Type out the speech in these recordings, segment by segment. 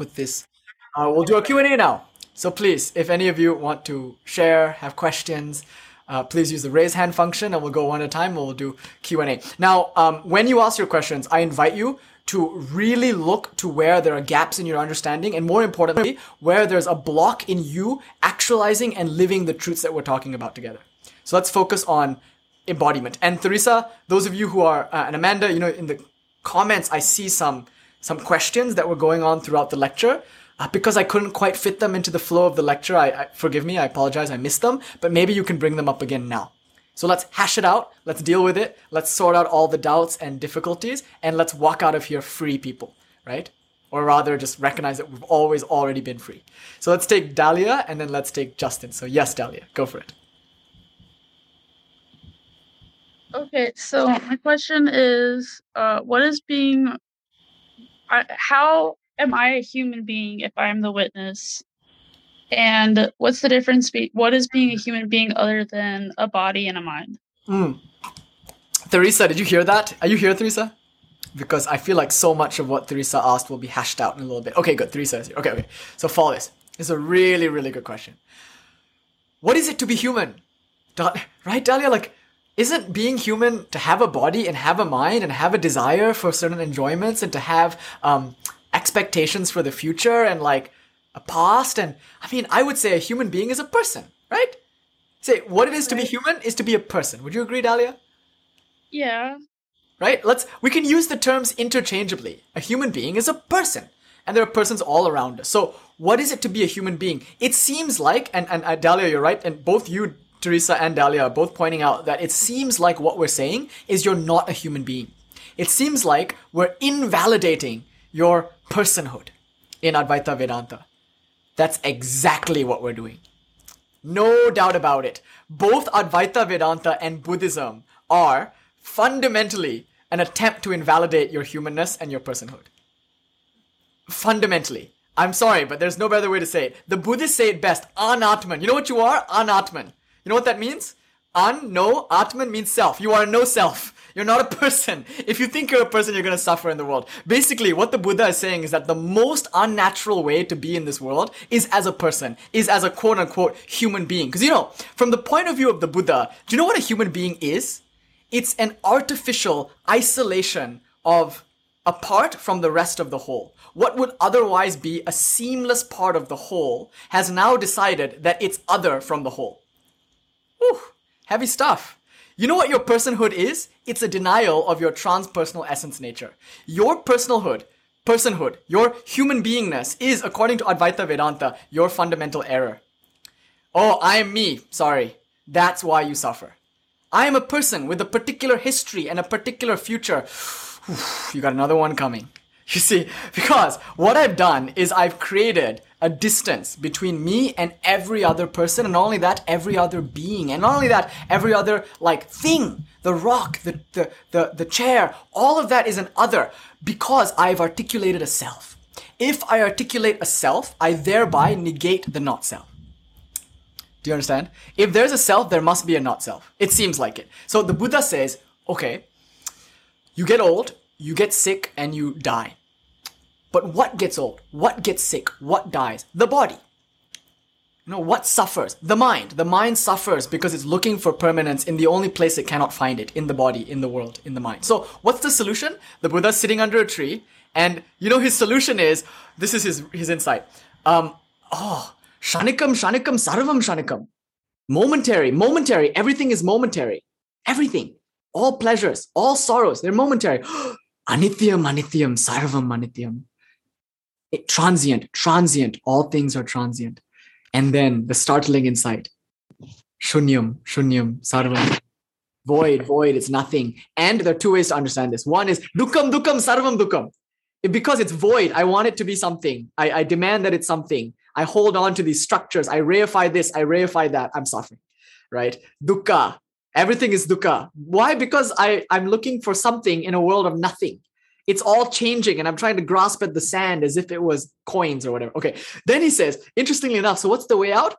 put this. Uh, we'll do a Q&A now. So please, if any of you want to share, have questions, uh, please use the raise hand function and we'll go one at a time. We'll do Q&A. Now, um, when you ask your questions, I invite you to really look to where there are gaps in your understanding and more importantly, where there's a block in you actualizing and living the truths that we're talking about together. So let's focus on embodiment. And Teresa, those of you who are, uh, and Amanda, you know, in the comments, I see some, some questions that were going on throughout the lecture. Uh, because I couldn't quite fit them into the flow of the lecture, I, I forgive me, I apologize, I missed them, but maybe you can bring them up again now. So let's hash it out, let's deal with it, let's sort out all the doubts and difficulties, and let's walk out of here free people, right? Or rather, just recognize that we've always already been free. So let's take Dahlia and then let's take Justin. So, yes, Dahlia, go for it. Okay, so my question is uh, what is being, how am I a human being if I'm the witness? And what's the difference? Be- what is being a human being other than a body and a mind? Mm. Teresa, did you hear that? Are you here, Teresa? Because I feel like so much of what Teresa asked will be hashed out in a little bit. Okay, good. Here. Okay, okay. So follow this. It's a really, really good question. What is it to be human? right, Dahlia? Like, isn't being human to have a body and have a mind and have a desire for certain enjoyments and to have um, expectations for the future and like a past and i mean i would say a human being is a person right? Say what it is to be human is to be a person. Would you agree dahlia? Yeah. Right? Let's we can use the terms interchangeably. A human being is a person and there are persons all around us. So what is it to be a human being? It seems like and, and uh, dahlia you're right and both you teresa and dahlia are both pointing out that it seems like what we're saying is you're not a human being it seems like we're invalidating your personhood in advaita vedanta that's exactly what we're doing. No doubt about it. Both Advaita Vedanta and Buddhism are fundamentally an attempt to invalidate your humanness and your personhood. Fundamentally. I'm sorry, but there's no better way to say it. The Buddhists say it best. Anatman. You know what you are? Anatman. You know what that means? An, no, Atman means self. You are no self. You're not a person. If you think you're a person, you're going to suffer in the world. Basically, what the Buddha is saying is that the most unnatural way to be in this world is as a person, is as a quote unquote human being. Because you know, from the point of view of the Buddha, do you know what a human being is? It's an artificial isolation of apart from the rest of the whole. What would otherwise be a seamless part of the whole has now decided that it's other from the whole. Whew, heavy stuff. You know what your personhood is? It's a denial of your transpersonal essence nature. Your personalhood, personhood, your human beingness is, according to Advaita Vedanta, your fundamental error. Oh, I am me. Sorry. That's why you suffer. I am a person with a particular history and a particular future. you got another one coming. You see, because what I've done is I've created a distance between me and every other person, and not only that, every other being, and not only that, every other like thing, the rock, the the the, the chair, all of that is an other because I've articulated a self. If I articulate a self, I thereby negate the not self. Do you understand? If there's a self, there must be a not self. It seems like it. So the Buddha says, okay, you get old, you get sick, and you die. But what gets old? What gets sick? What dies? The body. Know, what suffers? The mind. The mind suffers because it's looking for permanence in the only place it cannot find it in the body, in the world, in the mind. So, what's the solution? The Buddha's sitting under a tree, and you know, his solution is this is his, his insight. Um, oh, shanikam, shanikam, sarvam shanikam. Momentary, momentary. Everything is momentary. Everything. All pleasures, all sorrows, they're momentary. Anityam, anityam, sarvam anityam it, transient, transient. All things are transient. And then the startling insight shunyam, shunyam, sarvam. Void, void, it's nothing. And there are two ways to understand this. One is dukam, dukam, sarvam, dukam. Because it's void, I want it to be something. I, I demand that it's something. I hold on to these structures. I reify this, I reify that. I'm suffering, right? Dukkha, everything is dukkha. Why? Because I, I'm looking for something in a world of nothing it's all changing and i'm trying to grasp at the sand as if it was coins or whatever okay then he says interestingly enough so what's the way out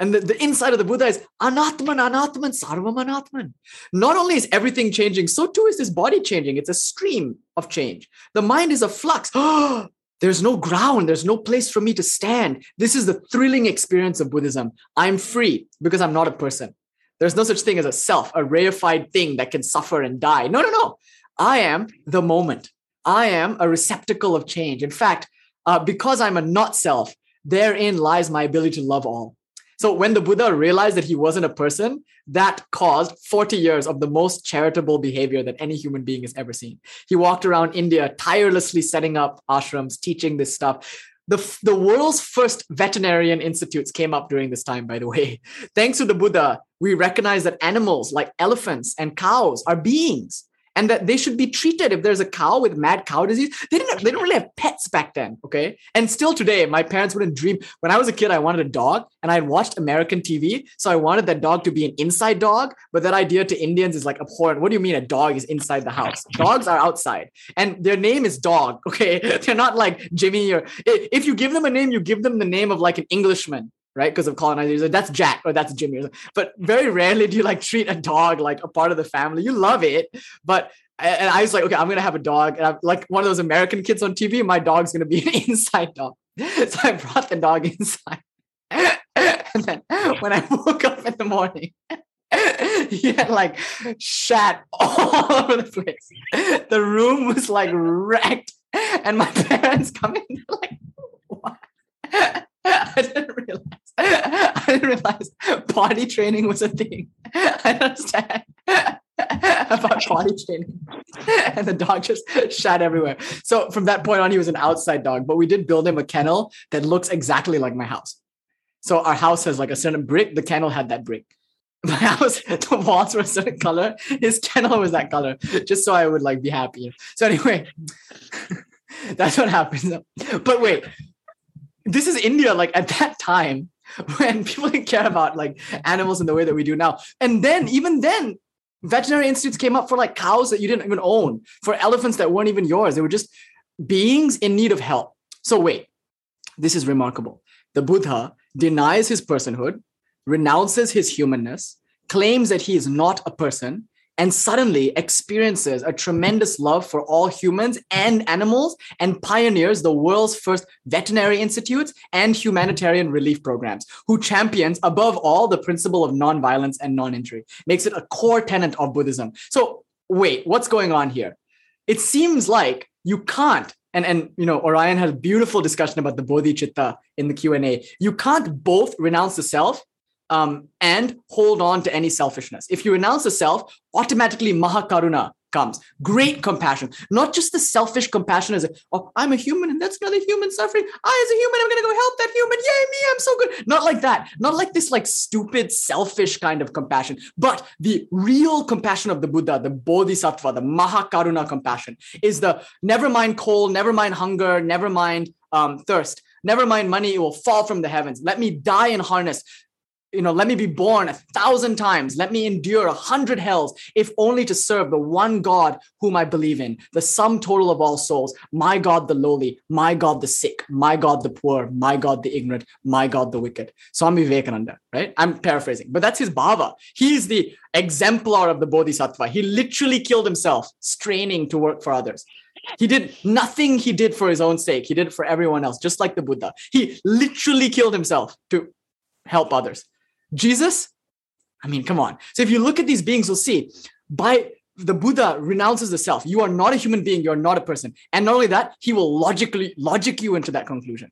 and the, the inside of the buddha is anatman anatman sarvam anatman not only is everything changing so too is this body changing it's a stream of change the mind is a flux there's no ground, there's no place for me to stand. This is the thrilling experience of Buddhism. I'm free because I'm not a person. There's no such thing as a self, a reified thing that can suffer and die. No, no, no. I am the moment. I am a receptacle of change. In fact, uh, because I'm a not self, therein lies my ability to love all. So when the Buddha realized that he wasn't a person, that caused 40 years of the most charitable behavior that any human being has ever seen. He walked around India tirelessly setting up ashrams, teaching this stuff. The, the world's first veterinarian institutes came up during this time, by the way. Thanks to the Buddha, we recognize that animals like elephants and cows are beings and that they should be treated. If there's a cow with mad cow disease they didn't they didn't really have pets back then okay? And still today my parents wouldn't dream. When i was a kid i wanted a dog and i had watched american tv so i wanted that dog to be an inside dog but that idea to indians is like abhorrent. What do you mean a dog is inside the house? Dogs are outside and their name is dog okay? They're not like jimmy or if you give them a name you give them the name of like an englishman right? Because of colonizers. That's Jack or that's Jimmy. But very rarely do you like treat a dog like a part of the family. You love it, but and I was like, okay, I'm gonna have a dog, and I'm like one of those American kids on TV. My dog's gonna be an inside dog, so I brought the dog inside. and then when I woke up in the morning, he had like shat all over the place. The room was like wrecked, and my parents come in like, what? I didn't realize. I didn't realize body training was a thing. I understand about potty training, and the dog just shat everywhere. So from that point on, he was an outside dog. But we did build him a kennel that looks exactly like my house. So our house has like a certain brick. The kennel had that brick. My house, the walls were a certain color. His kennel was that color, just so I would like be happy. So anyway, that's what happens. But wait, this is India, like at that time when people didn't care about like animals in the way that we do now. And then, even then, veterinary institutes came up for like cows that you didn't even own, for elephants that weren't even yours. They were just beings in need of help. So, wait, this is remarkable. The Buddha denies his personhood, renounces his humanness, claims that he is not a person, and suddenly experiences a tremendous love for all humans and animals and pioneers the world's first veterinary institutes and humanitarian relief programs who champions above all the principle of nonviolence and non-injury makes it a core tenet of buddhism. So wait what's going on here? It seems like you can't and and you know orion had a beautiful discussion about the bodhicitta in the q&a you can't both renounce the self um, and hold on to any selfishness. If you renounce the self, automatically mahakaruna comes. Great compassion, not just the selfish compassion as, oh, I'm a human and that's another human suffering. I, as a human, I'm going to go help that human. Yay, me, I'm so good. Not like that. Not like this, like stupid, selfish kind of compassion, but the real compassion of the Buddha, the Bodhisattva, the Mahakaruna compassion is the never mind cold, never mind hunger, never mind um, thirst. Never mind money, it will fall from the heavens. Let me die in harness you know, let me be born a thousand times. Let me endure a hundred hells, if only to serve the one God whom I believe in, the sum total of all souls, my God the lowly, my God the sick, my God the poor, my God the ignorant, my God the wicked. Swami Vivekananda, right? I'm paraphrasing, but that's his bhava. He's the exemplar of the Bodhisattva. He literally killed himself straining to work for others. He did nothing he did for his own sake. He did it for everyone else, just like the Buddha. He literally killed himself to help others. Jesus, I mean, come on. So if you look at these beings, you'll see by the Buddha renounces the self. You are not a human being, you're not a person. And not only that, he will logically logic you into that conclusion.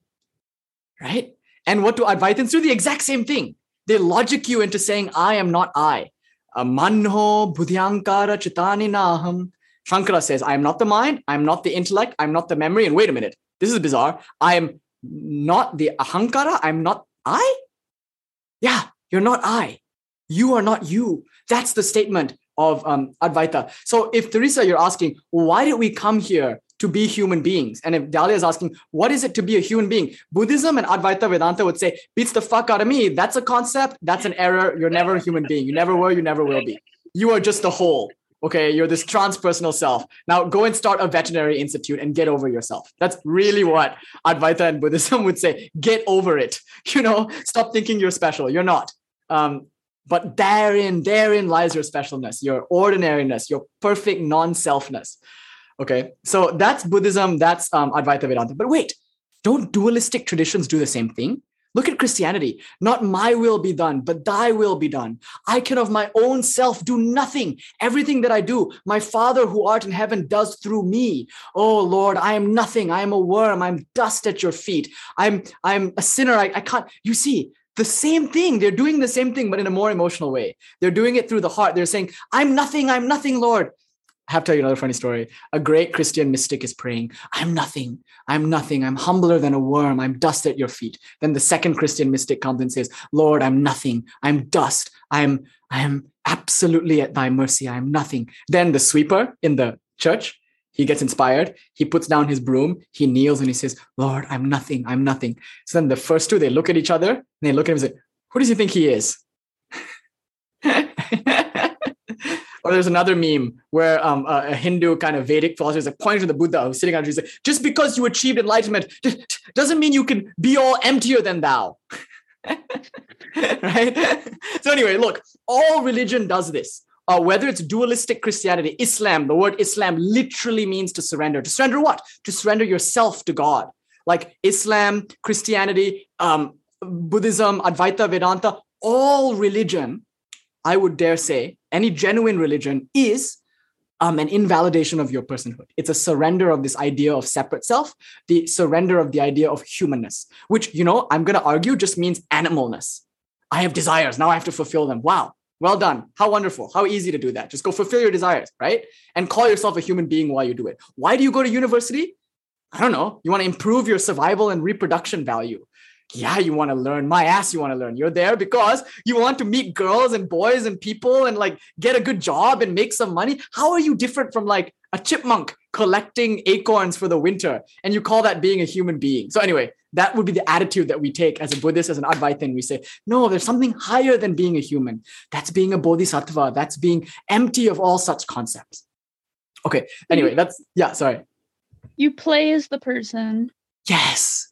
Right? And what do Advaitins do? The exact same thing. They logic you into saying, I am not I. Uh, manho buddhyankara chitani naham. Shankara says, I am not the mind, I am not the intellect, I'm not the memory. And wait a minute, this is bizarre. I am not the ahankara, I'm not I? Yeah, you're not I. You are not you. That's the statement of um, Advaita. So if Teresa, you're asking, why did we come here to be human beings? And if Dahlia is asking, what is it to be a human being? Buddhism and Advaita Vedanta would say, beats the fuck out of me. That's a concept. That's an error. You're never a human being. You never were. You never will be. You are just a whole. Okay, you're this transpersonal self. Now go and start a veterinary institute and get over yourself. That's really what Advaita and Buddhism would say. Get over it. You know, stop thinking you're special. You're not. Um, but therein, therein lies your specialness, your ordinariness, your perfect non-selfness. Okay, so that's Buddhism, that's um, Advaita Vedanta. But wait, don't dualistic traditions do the same thing? Look at Christianity. Not my will be done, but thy will be done. I can of my own self do nothing. Everything that I do, my Father who art in heaven does through me. Oh Lord, I am nothing. I am a worm. I'm dust at your feet. I'm I'm a sinner. I, I can't. You see, the same thing. They're doing the same thing, but in a more emotional way. They're doing it through the heart. They're saying, I'm nothing. I'm nothing, Lord. I have to tell you another funny story. A great Christian mystic is praying, I'm nothing. I'm nothing. I'm humbler than a worm. I'm dust at your feet. Then the second Christian mystic comes and says, Lord, I'm nothing. I'm dust. I'm, I'm absolutely at thy mercy. I'm nothing. Then the sweeper in the church, he gets inspired. He puts down his broom. He kneels and he says, Lord, I'm nothing. I'm nothing. So then the first two, they look at each other and they look at him and say, Who does he think he is? Or there's another meme where um, a, Hindu kind of Vedic philosopher is like pointing to the Buddha who's sitting on a tree. Like, just because you achieved enlightenment doesn't mean you can be all emptier than thou. right? so anyway, look, all religion does this. Uh, whether it's dualistic Christianity, Islam, the word Islam literally means to surrender. To surrender what? To surrender yourself to God. Like Islam, Christianity, um, Buddhism, Advaita, Vedanta, all religion I would dare say, any genuine religion is um, an invalidation of your personhood. It's a surrender of this idea of separate self, the surrender of the idea of humanness, which, you know, I'm going to argue just means animalness. I have desires. Now I have to fulfill them. Wow. Well done. How wonderful. How easy to do that. Just go fulfill your desires, right? And call yourself a human being while you do it. Why do you go to university? I don't know. You want to improve your survival and reproduction value yeah, you want to learn. My ass, you want to learn. You're there because you want to meet girls and boys and people and like get a good job and make some money. How are you different from like a chipmunk collecting acorns for the winter? And you call that being a human being. So, anyway, that would be the attitude that we take as a Buddhist, as an Advaitin. We say, no, there's something higher than being a human. That's being a bodhisattva. That's being empty of all such concepts. Okay. Anyway, that's, yeah, sorry. You play as the person. Yes.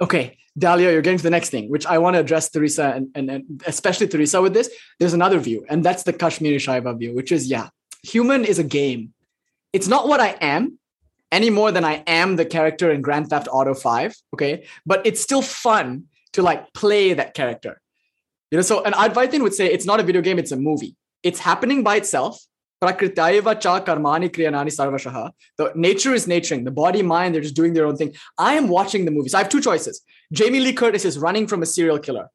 Okay. Dahlia, you're getting to the next thing, which I want to address Teresa and, and, and especially Teresa with this. There's another view, and that's the Kashmiri Shaiva view, which is yeah, human is a game. It's not what I am any more than I am the character in Grand Theft Auto 5. Okay. But it's still fun to like play that character. You know, so an Advaitin would say it's not a video game, it's a movie. It's happening by itself. Prakritayava cha karmani kriyanani sarvashaha. The nature is naturing. The body, mind, they're just doing their own thing. I am watching the movies. So I have two choices. Jamie Lee Curtis is running from a serial killer.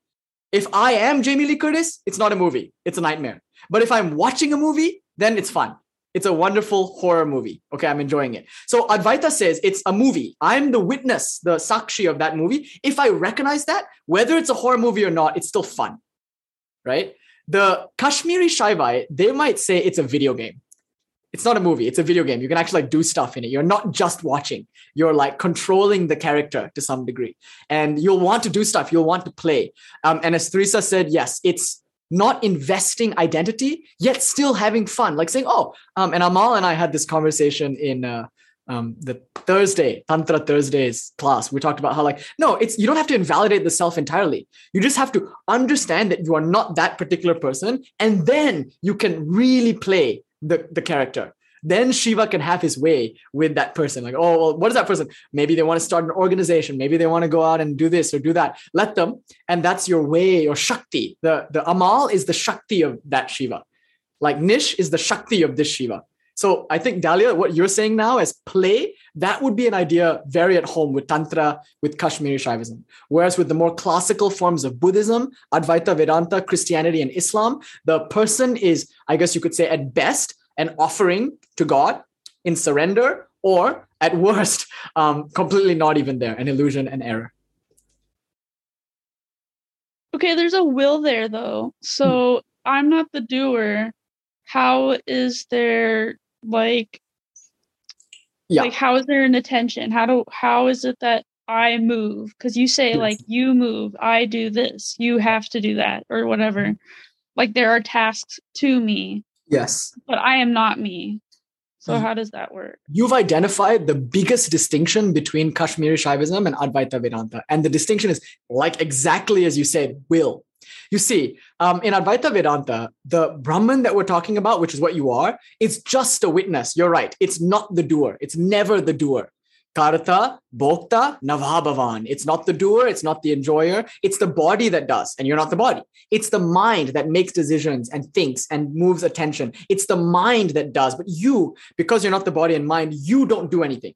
If I am Jamie Lee Curtis, it's not a movie. It's a nightmare. But if I'm watching a movie, then it's fun. It's a wonderful horror movie. Okay, I'm enjoying it. So Advaita says it's a movie. I'm the witness, the sakshi of that movie. If I recognize that, whether it's a horror movie or not, it's still fun. Right? The Kashmiri Shaivite, they might say it's a video game. It's not a movie, it's a video game. You can actually like do stuff in it. You're not just watching, you're like controlling the character to some degree. And you'll want to do stuff, you'll want to play. Um, and as Teresa said, yes, it's not investing identity, yet still having fun. Like saying, oh, um, and Amal and I had this conversation in uh, um, the Thursday, Tantra Thursdays class, we talked about how like, no, it's you don't have to invalidate the self entirely. You just have to understand that you are not that particular person, and then you can really play the, the character. Then Shiva can have his way with that person. Like, oh, well, what is that person? Maybe they want to start an organization. Maybe they want to go out and do this or do that. Let them. And that's your way or Shakti. The, the Amal is the Shakti of that Shiva. Like Nish is the Shakti of this Shiva. So I think Dahlia, what you're saying now as play, that would be an idea very at home with Tantra, with Kashmiri Shaivism. Whereas with the more classical forms of Buddhism, Advaita, Vedanta, Christianity, and Islam, the person is, I guess you could say, at best, an offering to God in surrender, or at worst, um, completely not even there, an illusion and error. Okay, there's a will there though. So hmm. I'm not the doer. How is there like yeah. like how is there an attention how do how is it that i move because you say yes. like you move i do this you have to do that or whatever like there are tasks to me yes but i am not me so how does that work you've identified the biggest distinction between kashmiri shaivism and advaita vedanta and the distinction is like exactly as you said will You see, um, in Advaita Vedanta, the Brahman that we're talking about, which is what you are, it's just a witness. You're right. It's not the doer. It's never the doer. Karta, Bhokta, Navabhavan. It's not the doer, it's not the enjoyer, it's the body that does, and you're not the body. It's the mind that makes decisions and thinks and moves attention. It's the mind that does, but you, because you're not the body and mind, you don't do anything,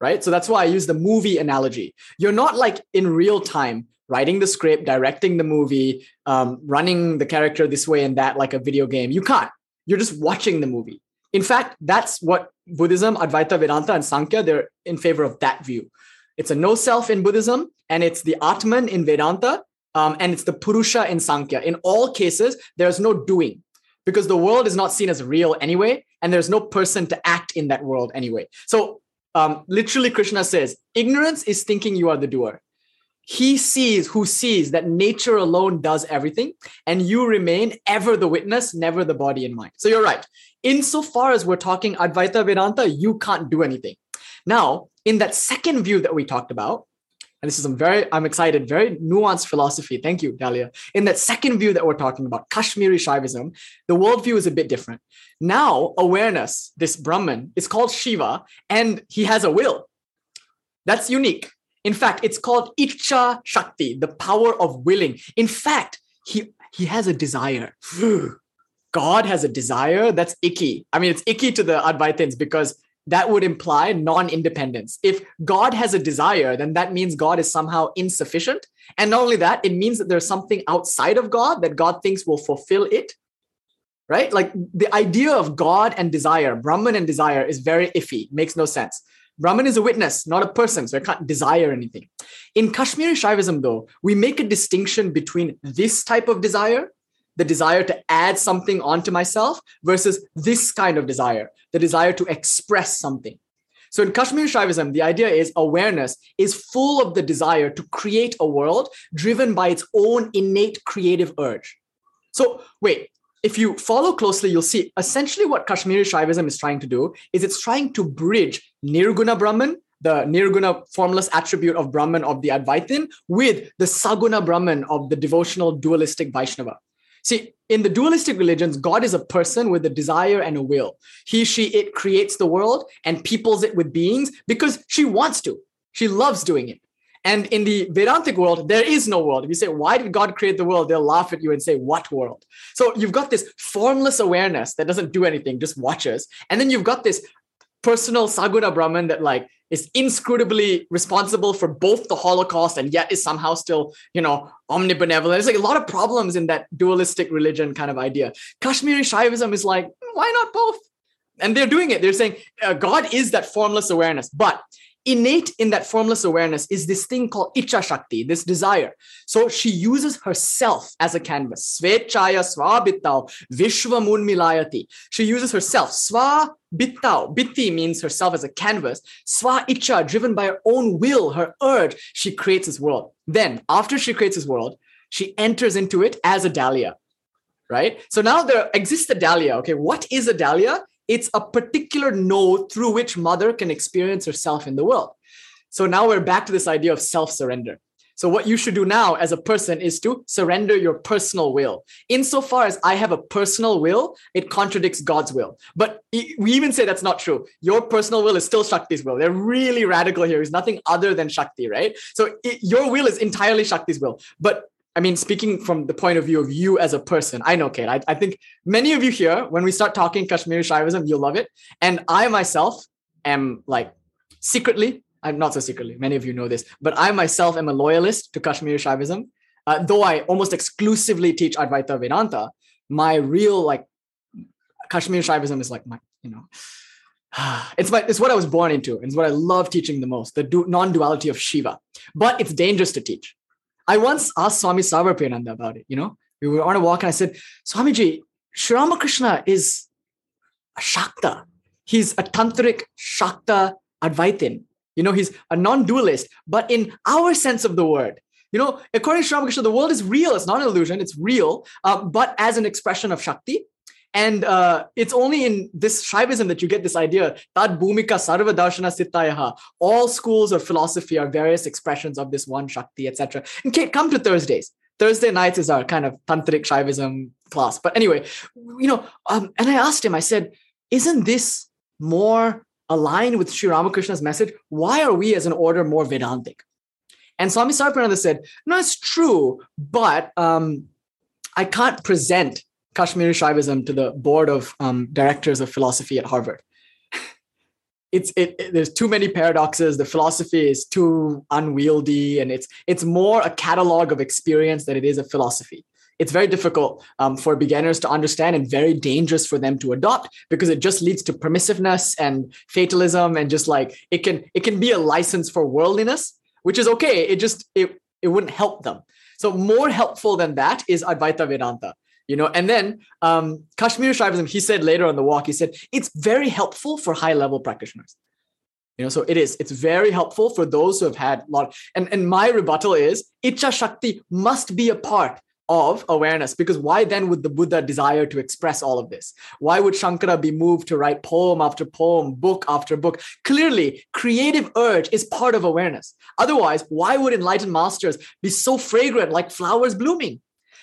right? So that's why I use the movie analogy. You're not like in real time writing the script, directing the movie, um, running the character this way and that like a video game. You can't. You're just watching the movie. In fact, that's what Buddhism, Advaita Vedanta, and Sankhya, they're in favor of that view. It's a no self in Buddhism, and it's the Atman in Vedanta, um, and it's the Purusha in Sankhya. In all cases, there's no doing because the world is not seen as real anyway, and there's no person to act in that world anyway. So, um, literally, Krishna says, ignorance is thinking you are the doer. He sees who sees that nature alone does everything, and you remain ever the witness, never the body and mind. So, you're right insofar as we're talking Advaita Vedanta, you can't do anything. Now, in that second view that we talked about, and this is a very, I'm excited, very nuanced philosophy. Thank you, Dahlia. In that second view that we're talking about, Kashmiri Shaivism, the worldview is a bit different. Now, awareness, this Brahman, is called Shiva, and he has a will. That's unique. In fact, it's called Icha Shakti, the power of willing. In fact, he, he has a desire. God has a desire, that's icky. I mean, it's icky to the Advaitins because that would imply non independence. If God has a desire, then that means God is somehow insufficient. And not only that, it means that there's something outside of God that God thinks will fulfill it. Right? Like the idea of God and desire, Brahman and desire, is very iffy, makes no sense. Brahman is a witness, not a person, so I can't desire anything. In Kashmiri Shaivism, though, we make a distinction between this type of desire the desire to add something onto myself versus this kind of desire, the desire to express something. So in Kashmir Shaivism, the idea is awareness is full of the desire to create a world driven by its own innate creative urge. So wait, if you follow closely, you'll see essentially what Kashmiri Shaivism is trying to do is it's trying to bridge Nirguna Brahman, the Nirguna formless attribute of Brahman of the Advaitin, with the Saguna Brahman of the devotional dualistic Vaishnava. See, in the dualistic religions, God is a person with a desire and a will. He, she, it creates the world and peoples it with beings because she wants to. She loves doing it. And in the Vedantic world, there is no world. If you say, why did God create the world? They'll laugh at you and say, what world? So you've got this formless awareness that doesn't do anything, just watches. And then you've got this personal Saguna Brahman that like is inscrutably responsible for both the Holocaust and yet is somehow still, you know, omnibenevolent. There's like a lot of problems in that dualistic religion kind of idea. Kashmiri Shaivism is like, why not both? And they're doing it. They're saying uh, God is that formless awareness, but innate in that formless awareness is this thing called Icha Shakti, this desire. So she uses herself as a canvas. Svechaya svabittau vishvamun milayati. She uses herself. Sva bittau. Bitti means herself as a canvas. Sva Icha, driven by her own will, her urge, she creates this world. Then, after she creates this world, she enters into it as a Dahlia. Right? So now there exists a Dahlia. Okay, what is a Dahlia? it's a particular node through which mother can experience herself in the world. So now we're back to this idea of self surrender. So, what you should do now as a person is to surrender your personal will. Insofar as I have a personal will, it contradicts God's will. But we even say that's not true. Your personal will is still Shakti's will. They're really radical here. It's nothing other than Shakti, right? So, it, your will is entirely Shakti's will. But I mean, speaking from the point of view of you as a person, I know, Kate, I, I think many of you here, when we start talking Kashmiri Shaivism, you'll love it. And I myself am like secretly, I'm not so secretly, many of you know this, but I myself am a loyalist to Kashmiri Shaivism. Uh, though I almost exclusively teach Advaita Vedanta, my real like Kashmiri Shaivism is like my, you know, it's my it's what I was born into. It's what I love teaching the most, the du- non-duality of Shiva. But it's dangerous to teach I once asked Swami Sarvapriyananda about it. You know, we were on a walk and I said, Swamiji, Sri Ramakrishna is a Shakta. He's a tantric Shakta Advaitin. You know, he's a non-dualist, but in our sense of the word, you know, according to Ramakrishna, the world is real. It's not an illusion. It's real, uh, but as an expression of Shakti. And uh, it's only in this Shaivism that you get this idea, Tad Bhumika Sarva Darshana Sittayaha. All schools of philosophy are various expressions of this one Shakti, etc. And come to Thursdays. Thursday nights is our kind of tantric Shaivism class. But anyway, you know, um, and I asked him, I said, isn't this more aligned with Sri Ramakrishna's message? Why are we as an order more Vedantic? And Swami Sarvapriyananda said, no, it's true, but um, I can't present Kashmiri Shaivism to the board of um, directors of philosophy at Harvard. it's it, it, there's too many paradoxes. The philosophy is too unwieldy, and it's it's more a catalog of experience than it is a philosophy. It's very difficult um, for beginners to understand and very dangerous for them to adopt because it just leads to permissiveness and fatalism and just like it can it can be a license for worldliness, which is okay. It just it it wouldn't help them. So more helpful than that is Advaita Vedanta you know and then um, kashmir shaivism he said later on the walk he said it's very helpful for high level practitioners you know so it is it's very helpful for those who have had a lot and, and my rebuttal is icha shakti must be a part of awareness because why then would the buddha desire to express all of this? Why would shankara be moved to write poem after poem book after book? Clearly creative urge is part of awareness. Otherwise why would enlightened masters be so fragrant like flowers blooming?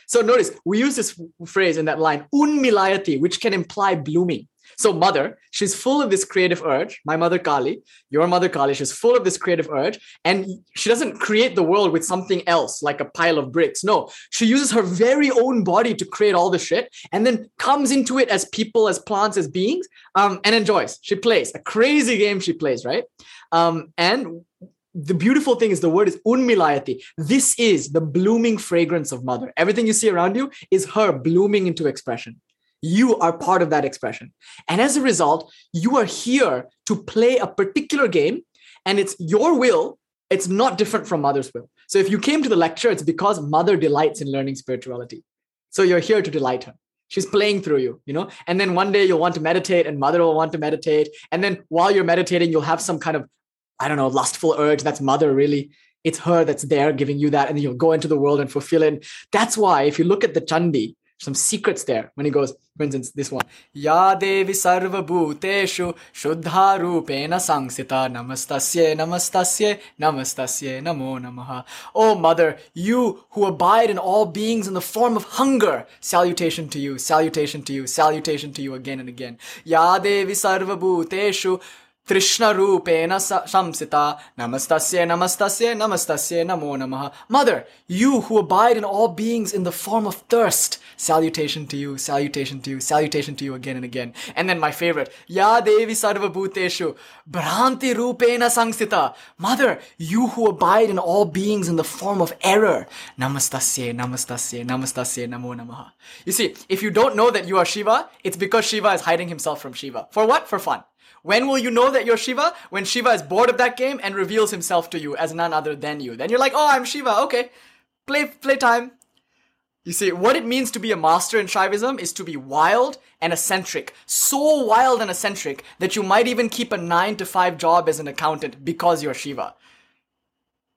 So notice we use this phrase in that line, unmilayati, which can imply blooming. So mother, she's full of this creative urge. My mother Kali, your mother Kali, she's full of this creative urge, and she doesn't create the world with something else like a pile of bricks. No, she uses her very own body to create all the shit, and then comes into it as people, as plants, as beings, um, and enjoys. She plays a crazy game. She plays right, um, and the beautiful thing is the word is unmilayati. This is the blooming fragrance of mother. Everything you see around you is her blooming into expression. You are part of that expression. And as a result, you are here to play a particular game, and it's your will. It's not different from mother's will. So if you came to the lecture, it's because mother delights in learning spirituality. So you're here to delight her she's playing through you you know and then one day you'll want to meditate and mother will want to meditate and then while you're meditating you'll have some kind of I don't know, lustful urge. That's mother, really. It's her that's there giving you that. And you'll go into the world and fulfill it. That's why, if you look at the Chandi, some secrets there when he goes, for instance, this one. Ya Devi Sarva Bhuteshu Shuddha Rupena Sangsita Namastasye Namastasye Namastasye Namo Namaha. Oh Mother, you who abide in all beings in the form of hunger, salutation to you, salutation to you, salutation to you again and again. Ya Devi Sarva Bhuteshu Trishna Shamsita Namastasya Namastasya Namastasya Namo Namaha. Mother, you who abide in all beings in the form of thirst, salutation to you, salutation to you, salutation to you again and again. And then my favorite, Ya Devi Sarva Bhuteshu Bhranti Rupena Sangsita. Mother, you who abide in all beings in the form of error, Namastasya Namastasya Namastasya Namo Namaha. You see, if you don't know that you are Shiva, it's because Shiva is hiding himself from Shiva. For what? For fun. When will you know that you're Shiva? When Shiva is bored of that game and reveals himself to you as none other than you. Then you're like, oh, I'm Shiva. Okay, play play time. You see, what it means to be a master in Shaivism is to be wild and eccentric. So wild and eccentric that you might even keep a 9 to 5 job as an accountant because you're Shiva.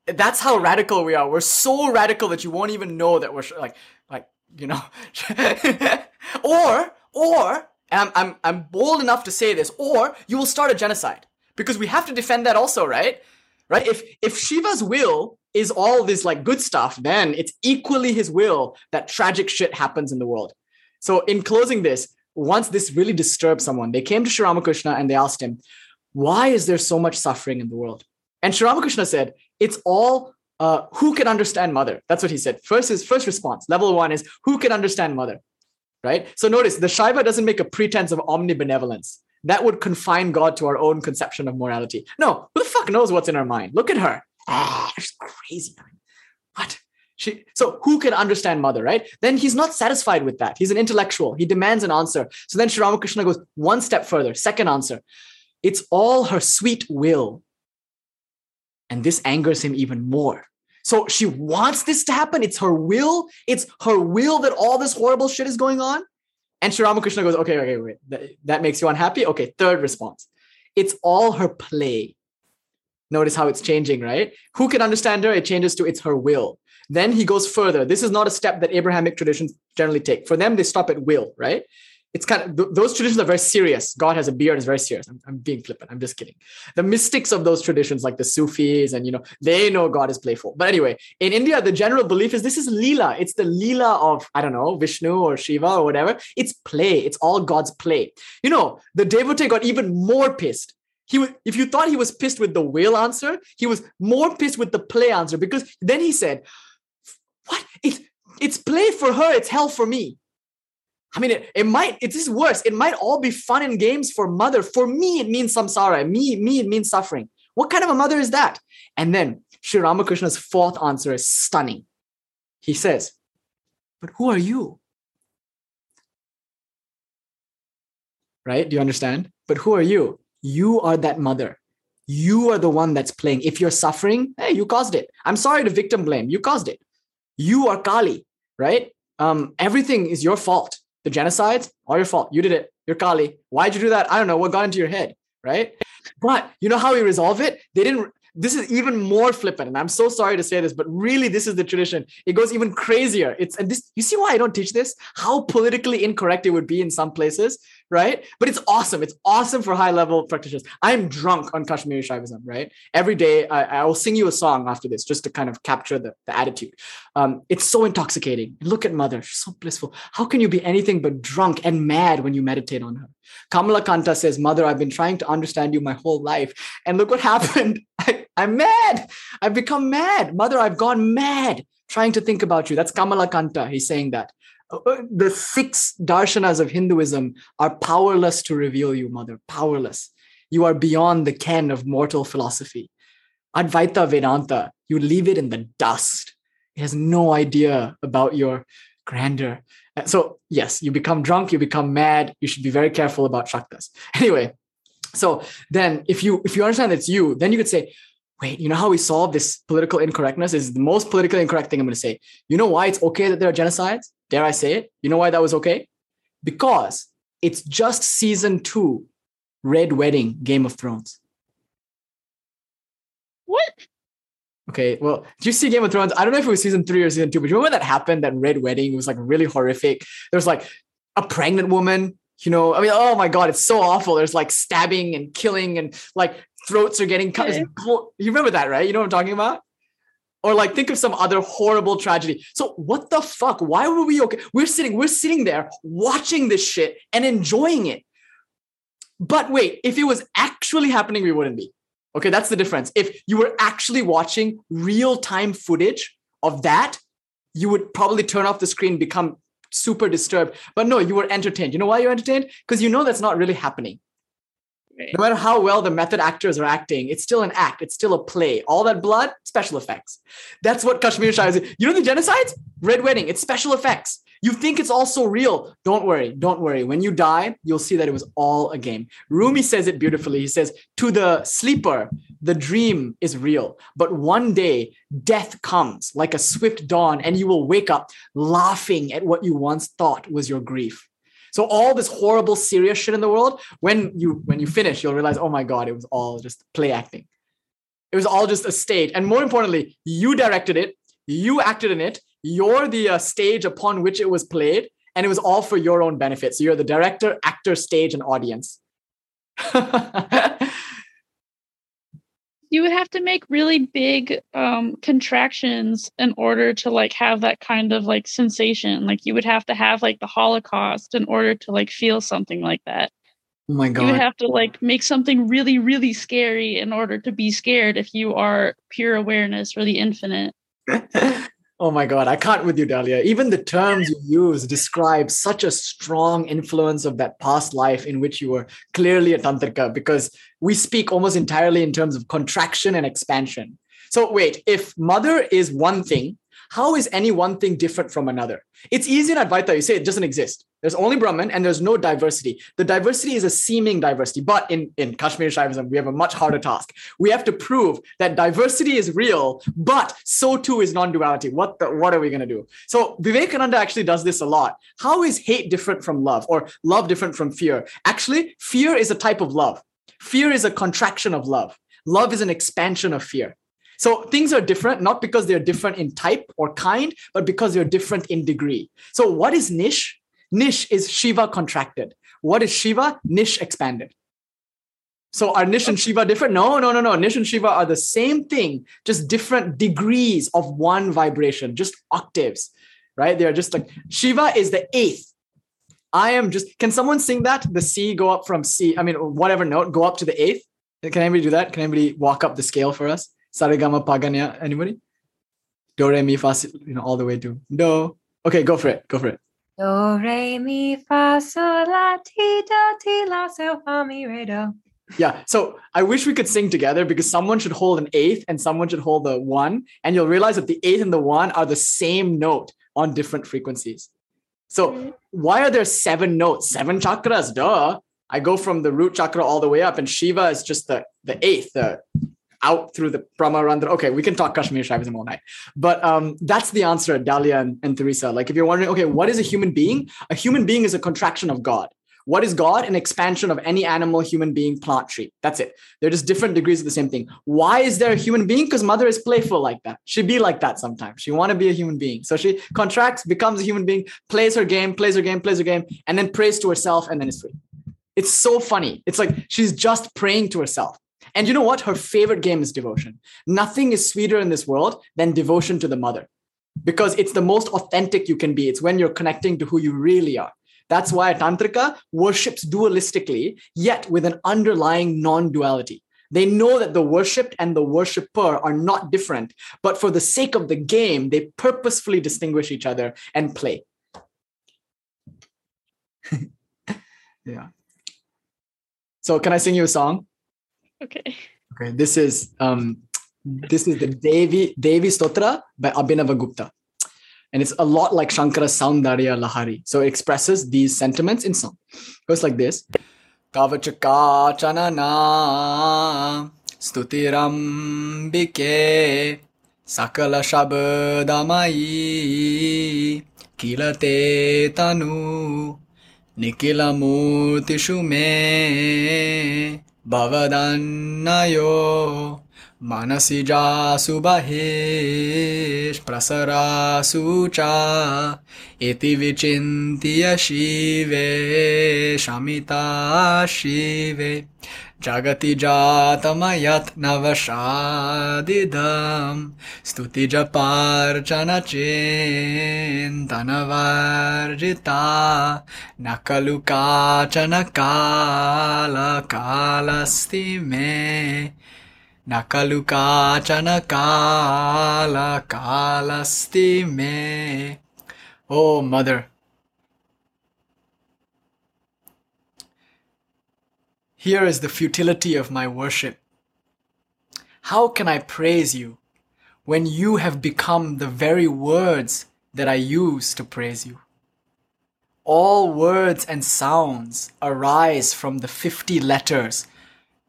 That's how radical we are. We're so radical that you won't even know that we're like, like, you know. or, or, and I'm, I'm, I'm bold enough to say this, or you will start a genocide because we have to defend that also, right? Right? If, if Shiva's will is all this like good stuff, then it's equally his will that tragic shit happens in the world. So in closing this, once this really disturbed someone, they came to Sri Ramakrishna and they asked him, why is there so much suffering in the world? And Sri Ramakrishna said, it's all uh, who can understand mother? That's what he said. First is first response. Level one is who can understand mother? Right? So notice the Shaiva doesn't make a pretense of omnibenevolence. That would confine God to our own conception of morality. No, who the fuck knows what's in her mind? Look at her. Ah, she's crazy. What? She, so who can understand mother, right? Then he's not satisfied with that. He's an intellectual. He demands an answer. So then Sri Ramakrishna goes one step further. Second answer. It's all her sweet will. And this angers him even more. So she wants this to happen. It's her will. It's her will that all this horrible shit is going on. And Sri Ramakrishna goes, okay, okay, wait. That, that makes you unhappy? Okay, third response. It's all her play. Notice how it's changing, right? Who can understand her? It changes to it's her will. Then he goes further. This is not a step that Abrahamic traditions generally take. For them, they stop at will, right? It's kind of th- those traditions are very serious. God has a beard is very serious. I'm, I'm being flippant. I'm just kidding. The mystics of those traditions, like the Sufis, and you know, they know God is playful. But anyway, in India, the general belief is this is Leela. It's the Leela of I don't know Vishnu or Shiva or whatever. It's play. It's all God's play. You know, the devotee got even more pissed. He if you thought he was pissed with the whale answer, he was more pissed with the play answer because then he said, "What? It's it's play for her. It's hell for me." I mean, it, it might, it is worse. It might all be fun and games for mother. For me, it means samsara. Me, me, it means suffering. What kind of a mother is that? And then Sri Ramakrishna's fourth answer is stunning. He says, But who are you? Right? Do you understand? But who are you? You are that mother. You are the one that's playing. If you're suffering, hey, you caused it. I'm sorry to victim blame. You caused it. You are Kali, right? Um, everything is your fault the genocides, all your fault. You did it. You're Kali. Why'd you do that? I don't know. What got into your head? Right. But you know how we resolve it? They didn't. This is even more flippant. And I'm so sorry to say this, but really, this is the tradition. It goes even crazier. It's and this, you see why I don't teach this? How politically incorrect it would be in some places right? But it's awesome. It's awesome for high level practitioners. I'm drunk on Kashmiri Shaivism, right? Every day I, I will sing you a song after this just to kind of capture the, the attitude. Um, it's so intoxicating. Look at mother, she's so blissful. How can you be anything but drunk and mad when you meditate on her? Kamala Kanta says, Mother, I've been trying to understand you my whole life. And look what happened. I, I'm mad. I've become mad. Mother, I've gone mad trying to think about you. That's Kamala Kanta. He's saying that. The six darshanas of Hinduism are powerless to reveal you, mother, powerless. You are beyond the ken of mortal philosophy. Advaita Vedanta, you leave it in the dust. It has no idea about your grandeur. Uh, so, yes, you become drunk, you become mad. You should be very careful about shaktas. Anyway, so then if you if you understand it's you, then you could say, wait, you know how we solve this political incorrectness is the most politically incorrect thing I'm going to say. You know why it's okay that there are genocides? Dare I say it? You know why that was okay? Because it's just season two, Red Wedding, Game of Thrones. What? Okay, well, do you see Game of Thrones? I don't know if it was season three or season two, but you remember that happened, that Red Wedding? Was like really horrific. There was like a pregnant woman, you know, I mean, oh my God, it's so awful. There's like stabbing and killing and like throats are getting cut. Okay. You remember that, right? You know what I'm talking about? Or like think of some other horrible tragedy. So what the fuck? Why were we okay? We're sitting, we're sitting there watching this shit and enjoying it. But wait, if it was actually happening, we wouldn't be. Okay, that's the difference. If you were actually watching real-time footage of that, you would probably turn off the screen, become super disturbed. But no, you were entertained. You know why you're entertained? Because you know that's not really happening. No matter how well the method actors are acting, it's still an act. It's still a play. All that blood, special effects. That's what Kashmir Shah is. You know the genocides? Red Wedding. It's special effects. You think it's all so real. Don't worry. Don't worry. When you die, you'll see that it was all a game. Rumi says it beautifully. He says, To the sleeper, the dream is real. But one day, death comes like a swift dawn, and you will wake up laughing at what you once thought was your grief. So all this horrible, serious shit in the world, when you when you finish, you'll realize, oh my god, it was all just play acting. It was all just a stage, and more importantly, you directed it, you acted in it. You're the uh, stage upon which it was played, and it was all for your own benefit. So you're the director, actor, stage, and audience. you would have to make really big um, contractions in order to like have that kind of like sensation. Like you would have to have like the holocaust in order to like feel something like that. Oh my god you would have to like make something really really scary in order to be scared if you are pure awareness or the infinite Oh my God, I can't with you, Dahlia. Even the terms you use describe such a strong influence of that past life in which you were clearly a tantrika because we speak almost entirely in terms of contraction and expansion. So, wait, if mother is one thing, how is any one thing different from another? It's easy in Advaita, you say it doesn't exist. There's only Brahman and there's no diversity. The diversity is a seeming diversity. But in, in Kashmir Shaivism, we have a much harder task. We have to prove that diversity is real, but so too is non-duality. What the, what are we going to do? So Vivekananda actually does this a lot. How is hate different from love or love different from fear? Actually, fear is a type of love. Fear is a contraction of love. Love is an expansion of fear. So things are different, not because they're different in type or kind, but because they're different in degree. So what is nish? Nish is Shiva contracted. What is Shiva? Nish expanded. So are Nish and Shiva different? No, no, no, no. Nish and Shiva are the same thing, just different degrees of one vibration, just octaves, right? They are just like Shiva is the eighth. I am just, can someone sing that? The C go up from C, I mean, whatever note, go up to the eighth. Can anybody do that? Can anybody walk up the scale for us? Sarigama Pagania. anybody? Do, re, mi, fa, you know, all the way to do. Okay, go for it. Go for it. Do, re, mi, fa, sol, la, ti, do, ti, la, so, fa, mi, re, do yeah. So I wish we could sing together because someone should hold an eighth and someone should hold the one. And you'll realize that the eighth and the one are the same note on different frequencies. So mm-hmm. why are there seven notes? Seven chakras, duh. I go from the root chakra all the way up, and Shiva is just the, the eighth, the out through the Brahmarandhra. Okay, we can talk Kashmir Shaivism all night. But um, that's the answer, Dahlia and, and. Like if you're wondering, okay, what is a human being? A human being is a contraction of God. What is God? An expansion of any animal, human being, plant, tree. That's it. They're just different degrees of the same thing. Why is there a human being? Because mother is playful like that. She be like that sometimes. She want to be a human being. So she contracts, becomes a human being, plays her game, plays her game, plays her game, and then prays to herself and then is free. It's so funny. It's like she's just praying to herself. And you know what? Her favorite game is devotion. Nothing is sweeter in this world than devotion to the mother because it's the most authentic you can be. It's when you're connecting to who you really are. That's why a Tantrika worships dualistically, yet with an underlying non duality. They know that the worshipped and the worshipper are not different, but for the sake of the game, they purposefully distinguish each other and play. yeah. So, can I sing you a song? Okay. Okay. This is um, this is the Devi Devi Stotra by Abhinavagupta. And it's a lot like Shankara's Soundarya Lahari. So it expresses these sentiments in song. It goes like this. Kavachaka chanana stutirambike sakala shabdamayi kilate tanu nikilamurtishu me bhavadannayo मनसि जासु बहिष्प्रसरासु च। इति विचिन्त्य शिवे शमिता शिवे जगति जातमयत् नवशादिदं स्तुतिजपार्चनचिन्तनवर्जिता न खलु काचन कालकालस्ति मे Nakalu kachana kala kalasti me. Oh, mother. Here is the futility of my worship. How can I praise you when you have become the very words that I use to praise you? All words and sounds arise from the 50 letters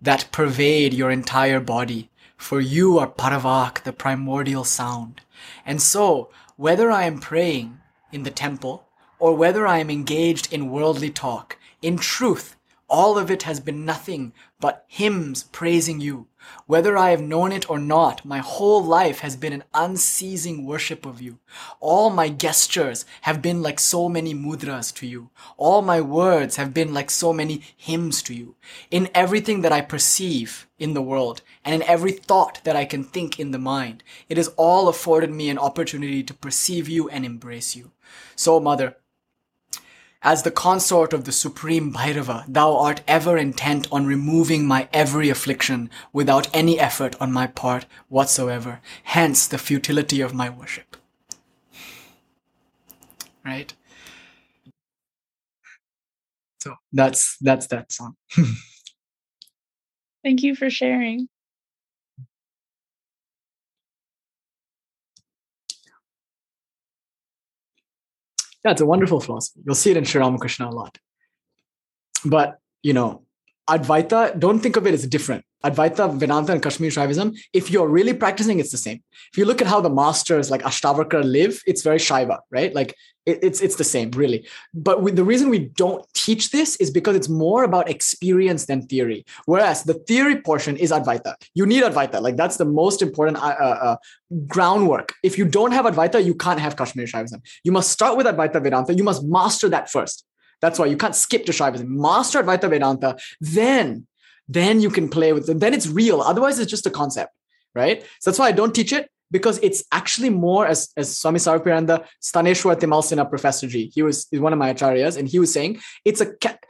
that pervade your entire body, for you are Paravak, the primordial sound. And so, whether I am praying in the temple, or whether I am engaged in worldly talk, in truth, all of it has been nothing but hymns praising you. Whether I have known it or not, my whole life has been an unceasing worship of you. All my gestures have been like so many mudras to you. All my words have been like so many hymns to you. In everything that I perceive in the world, and in every thought that I can think in the mind, it has all afforded me an opportunity to perceive you and embrace you. So, Mother, as the consort of the supreme Bhairava, thou art ever intent on removing my every affliction without any effort on my part whatsoever. Hence the futility of my worship. Right? So that's that's that song. Thank you for sharing. Yeah, it's a wonderful philosophy. You'll see it in Sri Ramakrishna a lot. But, you know, Advaita, don't think of it as different. Advaita, Vedanta, and Kashmir Shaivism, if you're really practicing, it's the same. If you look at how the masters like Ashtavakra live, it's very Shaiva, right? Like it, it's it's the same, really. But we, the reason we don't teach this is because it's more about experience than theory. Whereas the theory portion is Advaita. You need Advaita. Like that's the most important uh, uh, uh groundwork. If you don't have Advaita, you can't have Kashmir Shaivism. You must start with Advaita Vedanta. You must master that first. That's why you can't skip to Shaivism. Master Advaita Vedanta, then, then you can play with it. Then it's real. Otherwise, it's just a concept, right? So that's why I don't teach it because it's actually more as, as Swami Sarvapriyananda, Sthaneshwar Timalsina Professor G, he was one of my acharyas, and he was saying, it's a,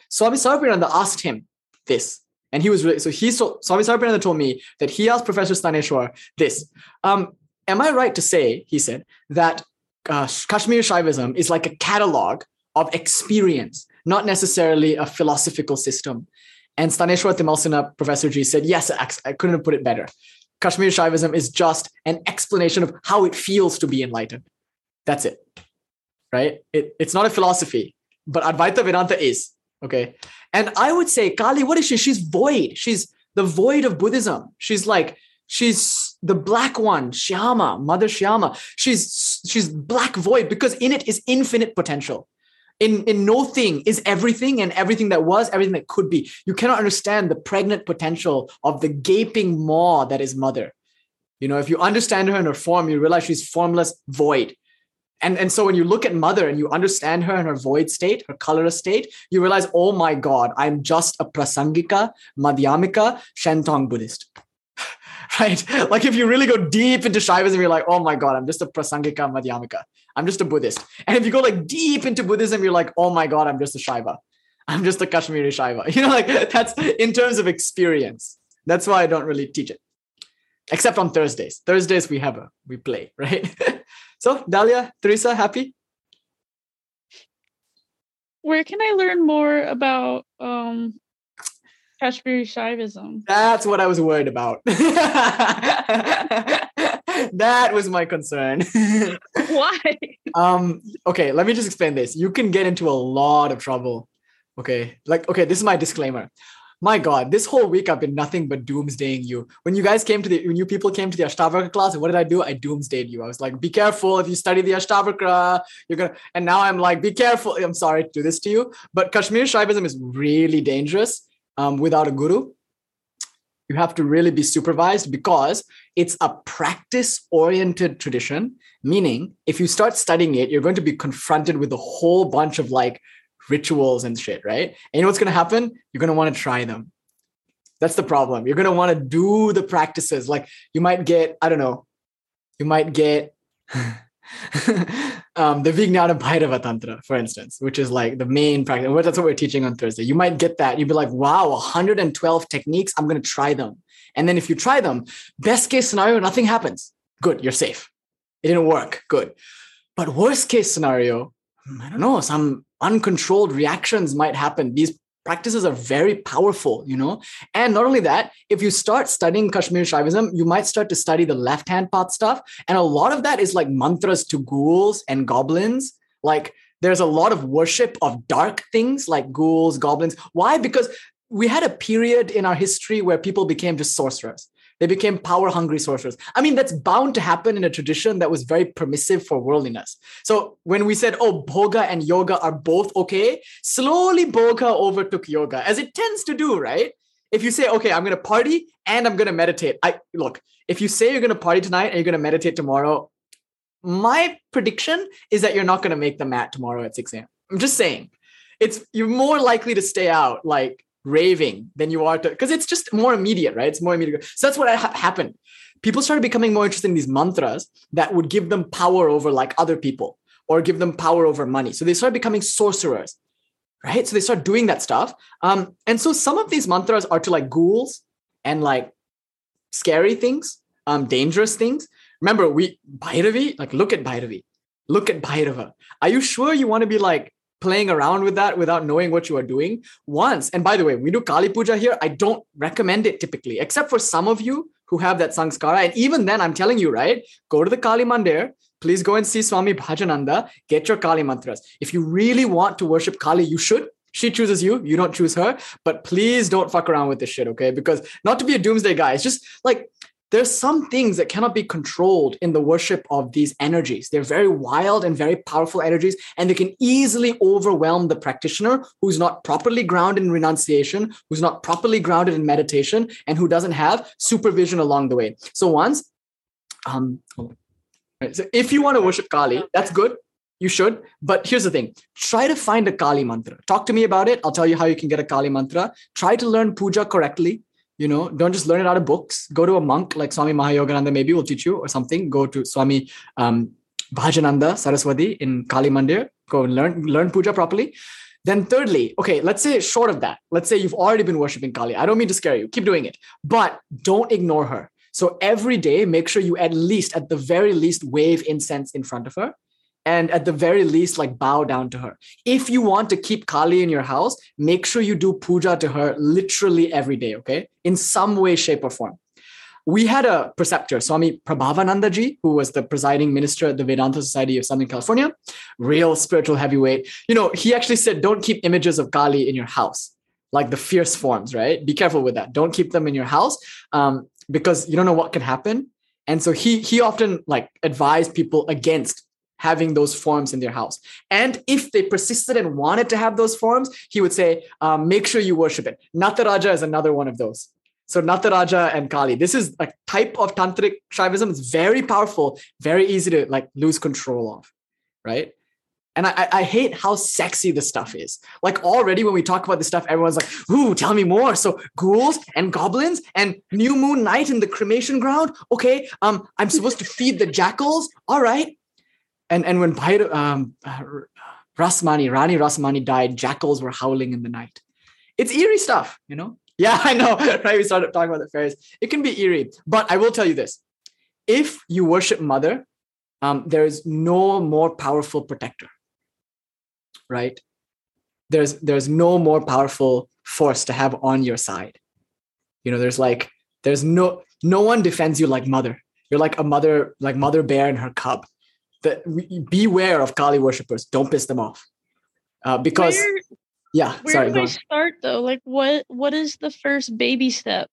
Swami Sarvapriyananda asked him this. And he was really, so he, so Swami Sarvapriyananda told me that he asked Professor Sthaneshwar this. Um, am I right to say, he said, that uh, Kashmir Shaivism is like a catalog of experience, not necessarily a philosophical system. And Sthaneshwar Timalsina, Professor G, said, yes, I couldn't have put it better. Kashmir Shaivism is just an explanation of how it feels to be enlightened. That's it. Right? It, it's not a philosophy, but Advaita Vedanta is. Okay. And I would say, Kali, what is she? She's void. She's the void of Buddhism. She's like, she's the black one, Shyama, Mother Shyama. She's she's black void because in it is infinite potential in in no thing is everything and everything that was everything that could be. You cannot understand the pregnant potential of the gaping maw that is mother. You know if you understand her in her form you realize she's formless void. And and so when you look at mother and you understand her in her void state her colorless state you realize oh my god i'm just a prasangika madhyamika shantong buddhist right? Like if you really go deep into Shaivism, you're like, oh my God, I'm just a Prasangika Madhyamika. I'm just a Buddhist. And if you go like deep into Buddhism, you're like, oh my God, I'm just a Shaiva. I'm just a Kashmiri Shaiva. You know, like that's in terms of experience. That's why I don't really teach it. Except on Thursdays. Thursdays we have a we play, right? so Dahlia, Teresa, happy? Where can I learn more about um Kashmiri Shaivism. That's what I was worried about. that was my concern. Why? Um, okay, let me just explain this. You can get into a lot of trouble. Okay, like, okay, this is my disclaimer. My God, this whole week I've been nothing but doomsdaying you. When you guys came to the, when you people came to the Ashtavakra class, what did I do? I doomsdayed you. I was like, be careful if you study the Ashtavakra, you're gonna, and now I'm like, be careful. I'm sorry to do this to you, but Kashmir Shaivism is really dangerous um, without a guru. You have to really be supervised because it's a practice oriented tradition. Meaning, if you start studying it, you're going to be confronted with a whole bunch of like rituals and shit, right? And you know what's going to happen? You're going to want to try them. That's the problem. You're going to want to do the practices. Like you might get, I don't know, you might get um, the Vijnana Bhairava Tantra, for instance, which is like the main practice. That's what we're teaching on Thursday. You might get that. You'd be like, wow, 112 techniques. I'm going to try them. And then if you try them, best case scenario, nothing happens. Good, you're safe. It didn't work. Good. But worst case scenario, I don't know, some uncontrolled reactions might happen. These practices are very powerful, you know? And not only that, if you start studying Kashmir Shaivism, you might start to study the left hand path stuff. And a lot of that is like mantras to ghouls and goblins. Like there's a lot of worship of dark things like ghouls, goblins. Why? Because we had a period in our history where people became just sorcerers. They became power hungry sorcerers. I mean, that's bound to happen in a tradition that was very permissive for worldliness. So when we said, oh, bhoga and yoga are both okay, slowly bhoga overtook yoga, as it tends to do, right? If you say, okay, I'm going to party and I'm going to meditate. I look, if you say you're going to party tonight and you're going to meditate tomorrow, my prediction is that you're not going to make the mat tomorrow at 6 a.m. I'm just saying. It's you're more likely to stay out like raving than you are to because it's just more immediate right? It's more immediate. So that's what ha- happened. People started becoming more interested in these mantras that would give them power over like other people or give them power over money. So they started becoming sorcerers right? So they start doing that stuff. Um and so some of these mantras are to like ghouls and like scary things um dangerous things. Remember we bhairavi like look at bhairavi. Look at bhairava. Are you sure you want to be like playing around with that without knowing what you are doing once. And by the way, we do Kali Puja here. I don't recommend it typically, except for some of you who have that sanskara. And even then, I'm telling you, right? Go to the Kali Mandir. Please go and see Swami Bhajananda. Get your Kali mantras. If you really want to worship Kali, you should. She chooses you, you don't choose her. But please don't fuck around with this shit, okay? Because not to be a doomsday guy, it's just like there's some things that cannot be controlled in the worship of these energies. They're very wild and very powerful energies, and they can easily overwhelm the practitioner who's not properly grounded in renunciation, who's not properly grounded in meditation, and who doesn't have supervision along the way. So once, um, right, so if you want to worship Kali, that's good. You should. But here's the thing try to find a Kali mantra. Talk to me about it. I'll tell you how you can get a Kali mantra. Try to learn puja correctly you know don't just learn it out of books. Go to a monk like swami mahayogananda maybe will teach you or something. Go to swami um, bhajananda saraswati in kali mandir. Go and learn learn puja properly. Then thirdly okay let's say short of that let's say you've already been worshiping kali. I don't mean to scare you. Keep doing it. But don't ignore her. So every day make sure you at least at the very least wave incense in front of her and at the very least like bow down to her if you want to keep kali in your house make sure you do puja to her literally every day okay in some way shape or form we had a preceptor, Swami Prabhavanandaji, who was the presiding minister at the Vedanta Society of Southern California, real spiritual heavyweight. You know, he actually said, don't keep images of Kali in your house, like the fierce forms, right? Be careful with that. Don't keep them in your house um, because you don't know what can happen. And so he he often like advised people against having those forms in their house. And if they persisted and wanted to have those forms, he would say, um, make sure you worship it. Nataraja is another one of those. So Nataraja and Kali, this is a type of tantric Shaivism. It's very powerful, very easy to like lose control of, right? And I, I hate how sexy this stuff is. Like already when we talk about this stuff, everyone's like, ooh, tell me more. So ghouls and goblins and new moon night in the cremation ground. Okay, um, I'm supposed to feed the jackals. All right and and when Bhairav, um, Rasmani, Rani Rasmani died, jackals were howling in the night. It's eerie stuff, you know. Yeah, I know. Right? We started talking about the fairies. It can be eerie, but I will tell you this: if you worship Mother, um, there is no more powerful protector. Right? There's there's no more powerful force to have on your side. You know, there's like there's no no one defends you like Mother. You're like a mother, like Mother Bear and her cub that beware of Kali worshippers. Don't piss them off. Uh, because where, yeah, where sorry. do I start though? Like what what is the first baby step?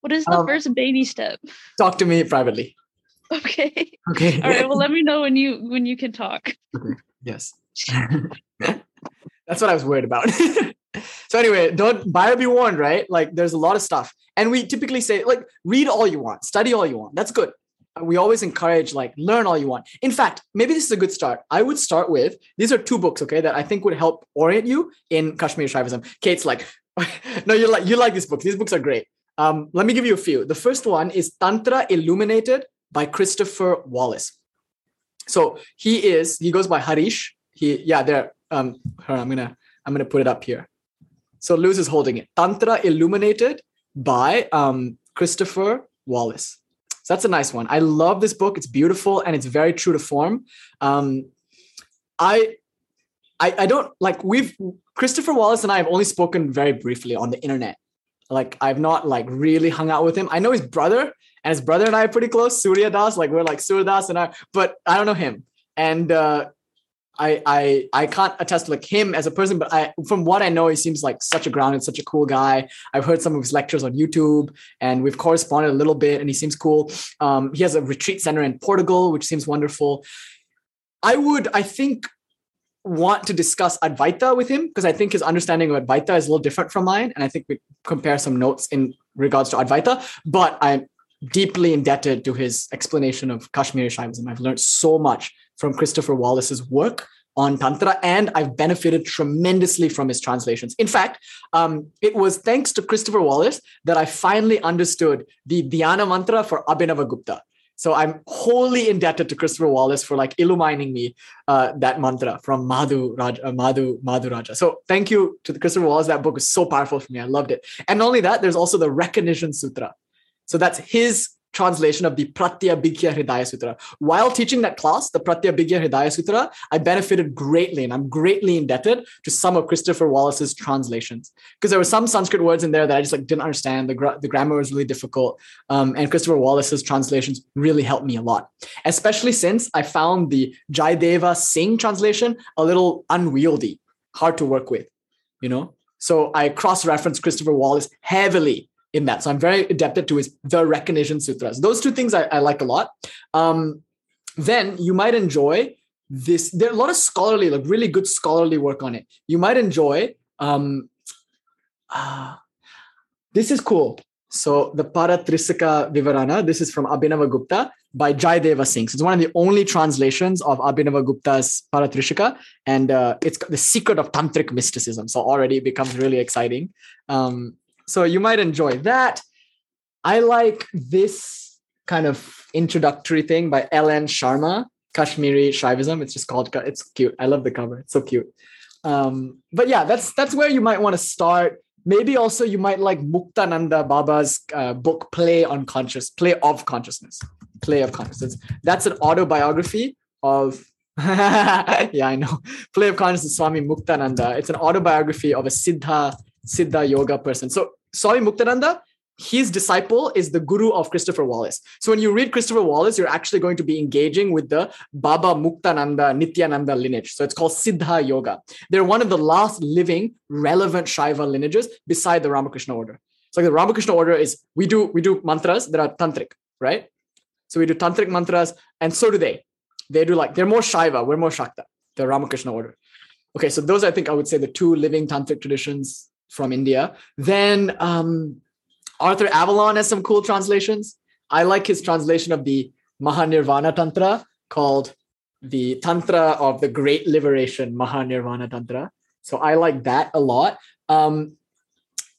What is the um, first baby step? Talk to me privately. Okay. Okay. All right. Well, let me know when you when you can talk. Okay. Yes. That's what I was worried about. so anyway, don't buyer be warned, right? Like there's a lot of stuff. And we typically say, like, read all you want, study all you want. That's good we always encourage like learn all you want. In fact, maybe this is a good start. I would start with these are two books, okay, that I think would help orient you in Kashmiri Shaivism. Kate's like, no, you like you like these books. These books are great. Um, let me give you a few. The first one is Tantra Illuminated by Christopher Wallis. So he is he goes by Harish. He yeah there um I'm gonna I'm gonna put it up here. So Luz is holding it. Tantra Illuminated by um Christopher Wallis. So that's a nice one. I love this book. It's beautiful and it's very true to form. Um, I, I, I don't like we've Christopher Wallis and I have only spoken very briefly on the internet. Like I've not like really hung out with him. I know his brother, and his brother and I are pretty close. Surya Das, like we're like Surya Das and I, but I don't know him. And uh, I I I can't attest to like him as a person, but I from what I know, he seems like such a grounded, such a cool guy. I've heard some of his lectures on YouTube, and we've corresponded a little bit, and he seems cool. Um, he has a retreat center in Portugal, which seems wonderful. I would, I think, want to discuss Advaita with him because I think his understanding of Advaita is a little different from mine, and I think we compare some notes in regards to Advaita. But I'm deeply indebted to his explanation of Kashmiri Shaivism. I've learned so much from Christopher Wallis's work on Tantra, and I've benefited tremendously from his translations. In fact, um, it was thanks to Christopher Wallis that I finally understood the Dhyana mantra for Abhinavagupta. So I'm wholly indebted to Christopher Wallis for like illumining me uh, that mantra from Madhu Raja, uh, Madhu Madhu Raja. So thank you to the Christopher Wallis. That book was so powerful for me. I loved it. And not only that, there's also the Recognition Sutra. So that's his translation of the Pratyabhijna Hridaya Sutra. While teaching that class, the Pratyabhijna Hridaya Sutra, I benefited greatly and I'm greatly indebted to some of Christopher Wallis's translations because there were some Sanskrit words in there that I just like didn't understand. The, gra- the grammar was really difficult. Um, and Christopher Wallis's translations really helped me a lot, especially since I found the Jaideva Singh translation a little unwieldy, hard to work with. you know. So I cross-referenced Christopher Wallis heavily in that. So I'm very indebted to his The Recognition Sutras. Those two things I, I like a lot. Um, then you might enjoy this. There are a lot of scholarly, like really good scholarly work on it. You might enjoy. Um, uh, this is cool. So the Paratrisika Vivarana, this is from Abhinava Gupta by Jaideva Singh. So it's one of the only translations of Abhinava Gupta's Paratrishika, and uh, it's the secret of tantric mysticism. So already it becomes really exciting. Um, so you might enjoy that. I like this kind of introductory thing by L.N. Sharma, Kashmiri Shaivism. It's just called. It's cute. I love the cover. It's so cute. Um, but yeah, that's that's where you might want to start maybe also you might like Muktananda Baba's uh, book, Play on Conscious, Play of Consciousness, Play of Consciousness. That's an autobiography of, yeah, I know, Play of Consciousness, Swami Muktananda. It's an autobiography of a Siddha, Siddha yoga person. So Swami Muktananda his disciple is the guru of Christopher Wallis. So when you read Christopher Wallis, you're actually going to be engaging with the Baba Muktananda Nityananda lineage. So it's called Siddha Yoga. They're one of the last living relevant Shaiva lineages beside the Ramakrishna order. So the Ramakrishna order is we do we do mantras that are tantric, right? So we do tantric mantras, and so do they. They do like they're more Shaiva, we're more Shakta, the Ramakrishna order. Okay, so those I think I would say the two living tantric traditions from India. Then um, Arthur Avalon has some cool translations. I like his translation of the Mahanirvana Tantra called the Tantra of the Great Liberation, Mahanirvana Tantra. So I like that a lot. Um,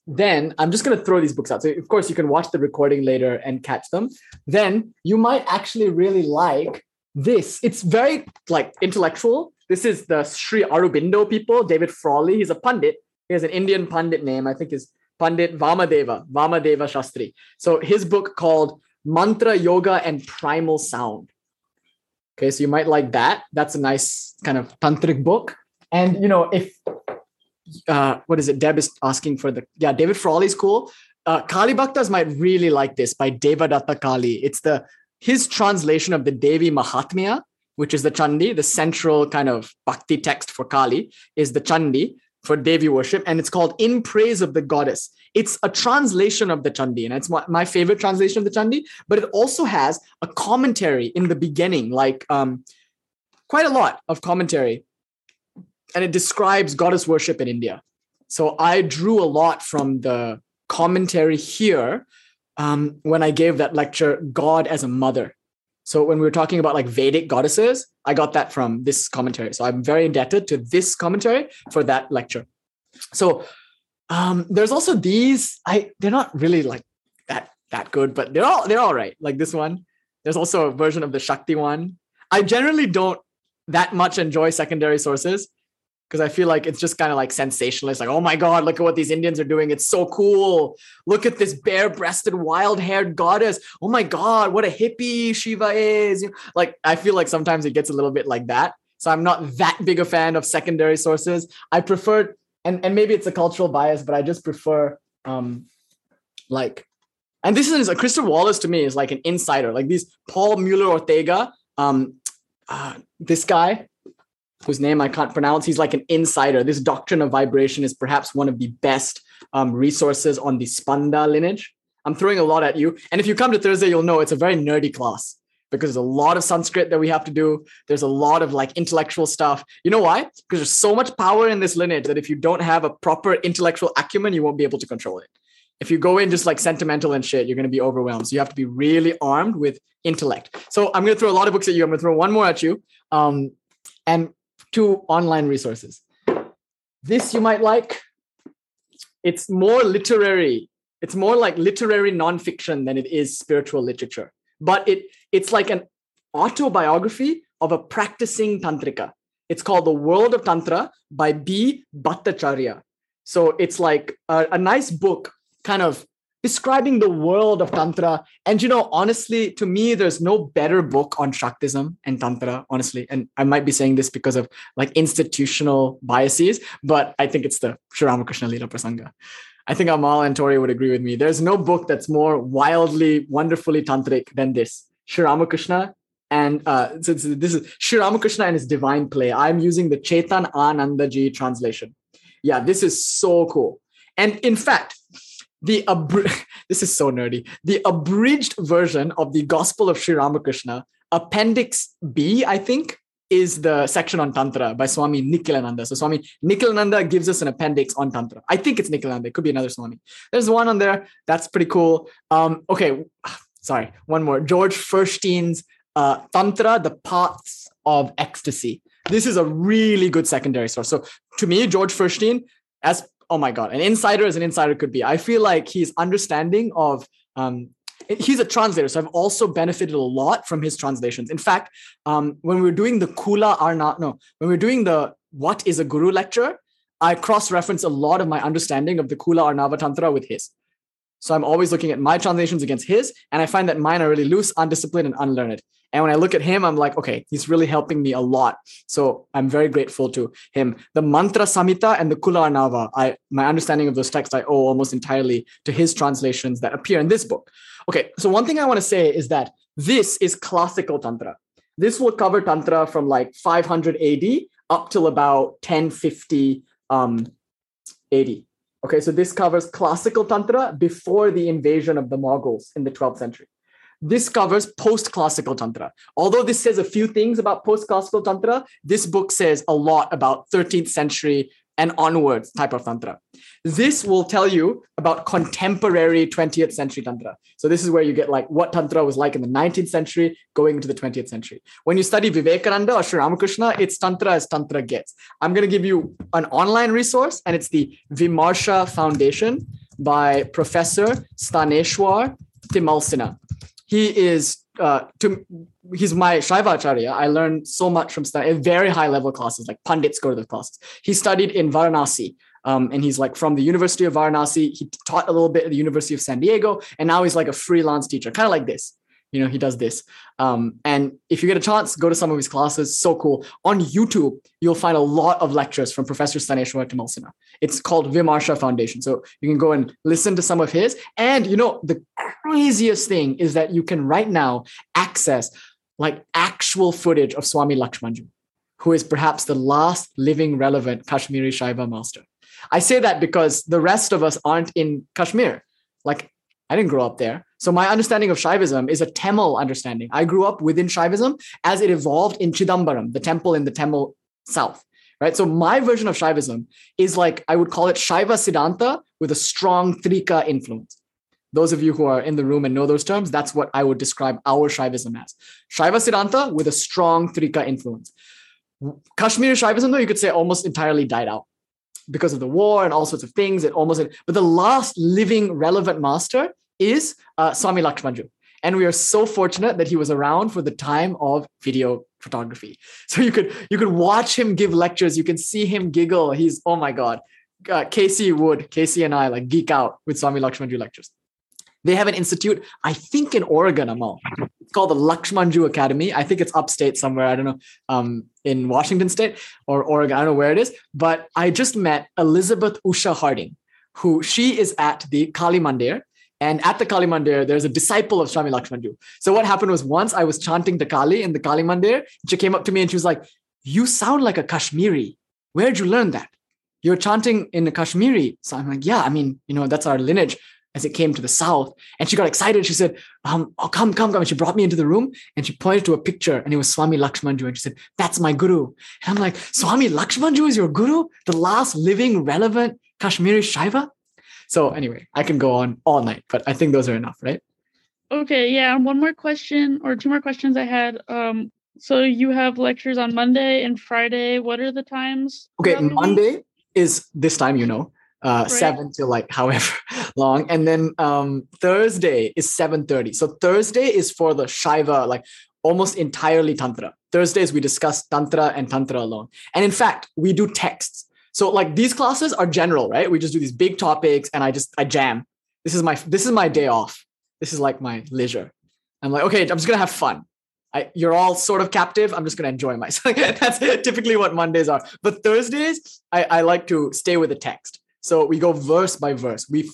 then I'm just going to throw these books out. So, of course, you can watch the recording later and catch them. Then you might actually really like this. It's very like intellectual. This is the Sri Aurobindo people, David Frawley. He's a pundit. He has an Indian pundit name. I think is Pandit Vamadeva, Vamadeva Shastri. So his book called Mantra Yoga and Primal Sound. Okay, so you might like that. That's a nice kind of tantric book. And you know, if uh, what is it? Deb is asking for the yeah, David Frawley's cool. Uh, Kali Bhaktas might really like this by Devadatta Kali. It's the his translation of the Devi Mahatmya, which is the Chandi, the central kind of bhakti text for Kali, is the Chandi for Devi worship, and it's called In Praise of the Goddess. It's a translation of the Chandi, and it's my, my favorite translation of the Chandi, but it also has a commentary in the beginning, like um, quite a lot of commentary. And it describes goddess worship in India. So I drew a lot from the commentary here um, when I gave that lecture, God as a Mother. So when we were talking about like Vedic goddesses, I got that from this commentary. So I'm very indebted to this commentary for that lecture. So um, there's also these. I they're not really like that that good, but they're all they're all right. Like this one. There's also a version of the Shakti one. I generally don't that much enjoy secondary sources because I feel like it's just kind of like sensationalist. Like, oh my God, look at what these Indians are doing. It's so cool. Look at this bare breasted, wild haired goddess. Oh my God, what a hippie Shiva is. Like, I feel like sometimes it gets a little bit like that. So I'm not that big a fan of secondary sources. I prefer, and, and maybe it's a cultural bias, but I just prefer um like, and this is a Christopher Wallis to me is like an insider. Like these Paul Mueller Ortega, um, uh, this guy, whose name I can't pronounce. He's like an insider. This doctrine of vibration is perhaps one of the best um, resources on the Spanda lineage. I'm throwing a lot at you. And if you come to Thursday, you'll know it's a very nerdy class because there's a lot of Sanskrit that we have to do. There's a lot of like intellectual stuff. You know why? Because there's so much power in this lineage that if you don't have a proper intellectual acumen, you won't be able to control it. If you go in just like sentimental and shit, you're going to be overwhelmed. So you have to be really armed with intellect. So I'm going to throw a lot of books at you. I'm going to throw one more at you. Um, and two online resources. This you might like. It's more literary. It's more like literary nonfiction than it is spiritual literature. But it it's like an autobiography of a practicing tantrika. It's called The World of Tantra by B. Bhattacharya. So it's like a, a nice book, kind of describing the world of tantra and you know honestly to me there's no better book on shaktism and tantra honestly and i might be saying this because of like institutional biases but i think it's the Sri Ramakrishna Lila Prasanga I think Amal and Tori would agree with me. There's no book that's more wildly, wonderfully tantric than this. Sri Ramakrishna and uh, so this is Sri Ramakrishna and his divine play. I'm using the Chetananandaji translation. Yeah, this is so cool. And in fact, the abr- this is so nerdy. The abridged version of the Gospel of Sri Ramakrishna, Appendix B, I think, is the section on Tantra by Swami Nikhilananda. So Swami Nikhilananda gives us an appendix on Tantra. I think it's Nikhilananda. It could be another Swami. There's one on there. That's pretty cool. Um, okay, sorry, one more. George Feuerstein's uh, Tantra, the Paths of Ecstasy. This is a really good secondary source. So to me, George Feuerstein, as oh my god, an insider as an insider could be. I feel like he's understanding of um, he's a translator, so I've also benefited a lot from his translations. In fact, um, when we were doing the Kula Arna, no, when we were doing the What is a Guru lecture, I cross-reference a lot of my understanding of the Kula Arnava Tantra with his. So I'm always looking at my translations against his, and I find that mine are really loose, undisciplined, and unlearned. And when I look at him, I'm like, okay, he's really helping me a lot. So I'm very grateful to him. The Mantra Samhita and the Kula Arnava, I my understanding of those texts I owe almost entirely to his translations that appear in this book. Okay, so one thing I want to say is that this is classical Tantra. This will cover Tantra from like 500 AD up till about 1050 um, AD. Okay, so this covers classical Tantra before the invasion of the Mongols in the 12th century. This covers post classical Tantra. Although this says a few things about post classical Tantra, this book says a lot about 13th century and onwards type of Tantra. This will tell you about contemporary 20th century Tantra. So, this is where you get like what Tantra was like in the 19th century going into the 20th century. When you study Vivekananda or Sri Ramakrishna, it's Tantra as Tantra gets. I'm going to give you an online resource, and it's the Vimarsha Foundation by Professor Sthaneshwar Timalsina he is uh, to he's my Shaiva Acharya. I learned so much from studying very high level classes, like pundits go to the classes. He studied in Varanasi, um, and he's like from the University of Varanasi. He taught a little bit at the University of San Diego, and now he's like a freelance teacher, kind of like this you know he does this. Um, and if you get a chance go to some of his classes. So cool. On youtube you'll find a lot of lectures from professor sthaneshwar Timalsina. it's called vimarsha foundation. So you can go and listen to some of his. And you know the craziest thing is that you can right now access like actual footage of swami lakshmanjoo who is perhaps the last living relevant kashmiri shaiva master. I say that because the rest of us aren't in kashmir. Like I didn't grow up there. So my understanding of Shaivism is a Tamil understanding. I grew up within Shaivism as it evolved in Chidambaram, the temple in the Tamil south. Right. So my version of Shaivism is like I would call it Shaiva Siddhanta with a strong Trika influence. Those of you who are in the room and know those terms, that's what I would describe our Shaivism as. Shaiva Siddhanta with a strong Trika influence. Kashmiri Shaivism, though, you could say almost entirely died out because of the war and all sorts of things. It almost, but the last living relevant master is uh, Swami Lakshmanjoo. And we are so fortunate that he was around for the time of video photography. So you could you could watch him give lectures. You can see him giggle. He's oh my god. Uh, Casey Wood, Casey and I like geek out with Swami Lakshmanjoo lectures. They have an institute, I think in Oregon, Amal. It's called the Lakshmanjoo Academy. I think it's upstate somewhere. I don't know, um, in Washington State or Oregon. I don't know where it is. But I just met Elizabeth Usha Harding, who she is at the Kali Mandir. And at the Kali Mandir, there's a disciple of Swami Lakshmanjoo. So what happened was once I was chanting the Kali in the Kali Mandir, she came up to me and she was like, You sound like a Kashmiri. Where'd you learn that? You're chanting in the Kashmiri. So I'm like, Yeah, I mean, you know, that's our lineage as it came to the south. And she got excited. She said, um, oh, come, come, come. And she brought me into the room and she pointed to a picture and it was Swami Lakshmanjoo. And she said, that's my guru. And I'm like, Swami Lakshmanjoo is your guru? The last living, relevant Kashmiri Shaiva? So anyway, I can go on all night, but I think those are enough, right? Okay, yeah. One more question or two more questions I had. Um, so you have lectures on Monday and Friday. What are the times? Okay, Monday is this time, you know uh, right. seven to like however long, and then um, Thursday is seven thirty. So Thursday is for the Shaiva, like almost entirely tantra. Thursdays we discuss tantra and tantra alone, and in fact we do texts. So like these classes are general, right? We just do these big topics, and I just I jam. This is my this is my day off. This is like my leisure. I'm like, okay, I'm just gonna have fun. I, you're all sort of captive. I'm just to enjoy myself. That's typically what Mondays are. But Thursdays, I, I like to stay with the text. So we go verse by verse. We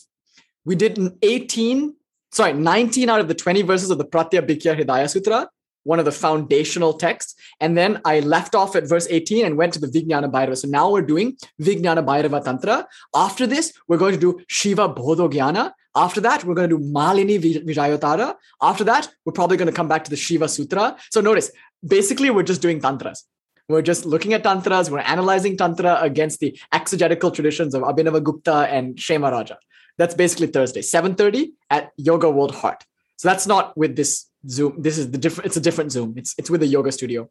we did 18, sorry, 19 out of the 20 verses of the Pratyabhijna Hridaya Sutra one of the foundational texts. And then I left off at verse 18 and went to the Vijnana Bhairava. So now we're doing Vijnana Bhairava Tantra. After this, we're going to do Shiva Bodhogyana. After that, we're going to do Malini Vijayotara. After that, we're probably going to come back to the Shiva Sutra. So notice, basically, we're just doing tantras. We're just looking at tantras. We're analyzing tantra against the exegetical traditions of Abhinavagupta and Kshema Raja. That's basically Thursday, 7:30 at Yoga World Heart. So that's not with this Zoom. This is the different. It's a different Zoom. It's it's with the yoga studio.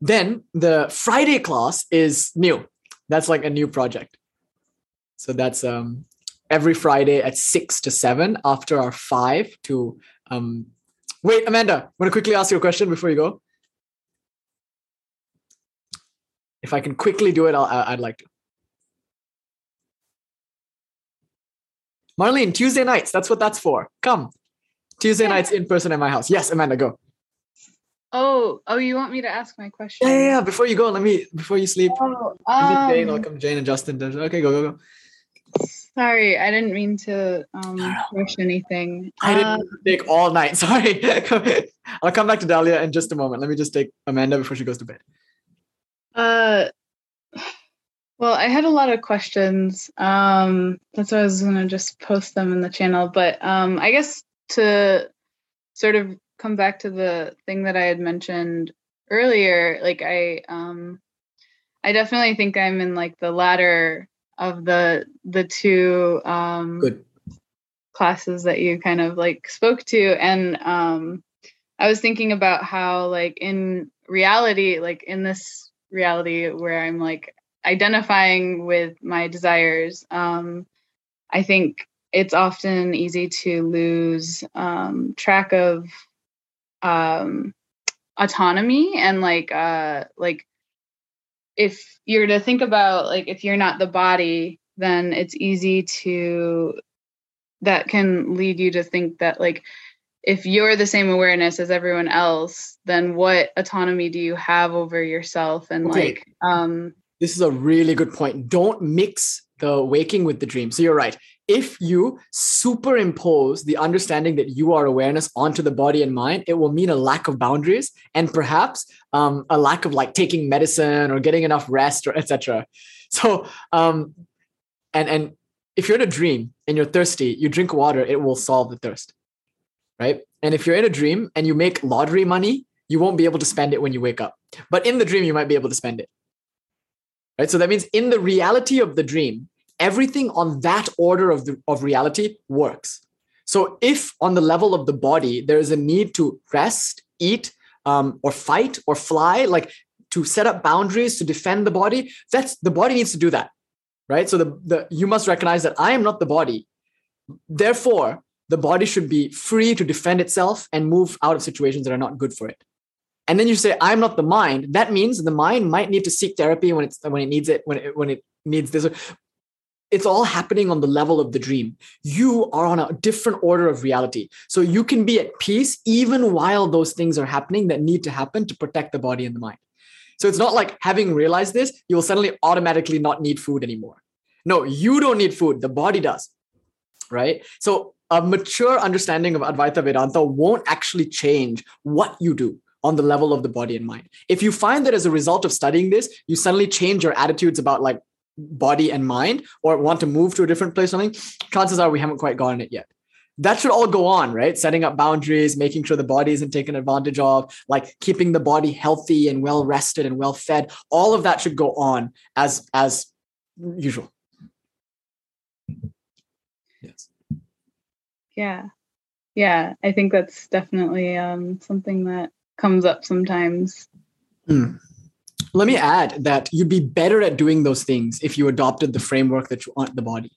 Then the Friday class is new. That's like a new project. So that's um every Friday at six to seven after our five to um. Wait, Amanda, I want to quickly ask you a question before you go? If I can quickly do it, I'll, I'd like to. Marlene, Tuesday nights. That's what that's for. Come. Tuesday Yeah. nights in person at my house. Yes, Amanda, go. Oh, oh, you want me to ask my question? Yeah, yeah, yeah. Before you go, let me before you sleep. Oh, Visit Jane, um, welcome Jane and Justin. Okay, go, go, go. sorry, I didn't mean to um rush anything. I Uh, didn't take all night. Sorry. I'll come back to Dahlia in just a moment. Let me just take Amanda before she goes to bed. Uh, well, I had a lot of questions. Um, that's why I was gonna just post them in the channel. But um, I guess to sort of come back to the thing that I had mentioned earlier, like I um, I definitely think I'm in like the latter of the the two um Good. classes that you kind of like spoke to and um i was thinking about how like in reality like in this reality where i'm like identifying with my desires um i think it's often easy to lose um track of um autonomy and like uh like if you're to think about like if you're not the body then it's easy to that can lead you to think that like if you're the same awareness as everyone else then what autonomy do you have over yourself and Okay. like um This is a really good point. Don't mix the waking with the dream. So you're right. If you superimpose the understanding that you are awareness onto the body and mind, it will mean a lack of boundaries and perhaps um, a lack of like taking medicine or getting enough rest or etc. So um, and and if you're in a dream and you're thirsty, you drink water, it will solve the thirst, right? And if you're in a dream and you make lottery money, you won't be able to spend it when you wake up. But in the dream, you might be able to spend it right? So that means in the reality of the dream everything on that order of the of reality works. So if on the level of the body there is a need to rest eat um, or fight or fly like to set up boundaries to defend the body that's the body needs to do that. Right? So the, the you must recognize that i am not the body. Therefore the body should be free to defend itself and move out of situations that are not good for it and then you say i'm not the mind. That means the mind might need to seek therapy when it's when it needs it when it when it needs this. It's all happening on the level of the dream. You are on a different order of reality. So you can be at peace even while those things are happening that need to happen to protect the body and the mind. So it's not like having realized this you will suddenly automatically not need food anymore. No you don't need food. The body does right? So a mature understanding of advaita vedanta won't actually change what you do on the level of the body and mind. If you find that as a result of studying this, you suddenly change your attitudes about like body and mind or want to move to a different place, or something, chances are we haven't quite gotten it yet. That should all go on, right? Setting up boundaries, making sure the body isn't taken advantage of, like keeping the body healthy and well rested and well fed. All of that should go on as as usual. Yes. yeah yeah i think that's definitely um something that comes up sometimes Hmm. Let me add that you'd be better at doing those things if you adopted the framework that you want the body.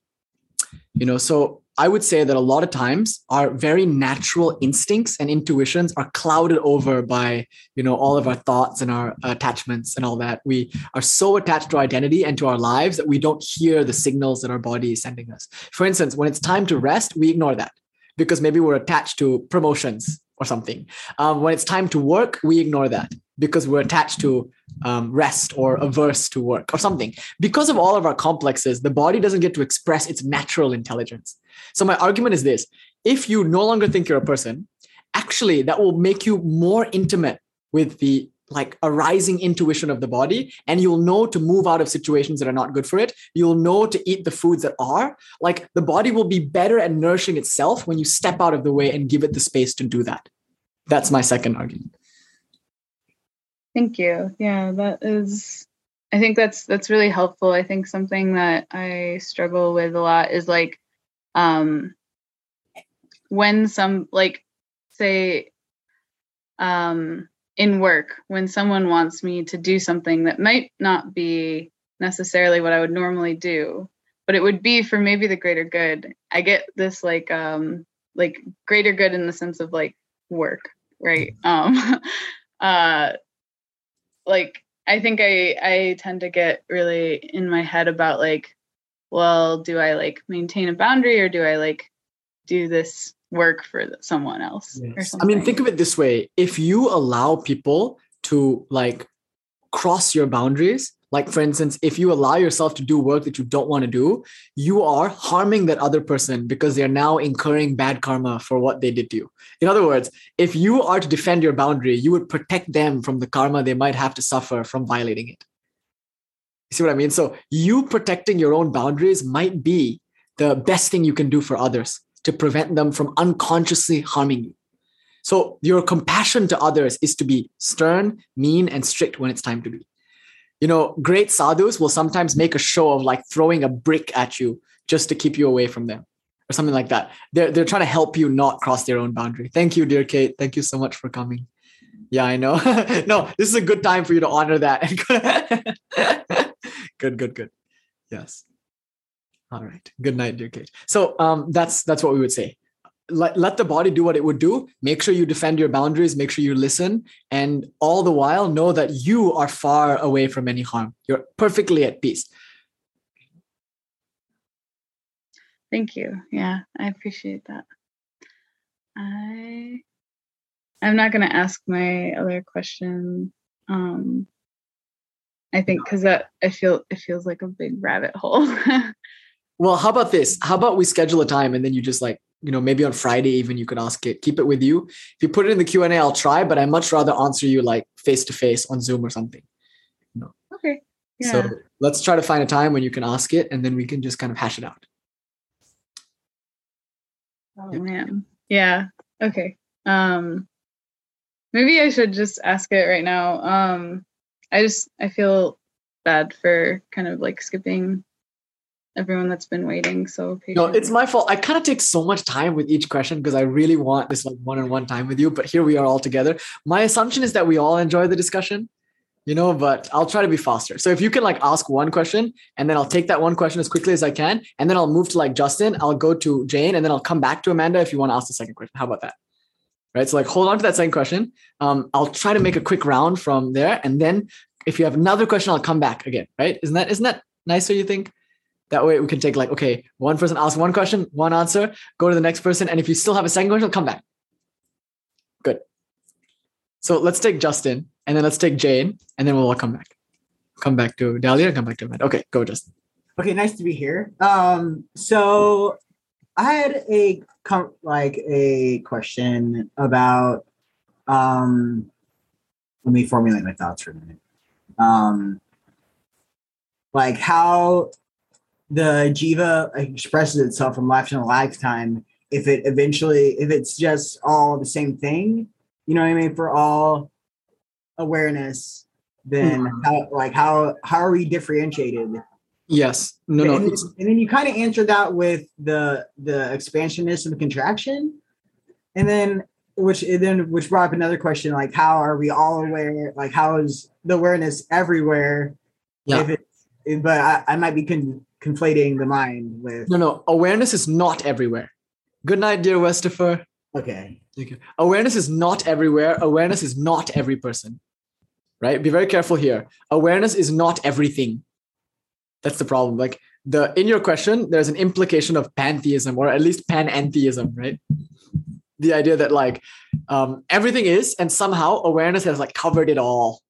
You know, so I would say that a lot of times our very natural instincts and intuitions are clouded over by, you know, all of our thoughts and our attachments and all that. We are so attached to our identity and to our lives that we don't hear the signals that our body is sending us. For instance, when it's time to rest, we ignore that because maybe we're attached to promotions or something. Um, when it's time to work, we ignore that because we're attached to um, rest or averse to work or something. Because of all of our complexes, the body doesn't get to express its natural intelligence. So, my argument is this if you no longer think you're a person, actually that will make you more intimate with the like a rising intuition of the body and you'll know to move out of situations that are not good for it you'll know to eat the foods that are like the body will be better at nourishing itself when you step out of the way and give it the space to do that that's my second argument Thank you. Yeah, that is I think that's that's really helpful. I think something that I struggle with a lot is like um when some like say um in work when someone wants me to do something that might not be necessarily what I would normally do, but it would be for maybe the greater good. I get this like um like greater good in the sense of like work, right? Um uh like I think I I tend to get really in my head about like, well, do I like maintain a boundary or do I like do this work for someone else or Yes. I mean, think of it this way: if you allow people to like cross your boundaries, like for instance, if you allow yourself to do work that you don't want to do, you are harming that other person because they're now incurring bad karma for what they did to you. In other words, if you are to defend your boundary, you would protect them from the karma they might have to suffer from violating it. You see what I mean? So, you protecting your own boundaries might be the best thing you can do for others to prevent them from unconsciously harming you. So, your compassion to others is to be stern, mean, and strict when it's time to be. You know, great sadhus will sometimes make a show of like throwing a brick at you just to keep you away from them or something like that. They're, they're trying to help you not cross their own boundary. Thank you, dear Kate. Thank you so much for coming. Yeah, I know. no, this is a good time for you to honor that. good, good, good. Yes. All right. Good night, dear Kate. So um, that's that's what we would say. Let, let the body do what it would do. Make sure you defend your boundaries. Make sure you listen, and all the while know that you are far away from any harm. You're perfectly at peace. Thank you. Yeah, I appreciate that. I I'm not going to ask my other question. Um I think that I feel it feels like a big rabbit hole. Well, how about this? How about we schedule a time and then you just like, you know, maybe on Friday even you could ask it. Keep it with you. If you put it in the Q&A, I'll try, but I much rather answer you like face to face on Zoom or something. okay. Yeah. So let's try to find a time when you can ask it and then we can just kind of hash it out. oh man. Yeah. Okay. Um maybe I should just ask it right now. Um I just I feel bad for kind of like skipping everyone that's been waiting so No, it's my fault. I kind of take so much time with each question because I really want this like one-on-one time with you. But here we are all together. My assumption is that we all enjoy the discussion, you know. But I'll try to be faster. So if you can like ask one question, and then I'll take that one question as quickly as I can, and then I'll move to like Justin. I'll go to Jane, and then I'll come back to Amanda if you want to ask the second question. How about that? Right. So like hold on to that second question. Um, I'll try to make a quick round from there, and then if you have another question, I'll come back again. Right? Isn't that isn't that nicer? You think? That way we can take like, okay, one person ask one question, one answer, go to the next person. And if you still have a second question, come back. Good. So let's take Justin and then let's take Jane and then we'll all come back. Come back to Dahlia and come back to Amanda. Okay, go Justin. Okay, nice to be here. Um, so I had a like a question about um let me formulate my thoughts for a minute. Um like how the jiva expresses itself from lifetime to lifetime if it eventually if it's just all the same thing, you know what I mean, for all awareness, then Mhm. how like how how are we differentiated? Yes. No, no. and, it's- and then you kind of answer that with the the expansionness and the contraction and then which and then which brought up another question like how are we all aware like how is the awareness everywhere Yeah. it, but I, I might be con- conflating the mind with No, no. Awareness is not everywhere. Good night, dear Westifer. okay Thank you. Awareness is not everywhere. Awareness is not every person. Right? Be very careful here. Awareness is not everything. That's the problem. Like the in your question, there's an implication of pantheism or at least panentheism, right? The idea that like um, everything is, and somehow awareness has like covered it all.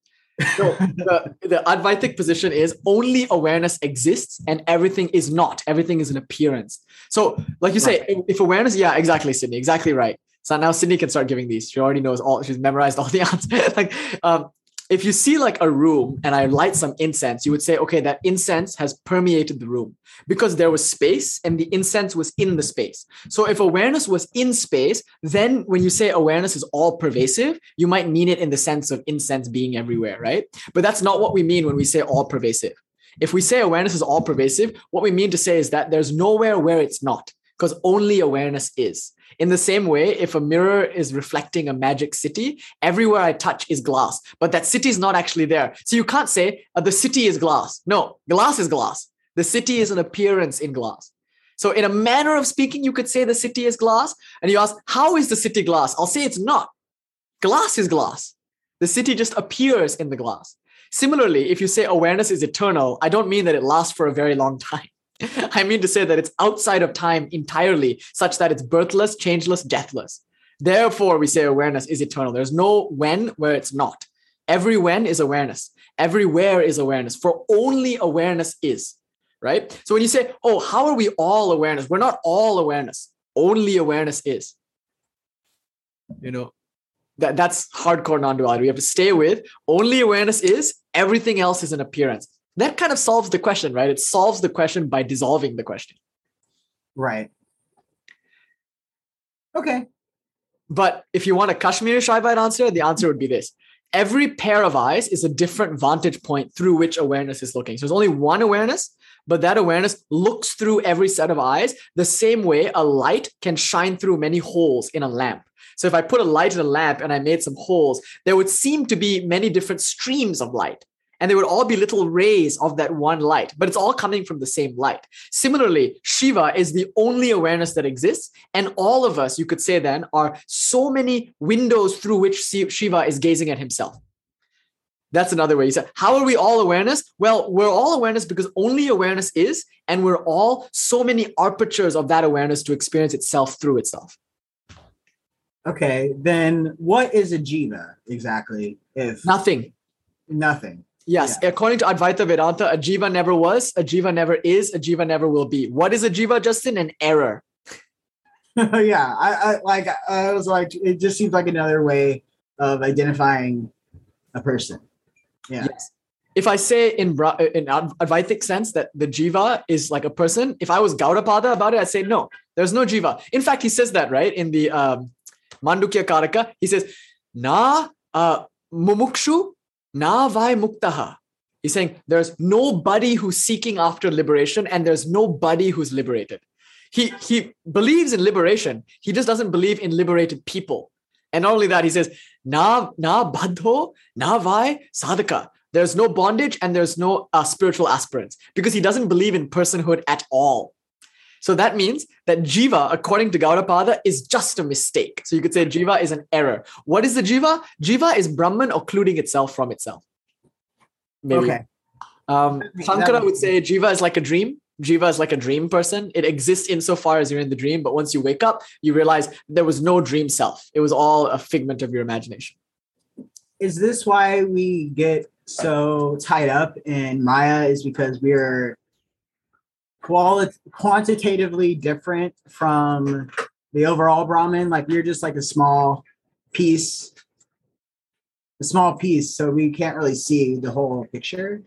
So the, the Advaitic position is only awareness exists and everything is not. Everything is an appearance. So, like you say, if, if awareness, yeah, exactly, Sydney, exactly right. So now Sydney can start giving these. She already knows all. She's memorized all the answers. like, um, if you see like a room and I light some incense, you would say, okay, that incense has permeated the room because there was space and the incense was in the space. So if awareness was in space, then when you say awareness is all pervasive, you might mean it in the sense of incense being everywhere, right? But that's not what we mean when we say all pervasive. If we say awareness is all pervasive, what we mean to say is that there's nowhere where it's not because only awareness is. In the same way, if a mirror is reflecting a magic city, everywhere I touch is glass, but that city is not actually there. So you can't say uh, the city is glass. No, glass is glass. The city is an appearance in glass. So, in a manner of speaking, you could say the city is glass. And you ask, how is the city glass? I'll say it's not. Glass is glass. The city just appears in the glass. Similarly, if you say awareness is eternal, I don't mean that it lasts for a very long time. I mean to say that it's outside of time entirely, such that it's birthless, changeless, deathless. Therefore, we say awareness is eternal. There's no when where it's not. Every when is awareness. Everywhere is awareness. For only awareness is, right? So when you say, oh, how are we all awareness? We're not all awareness. Only awareness is. You know, that, that's hardcore non-duality. We have to stay with only awareness is, everything else is an appearance that kind of solves the question, right? It solves the question by dissolving the question. Right. Okay. But if you want a Kashmiri Shaivite answer, the answer would be this. Every pair of eyes is a different vantage point through which awareness is looking. So there's only one awareness, but that awareness looks through every set of eyes the same way a light can shine through many holes in a lamp. So if I put a light in a lamp and I made some holes, there would seem to be many different streams of light and they would all be little rays of that one light, but it's all coming from the same light. Similarly, Shiva is the only awareness that exists, and all of us, you could say then, are so many windows through which Shiva is gazing at himself. That's another way. You said, How are we all awareness? Well, we're all awareness because only awareness is, and we're all so many apertures of that awareness to experience itself through itself. Okay, then what is a jiva exactly? If nothing, nothing. Yes, yeah. according to Advaita Vedanta, a jiva never was, a jiva never is, a jiva never will be. What is a jiva, Justin? An error. yeah, I, I like. I was like, it just seems like another way of identifying a person. Yeah. Yes. If I say in in Advaitic sense that the jiva is like a person, if I was Gaudapada about it, I'd say no, there's no jiva. In fact, he says that right in the um, Mandukya Karika. He says, "Na uh, mumukshu Na vai muktaha. He's saying there's nobody who's seeking after liberation and there's nobody who's liberated. He he believes in liberation. He just doesn't believe in liberated people. And not only that, he says, na na badho, na vai sadhaka. There's no bondage and there's no uh, spiritual aspirants because he doesn't believe in personhood at all. So that means that jiva, according to Gaudapada, is just a mistake. So you could say jiva is an error. What is the jiva? Jiva is Brahman occluding itself from itself. Maybe. Okay. Um, Shankara would say jiva is like a dream. Jiva is like a dream person. It exists insofar as you're in the dream, but once you wake up, you realize there was no dream self. It was all a figment of your imagination. Is this why we get so tied up in Maya? Is because we're quali- quantitatively different from the overall Brahman. Like you're just like a small piece, a small piece, so we can't really see the whole picture.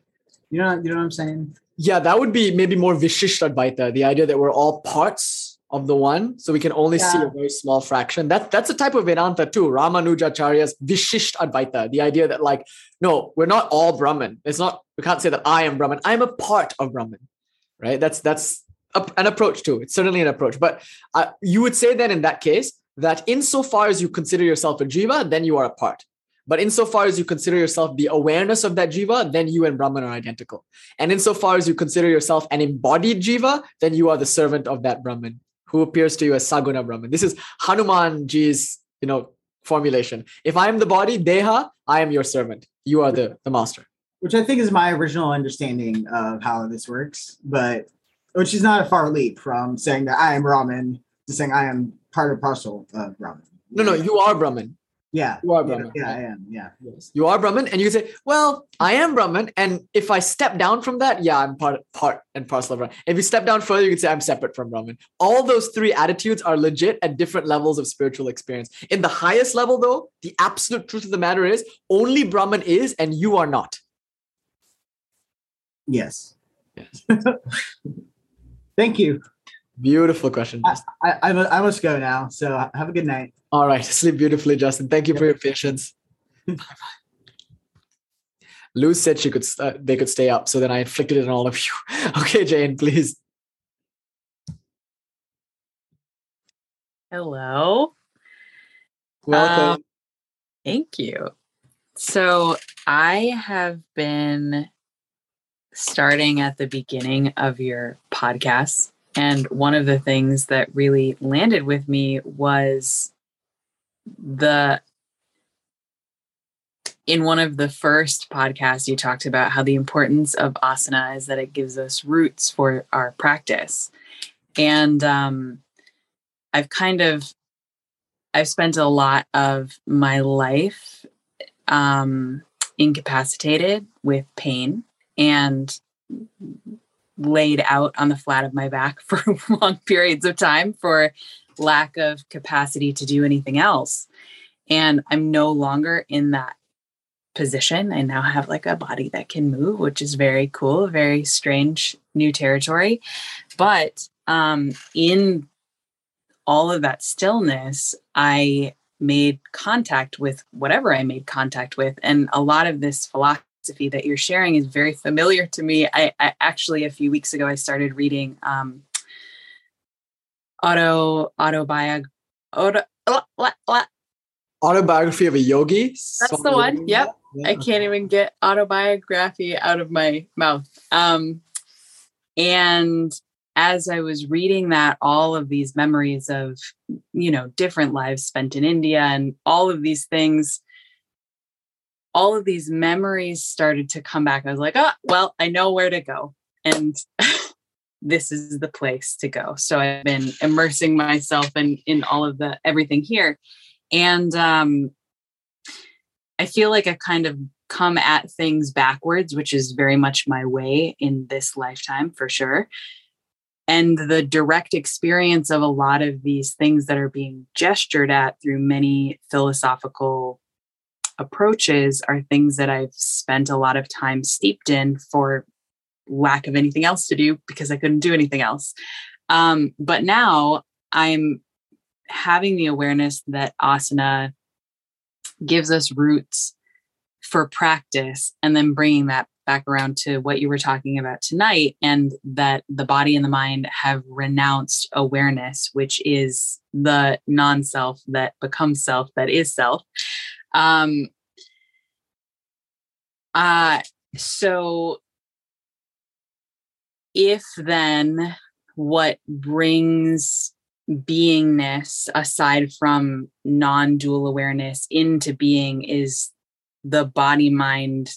You know, you know what I'm saying? Yeah, that would be maybe more Vishishtadvaita, the idea that we're all parts of the one, so we can only yeah. see a very small fraction. That that's a type of Vedanta too. Ramanujacharya's Vishisht Advaita, the idea that like, no, we're not all Brahman. It's not we can't say that I am Brahman. I'm a part of Brahman right? That's that's a, an approach too. It's certainly an approach. But uh, you would say then in that case that insofar as you consider yourself a jiva, then you are a part. But insofar as you consider yourself the awareness of that jiva, then you and Brahman are identical. And insofar as you consider yourself an embodied jiva, then you are the servant of that Brahman who appears to you as Saguna Brahman. This is Hanumanji's, you know, formulation. If I am the body, Deha, I am your servant. You are the, the master which I think is my original understanding of how this works, but which is not a far leap from saying that I am Brahman to saying I am part of parcel of Brahman. No, no, you are Brahman. Yeah. You are yeah, Brahman. Yeah, I am. Yeah. Yes. You are Brahman, and you can say, "Well, I am Brahman, and if I step down from that, yeah, I'm part part and parcel of Brahman." If you step down further, you can say, "I'm separate from Brahman." All those three attitudes are legit at different levels of spiritual experience. In the highest level, though, the absolute truth of the matter is only Brahman is, and you are not. Yes. Yes. Thank you. Beautiful question. I, I, I must go now. So have a good night. All right, sleep beautifully, Justin. Thank you for your patience. Bye-bye. Luz said she could uh, they could stay up, so then I inflicted it on all of you. Okay, Jane, please. Hello. Welcome. Um, Thank you. So I have been starting at the beginning of your podcast. And one of the things that really landed with me was the in one of the first podcasts you talked about how the importance of asana is that it gives us roots for our practice and um, i've kind of i've spent a lot of my life um, incapacitated with pain and laid out on the flat of my back for long periods of time for lack of capacity to do anything else and i'm no longer in that position. I now have like a body that can move, which is very cool, very strange new territory. But um, in all of that stillness, I made contact with whatever I made contact with. And a lot of this philosophy that you're sharing is very familiar to me. I, I actually, a few weeks ago, I started reading um, auto autobiog auto, Autobiography of a Yogi. That's the one. Yep. I can't even get autobiography out of my mouth. Um, and as I was reading that, all of these memories of, you know, different lives spent in India and all of these things, all of these memories started to come back. I was like, oh, well, I know where to go. And this is the place to go. So I've been immersing myself in in all of the everything here. And um I feel like I kind of come at things backwards, which is very much my way in this lifetime for sure. And the direct experience of a lot of these things that are being gestured at through many philosophical approaches are things that I've spent a lot of time steeped in for lack of anything else to do because I couldn't do anything else. Um, but now I'm having the awareness that asana gives us roots for practice and then bringing that back around to what you were talking about tonight and that the body and the mind have renounced awareness which is the non-self that becomes self that is self um uh so if then what brings beingness aside from non-dual awareness into being is the body mind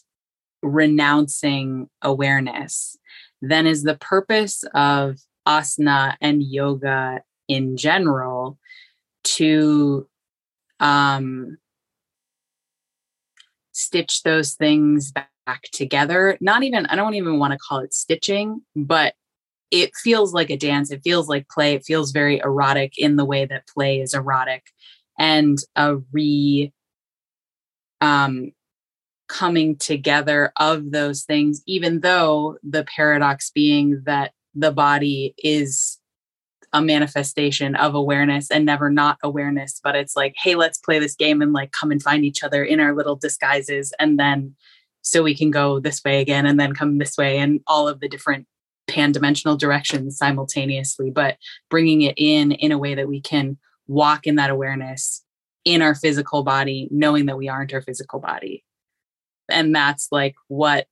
renouncing awareness then is the purpose of asana and yoga in general to um stitch those things back together. Not even i don't even want to call it stitching but it feels like a dance it feels like play it feels very erotic in the way that play is erotic. And a re um coming together of those things even though the paradox being that the body is a manifestation of awareness and never not awareness but it's like hey let's play this game and like come and find each other in our little disguises and then so we can go this way again and then come this way and all of the different pan-dimensional directions simultaneously but bringing it in in a way that we can walk in that awareness in our physical body knowing that we aren't our physical body. And that's like what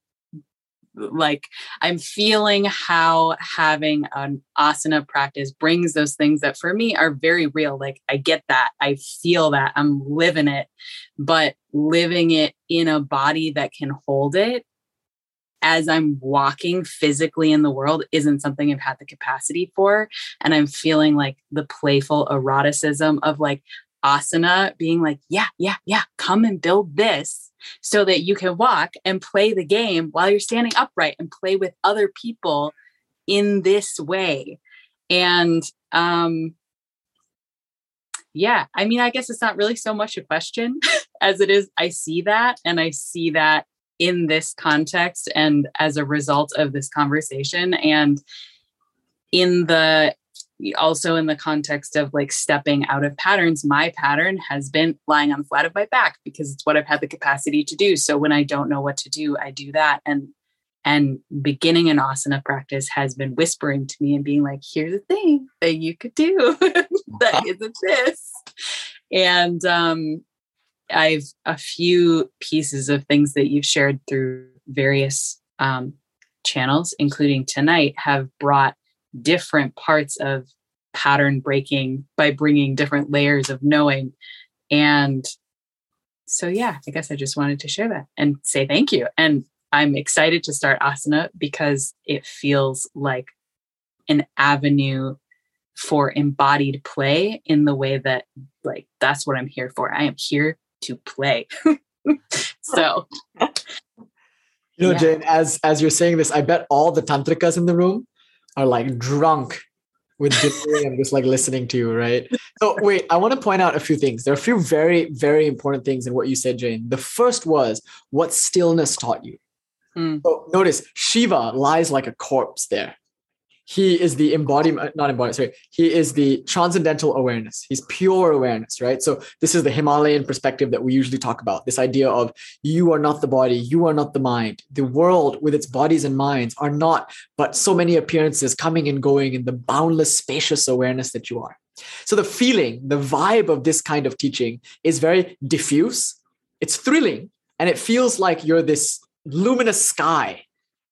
like i'm feeling how having an asana practice brings those things that for me are very real like i get that i feel that i'm living it but living it in a body that can hold it as i'm walking physically in the world isn't something i've had the capacity for and i'm feeling like the playful eroticism of like asana being like, yeah, yeah, yeah, come and build this so that you can walk and play the game while you're standing upright and play with other people in this way. And um yeah, I mean, I guess it's not really so much a question as it is I see that and I see that in this context and as a result of this conversation and in the also in the context of like stepping out of patterns my pattern has been lying on the flat of my back because it's what i've had the capacity to do. So when i don't know what to do i do that. And and beginning an asana practice has been whispering to me and being like here's a thing that you could do that isn't this. And um i've a few pieces of things that you've shared through various um channels including tonight have brought different parts of pattern breaking by bringing different layers of knowing. And so, yeah, I guess I just wanted to share that and say thank you. And I'm excited to start asana because it feels like an avenue for embodied play in the way that, like, that's what I'm here for. I am here to play. so, you know, yeah. Jane, as as you're saying this, I bet all the tantrikas in the room are like drunk with delirium just like listening to you, right? So wait, I want to point out a few things. There are a few very, very important things in what you said, Jane. The first was what stillness taught you. Mm. So notice Shiva lies like a corpse there he is the embodiment, uh, not embodiment, sorry, he is the transcendental awareness. He's pure awareness, right? So this is the Himalayan perspective that we usually talk about. This idea of you are not the body, you are not the mind. The world with its bodies and minds are not but so many appearances coming and going in the boundless, spacious awareness that you are. So the feeling, the vibe of this kind of teaching is very diffuse. It's thrilling and it feels like you're this luminous sky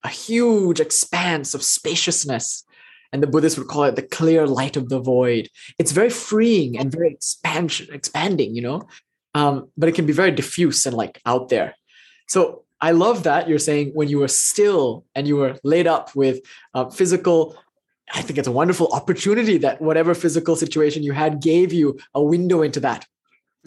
a huge expanse of spaciousness. And the Buddhists would call it the clear light of the void. It's very freeing and very expansion, expanding, you know, um, but it can be very diffuse and like out there. So I love that you're saying when you were still and you were laid up with uh, physical I think it's a wonderful opportunity that whatever physical situation you had gave you a window into that.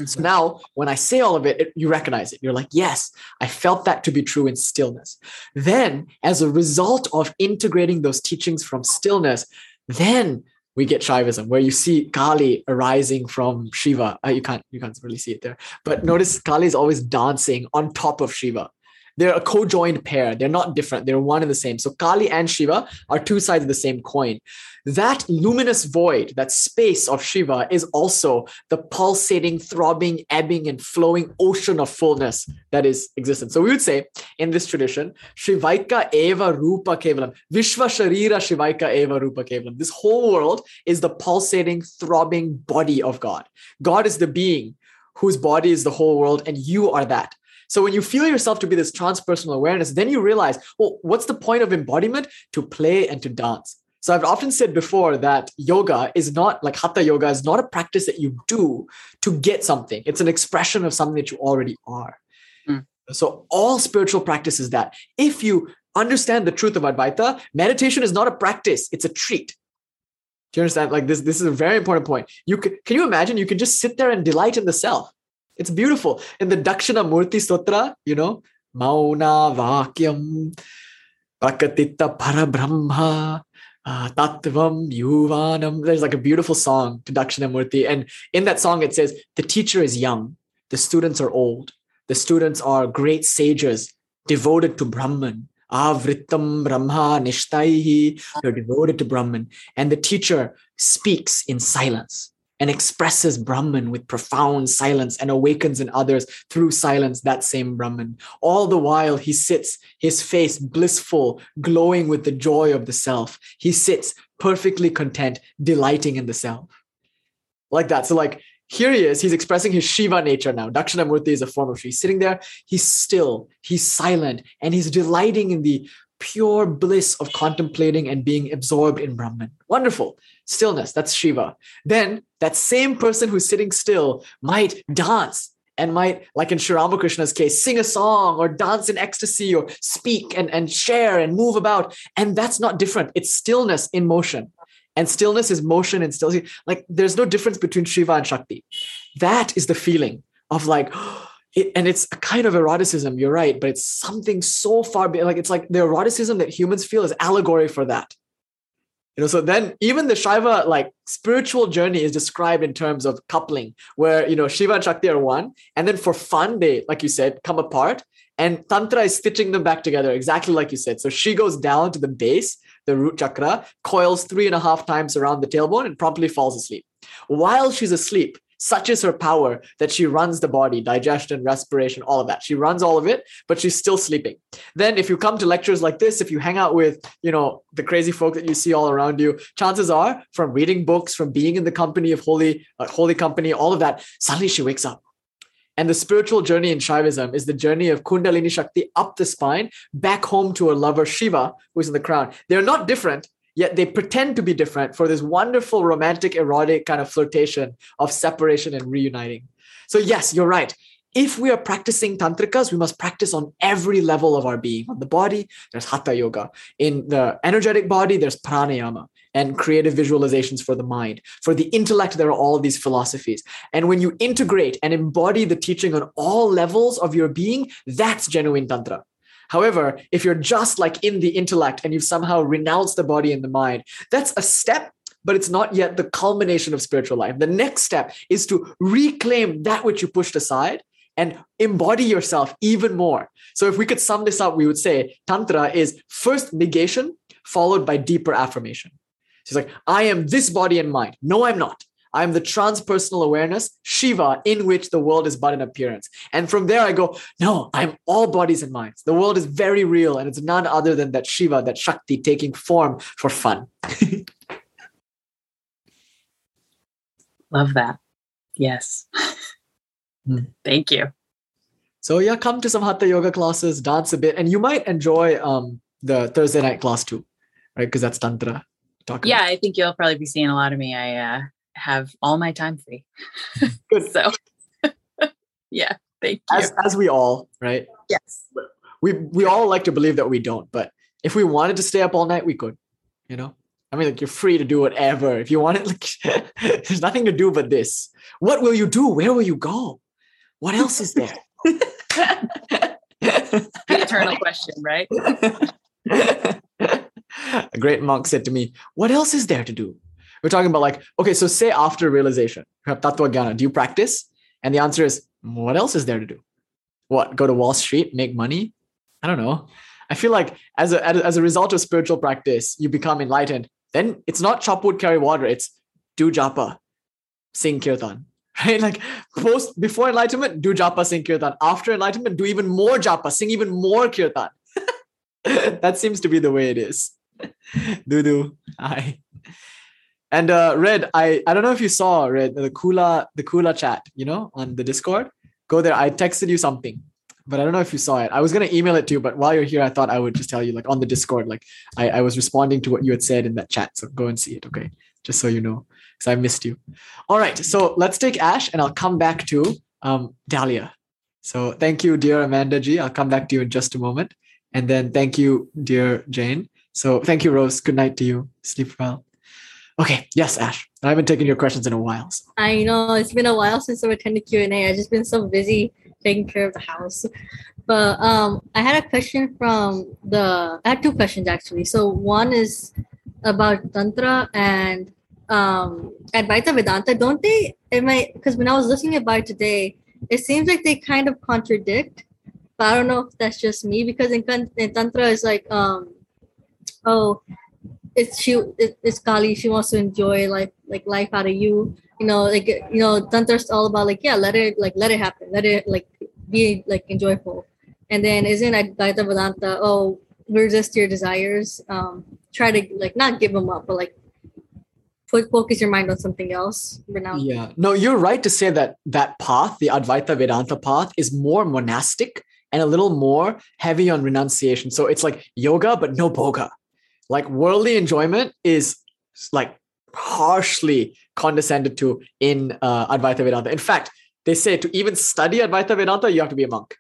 So now, when I say all of it, it, you recognize it. You're like, yes, I felt that to be true in stillness. Then, as a result of integrating those teachings from stillness, then we get Shaivism, where you see Kali arising from Shiva. Uh, you can't you can't really see it there, but notice Kali is always dancing on top of Shiva. They're a co-joined pair. They're not different. They're one and the same. So Kali and Shiva are two sides of the same coin. That luminous void, that space of Shiva is also the pulsating, throbbing, ebbing, and flowing ocean of fullness that is existence. So we would say in this tradition, Shivaika eva rupa kevalam, Vishva sharira Shivaika eva rupa kevalam. This whole world is the pulsating, throbbing body of God. God is the being whose body is the whole world, and you are that. So when you feel yourself to be this transpersonal awareness, then you realize, well, what's the point of embodiment? To play and to dance. So I've often said before that yoga is not like hatha yoga is not a practice that you do to get something. It's an expression of something that you already are. Mm. So all spiritual practice is that. If you understand the truth of Advaita, meditation is not a practice, it's a treat. Do you understand? Like this, this is a very important point. You can, can you imagine you can just sit there and delight in the self? It's beautiful. In the Dakshina Murti Sutra, you know, Mauna Vakyam Prakatita Parabrahma uh, Tattvam Yuvanam. There's like a beautiful song to Dakshinamurti. And in that song, it says, the teacher is young, the students are old, the students are great sages, devoted to Brahman. Avritam Brahma Nishtaihi. They're devoted to Brahman. And the teacher speaks in silence and expresses Brahman with profound silence and awakens in others through silence that same Brahman. All the while, he sits, his face blissful, glowing with the joy of the self. He sits perfectly content, delighting in the self. Like that. So, like, here he is, he's expressing his Shiva nature now. Dakshinamurti is a form of Shiva. He's sitting there, he's still, he's silent, and he's delighting in the pure bliss of contemplating and being absorbed in Brahman. Wonderful. Stillness, that's Shiva. Then that same person who's sitting still might dance and might, like in Sri Ramakrishna's case, sing a song or dance in ecstasy or speak and, and share and move about. And that's not different. It's stillness in motion. And stillness is motion and stillness. Like there's no difference between Shiva and Shakti. that is the feeling of like oh, it, and it's a kind of eroticism you're right but it's something so far like it's like the eroticism that humans feel is allegory for that. You know so then even the shiva like spiritual journey is described in terms of coupling where you know shiva and shakti are one and then for fun they like you said come apart and tantra is stitching them back together exactly like you said. So she goes down to the base the root chakra coils three and a half times around the tailbone and promptly falls asleep. While she's asleep such is her power that she runs the body, digestion, respiration, all of that. She runs all of it, but she's still sleeping. Then if you come to lectures like this, if you hang out with, you know, the crazy folk that you see all around you, chances are from reading books, from being in the company of holy, uh, holy company, all of that, suddenly she wakes up. And the spiritual journey in Shaivism is the journey of Kundalini Shakti up the spine, back home to her lover Shiva, who's in the crown. They're not different, yet they pretend to be different for this wonderful romantic erotic kind of flirtation of separation and reuniting. So yes you're right. If we are practicing tantrikas we must practice on every level of our being. On the body there's hatha yoga. In the energetic body there's pranayama and creative visualizations for the mind. For the intellect there are all these philosophies. And when you integrate and embody the teaching on all levels of your being that's genuine tantra However, if you're just like in the intellect and you've somehow renounced the body and the mind, that's a step, but it's not yet the culmination of spiritual life. The next step is to reclaim that which you pushed aside and embody yourself even more. So, if we could sum this up, we would say Tantra is first negation, followed by deeper affirmation. She's like, I am this body and mind. No, I'm not. I am the transpersonal awareness, Shiva, in which the world is but an appearance. And from there, I go, no, I'm all bodies and minds. The world is very real, and it's none other than that Shiva, that Shakti taking form for fun. Love that. Yes. Hmm. Thank you. So yeah, come to some hatha yoga classes, dance a bit, and you might enjoy um the Thursday night class too, right? Because that's tantra. Talk yeah, I think you'll probably be seeing a lot of me. I uh, have all my time free. Good. so yeah, thank you. As, as we all, right? Yes. We we all like to believe that we don't, but if we wanted to stay up all night, we could, you know? I mean, like you're free to do whatever. If you want it, like there's nothing to do but this. What will you do? Where will you go? What else is there? the eternal question, right? A great monk said to me, What else is there to do? We're talking about like, okay, so say after realization, tattva jnana, do you practice? And the answer is, what else is there to do? What, go to Wall Street, make money? I don't know. I feel like as a, as a result of spiritual practice, you become enlightened. Then it's not chop wood, carry water. It's do japa, sing kirtan, right? Like post before enlightenment, do japa, sing kirtan. After enlightenment, do even more japa, sing even more kirtan. that seems to be the way it is. do do. Hi. And uh, Red, I, I don't know if you saw Red the Kula the Kula chat, you know, on the Discord. Go there. I texted you something, but I don't know if you saw it. I was gonna email it to you, but while you're here, I thought I would just tell you, like on the Discord, like I, I was responding to what you had said in that chat. So go and see it, okay? Just so you know, because I missed you. All right, so let's take Ash, and I'll come back to um, Dahlia. So thank you, dear Amanda G. I'll come back to you in just a moment, and then thank you, dear Jane. So thank you, Rose. Good night to you. Sleep well. Okay, yes, Ash. I haven't taken your questions in a while. So. I know it's been a while since I've attended Q and A. I've just been so busy taking care of the house. But um, I had a question from the. I had two questions actually. So one is about tantra and um, Advaita Vedanta. Don't they? Am I? Because when I was listening about it today, it seems like they kind of contradict. But I don't know if that's just me because in, in tantra it's like um, oh it's she it, it's Kali. She wants to enjoy like like life out of you. You know, like you know, Tantra's all about like yeah, let it like let it happen, let it like be like enjoyable. And then isn't Advaita Vedanta? Oh, resist your desires. Um, try to like not give them up, but like put focus your mind on something else. Renounce. Yeah, no, you're right to say that that path, the Advaita Vedanta path, is more monastic and a little more heavy on renunciation. So it's like yoga, but no bhoga like worldly enjoyment is like harshly condescended to in uh, Advaita Vedanta. In fact, they say to even study Advaita Vedanta, you have to be a monk.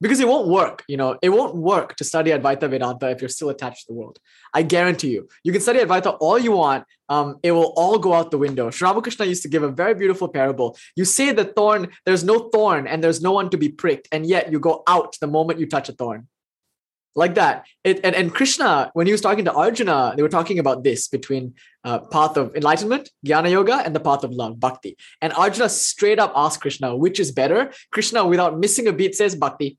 because it won't work. You know, it won't work to study Advaita Vedanta if you're still attached to the world. I guarantee you. You can study Advaita all you want. Um, it will all go out the window. Sri Ramakrishna used to give a very beautiful parable. You say the thorn, there's no thorn and there's no one to be pricked, and yet you go out the moment you touch a thorn. Like that. It, and, and Krishna, when he was talking to Arjuna, they were talking about this between uh, path of enlightenment, jnana yoga, and the path of love, bhakti. And Arjuna straight up asked Krishna, which is better? Krishna, without missing a beat, says bhakti.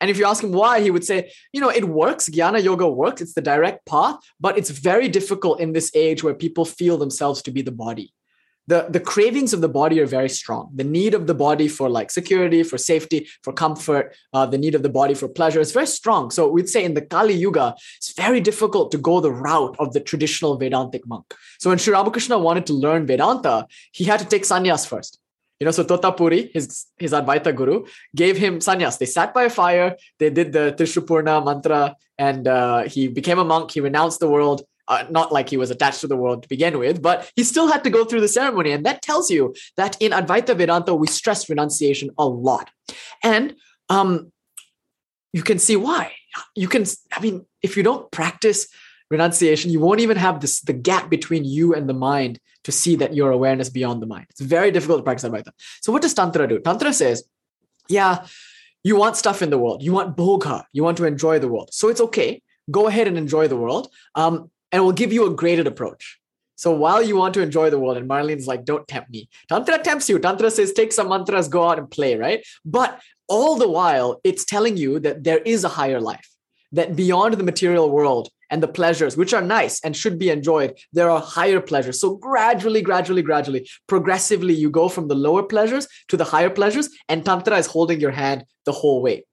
And if you ask him why, he would say, you know, it works. Jnana yoga works. It's the direct path, but it's very difficult in this age where people feel themselves to be the body. The, the cravings of the body are very strong. The need of the body for like security, for safety, for comfort, uh, the need of the body for pleasure is very strong. So we'd say in the Kali Yuga, it's very difficult to go the route of the traditional Vedantic monk. So when Sri Ramakrishna wanted to learn Vedanta, he had to take sannyas first. You know, so Totapuri, his his Advaita guru, gave him sannyas. They sat by a fire, they did the Trishupurna mantra, and uh, he became a monk. He renounced the world. Uh, not like he was attached to the world to begin with, but he still had to go through the ceremony. And that tells you that in Advaita Vedanta, we stress renunciation a lot. And um, you can see why. You can, I mean, if you don't practice renunciation, you won't even have this the gap between you and the mind to see that your awareness beyond the mind. It's very difficult to practice Advaita. So what does Tantra do? Tantra says, yeah, you want stuff in the world. You want bhoga. You want to enjoy the world. So it's okay. Go ahead and enjoy the world. Um, and we'll give you a graded approach. So while you want to enjoy the world, and Marlene's like, don't tempt me. Tantra tempts you. Tantra says, take some mantras, go out and play, right? But all the while, it's telling you that there is a higher life, that beyond the material world, and the pleasures, which are nice and should be enjoyed, there are higher pleasures. So gradually, gradually, gradually, progressively, you go from the lower pleasures to the higher pleasures, and Tantra is holding your hand the whole way.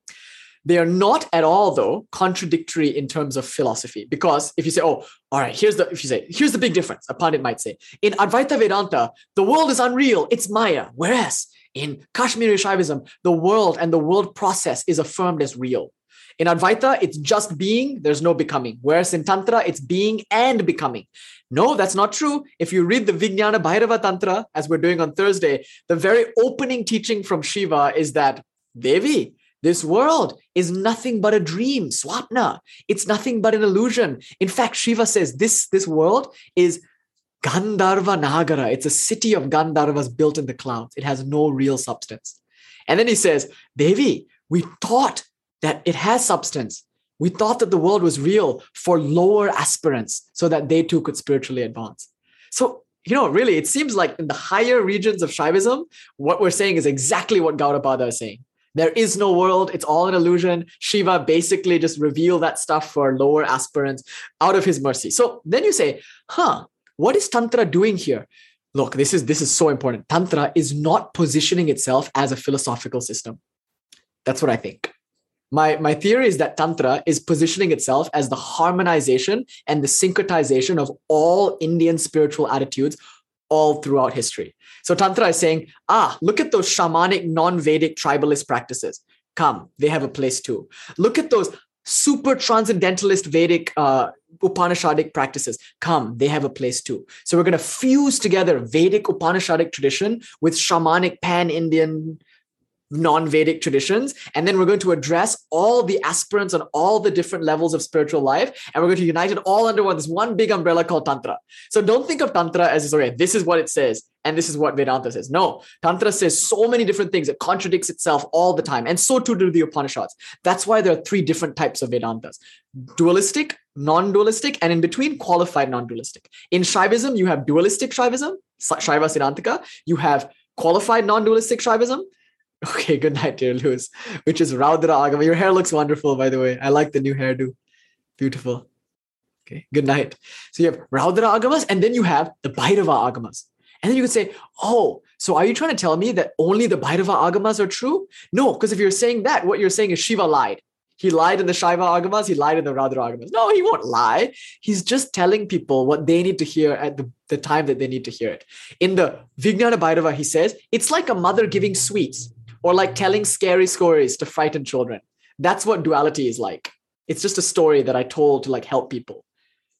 They are not at all, though, contradictory in terms of philosophy. Because if you say, oh, all right, here's the, if you say, here's the big difference, a pundit might say, in Advaita Vedanta, the world is unreal, it's Maya. Whereas in Kashmiri Shaivism, the world and the world process is affirmed as real. In Advaita, it's just being, there's no becoming. Whereas in Tantra, it's being and becoming. No, that's not true. If you read the Vijnana Bhairava Tantra, as we're doing on Thursday, the very opening teaching from Shiva is that Devi, this world is nothing but a dream, swapna. It's nothing but an illusion. In fact, Shiva says this, this world is Gandharva Nagara. It's a city of Gandharvas built in the clouds. It has no real substance. And then he says, Devi, we thought that it has substance. We thought that the world was real for lower aspirants so that they too could spiritually advance. So, you know, really, it seems like in the higher regions of Shaivism, what we're saying is exactly what Gaudapada is saying. There is no world, it's all an illusion. Shiva basically just revealed that stuff for lower aspirants out of his mercy. So then you say, huh, what is Tantra doing here? Look, this is this is so important. Tantra is not positioning itself as a philosophical system. That's what I think my my theory is that tantra is positioning itself as the harmonization and the syncretization of all indian spiritual attitudes all throughout history so tantra is saying ah look at those shamanic non-vedic tribalist practices. Come they have a place too. Look at those super transcendentalist vedic uh, upanishadic practices. Come they have a place too. So we're going to fuse together vedic upanishadic tradition with shamanic pan-indian non-Vedic traditions. And then we're going to address all the aspirants on all the different levels of spiritual life. And we're going to unite it all under one, this one big umbrella called Tantra. So don't think of Tantra as, okay, this is what it says. And this is what Vedanta says. No, Tantra says so many different things. It contradicts itself all the time. And so too do the Upanishads. That's why there are three different types of Vedantas dualistic, non dualistic, and in between, qualified non dualistic. In Shaivism, you have dualistic Shaivism, Shaiva Siddhantika. You have qualified non dualistic Shaivism, Okay, good night, dear Lewis, which is Raudra Agama. Your hair looks wonderful, by the way. I like the new hairdo. Beautiful. Okay, good night. So you have Raudra Agamas, and then you have the Bhairava Agamas. And then you could say, oh, so are you trying to tell me that only the Bhairava Agamas are true? No, because if you're saying that, what you're saying is Shiva lied. He lied in the Shaiva Agamas, he lied in the Raudra Agamas. No, he won't lie. He's just telling people what they need to hear at the, the time that they need to hear it. In the Vijnana Bhairava, he says, it's like a mother giving sweets or like telling scary stories to frighten children. That's what duality is like. It's just a story that I told to like help people.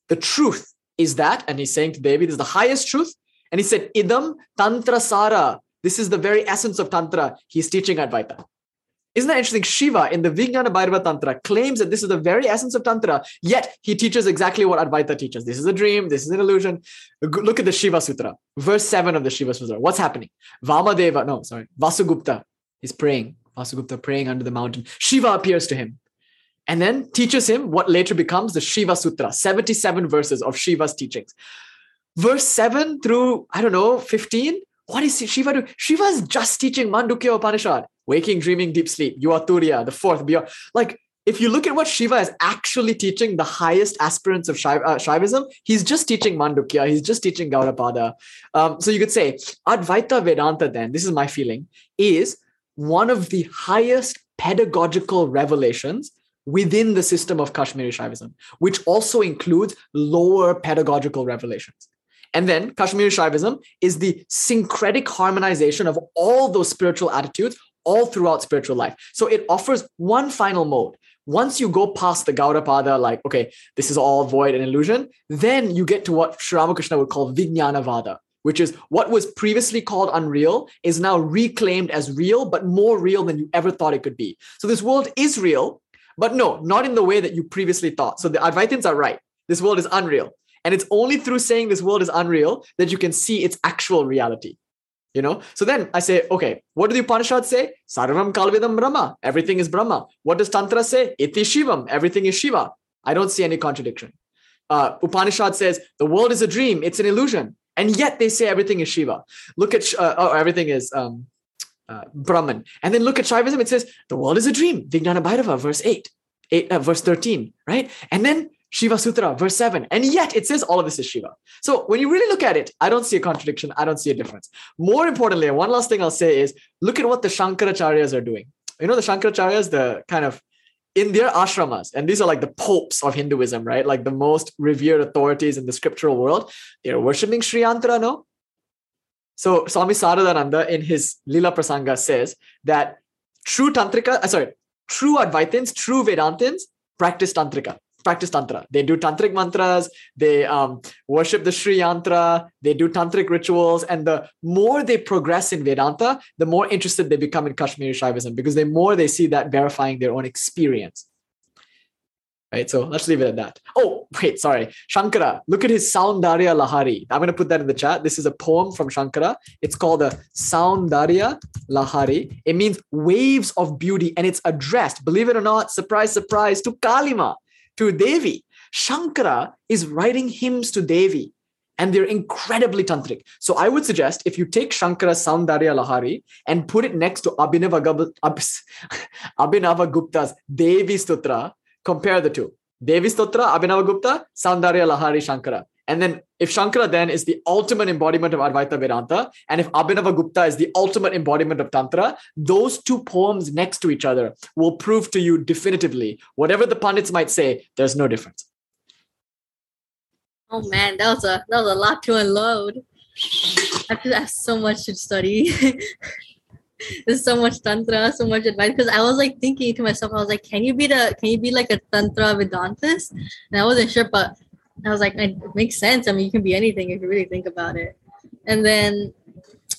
The truth is that, and he's saying to this is the highest truth. And he said, Idam Tantra Sara. This is the very essence of Tantra. He's teaching Advaita. Isn't that interesting? Shiva in the Vijnana Bhairava Tantra claims that this is the very essence of Tantra, yet he teaches exactly what Advaita teaches. This is a dream, this is an illusion. Look at the Shiva Sutra, verse 7 of the Shiva Sutra. What's happening? Vamadeva, no, sorry, Vasugupta is praying. Vasugupta praying under the mountain. Shiva appears to him and then teaches him what later becomes the Shiva Sutra, 77 verses of Shiva's teachings. Verse 7 through, I don't know, 15 what is Shiva doing? Shiva is just teaching Mandukya Upanishad, waking, dreaming, deep sleep, You are Turiya, the fourth, beyond. Like, if you look at what Shiva is actually teaching the highest aspirants of Shiva, uh, Shaivism, he's just teaching Mandukya, he's just teaching Gaudapada. Um, so you could say Advaita Vedanta, then, this is my feeling, is one of the highest pedagogical revelations within the system of Kashmiri Shaivism, which also includes lower pedagogical revelations. And then Kashmiri Shaivism is the syncretic harmonization of all those spiritual attitudes all throughout spiritual life. So it offers one final mode. Once you go past the Gaudapada, like, okay, this is all void and illusion, then you get to what Sri Ramakrishna would call Vijnanavada, which is what was previously called unreal is now reclaimed as real, but more real than you ever thought it could be. So this world is real, but no, not in the way that you previously thought. So the Advaitins are right. This world is unreal. And it's only through saying this world is unreal that you can see its actual reality. You know? So then I say, okay, what do the Upanishads say? Sarvam Khalvidam Brahma. Everything is Brahma. What does Tantra say? Iti Shivam. Everything is Shiva. I don't see any contradiction. Uh, Upanishad says the world is a dream, it's an illusion. And yet they say everything is Shiva. Look at, uh, oh, everything is um, uh, Brahman. And then look at Shaivism, it says the world is a dream. Vijnana Bhairava, verse 8, 8 uh, verse 13, right? And then Shiva Sutra, verse 7. And yet it says all of this is Shiva. So when you really look at it, I don't see a contradiction. I don't see a difference. More importantly, one last thing I'll say is look at what the Shankaracharyas are doing. You know, the Shankaracharyas, the kind of in their ashramas, and these are like the popes of Hinduism, right? Like the most revered authorities in the scriptural world. They're worshipping Sri Yantra, no? So Swami Saradananda in his Lila Prasanga says that true Tantrika, uh, sorry, true Advaitins, true Vedantins practice Tantrika practice tantra. They do tantric mantras, they um, worship the Sri Yantra, they do tantric rituals. And the more they progress in Vedanta, the more interested they become in Kashmiri Shaivism because the more they see that verifying their own experience. Right, so let's leave it at that. Oh, wait, sorry. Shankara, look at his Soundarya Lahari. I'm going to put that in the chat. This is a poem from Shankara. It's called the Soundarya Lahari. It means waves of beauty and it's addressed, believe it or not, surprise, surprise, to Kalima to Devi. Shankara is writing hymns to Devi and they're incredibly tantric. So I would suggest if you take Shankara's Soundarya Lahari and put it next to Abhinava, Abhinava Gupta's Devi Stotra, compare the two. Devi Stotra, Abhinava Gupta, Soundarya Lahari Shankara. And then if Shankara then is the ultimate embodiment of Advaita Vedanta, and if Abhinava Gupta is the ultimate embodiment of Tantra, those two poems next to each other will prove to you definitively, whatever the pundits might say, there's no difference. Oh man, that was a that was a lot to unload. I feel I have so much to study. There's so much tantra, so much advice. Because I was like thinking to myself, I was like, can you be the can you be like a tantra Vedantist? And I wasn't sure, but I was like, it makes sense. I mean, you can be anything if you really think about it. And then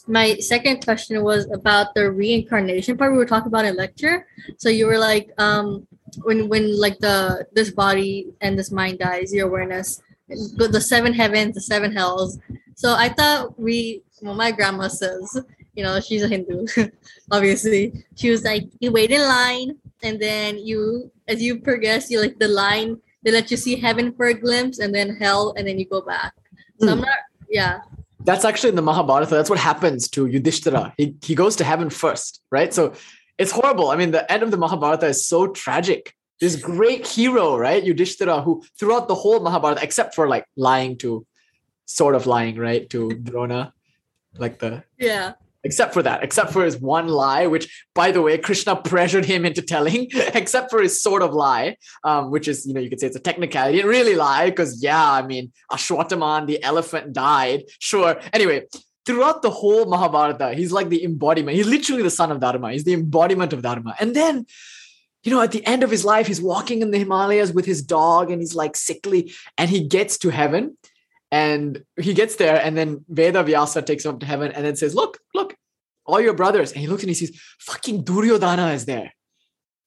my second question was about the reincarnation part we were talking about in lecture. So you were like, um, when when like the this body and this mind dies, your awareness, the seven heavens, the seven hells. So I thought we, well, my grandma says, you know, she's a Hindu, obviously. She was like, you wait in line, and then you, as you progress, you like the line they let you see heaven for a glimpse and then hell and then you go back. So mm. I'm not yeah. That's actually in the Mahabharata. That's what happens to Yudhishthira. He he goes to heaven first, right? So it's horrible. I mean, the end of the Mahabharata is so tragic. This great hero, right? Yudhishthira, who throughout the whole Mahabharata, except for like lying to sort of lying, right, to Drona, like the yeah except for that, except for his one lie, which, by the way, Krishna pressured him into telling, except for his sort of lie, um, which is, you know, you could say it's a technicality. Really lie because, yeah, I mean, Ashwataman, the elephant, died. Sure. Anyway, throughout the whole Mahabharata, he's like the embodiment. He's literally the son of Dharma. He's the embodiment of Dharma. And then, you know, at the end of his life, he's walking in the Himalayas with his dog and he's like sickly and he gets to heaven and he gets there, and then Veda Vyasa takes him up to heaven and then says, Look, look, all your brothers. And he looks and he sees fucking Duryodhana is there.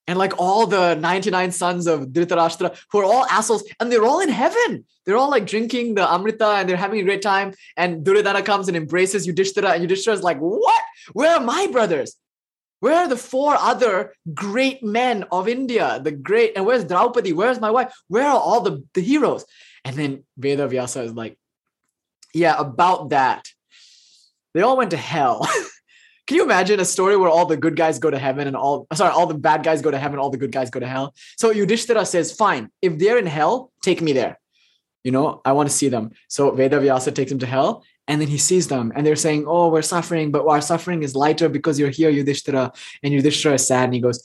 and like all the 99 sons of Dhritarashtra who are all assholes and they're all in heaven. They're all like drinking the Amrita and they're having a great time. And Duryodhana comes and embraces Yudhishthira and Yudhishthira is like, what? Where are my brothers? Where are the four other great men of India? The great, and where's Draupadi? Where's my wife? Where are all the, the heroes? And then Veda Vyasa is like, yeah, about that. They all went to hell. Can you imagine a story where all the good guys go to heaven and all sorry, all the bad guys go to heaven, all the good guys go to hell? So Yudhishthira says, Fine, if they're in hell, take me there. You know, I want to see them. So Veda Vyasa takes him to hell and then he sees them and they're saying, Oh, we're suffering, but our suffering is lighter because you're here, Yudhishthira. And Yudhishthira is sad and he goes,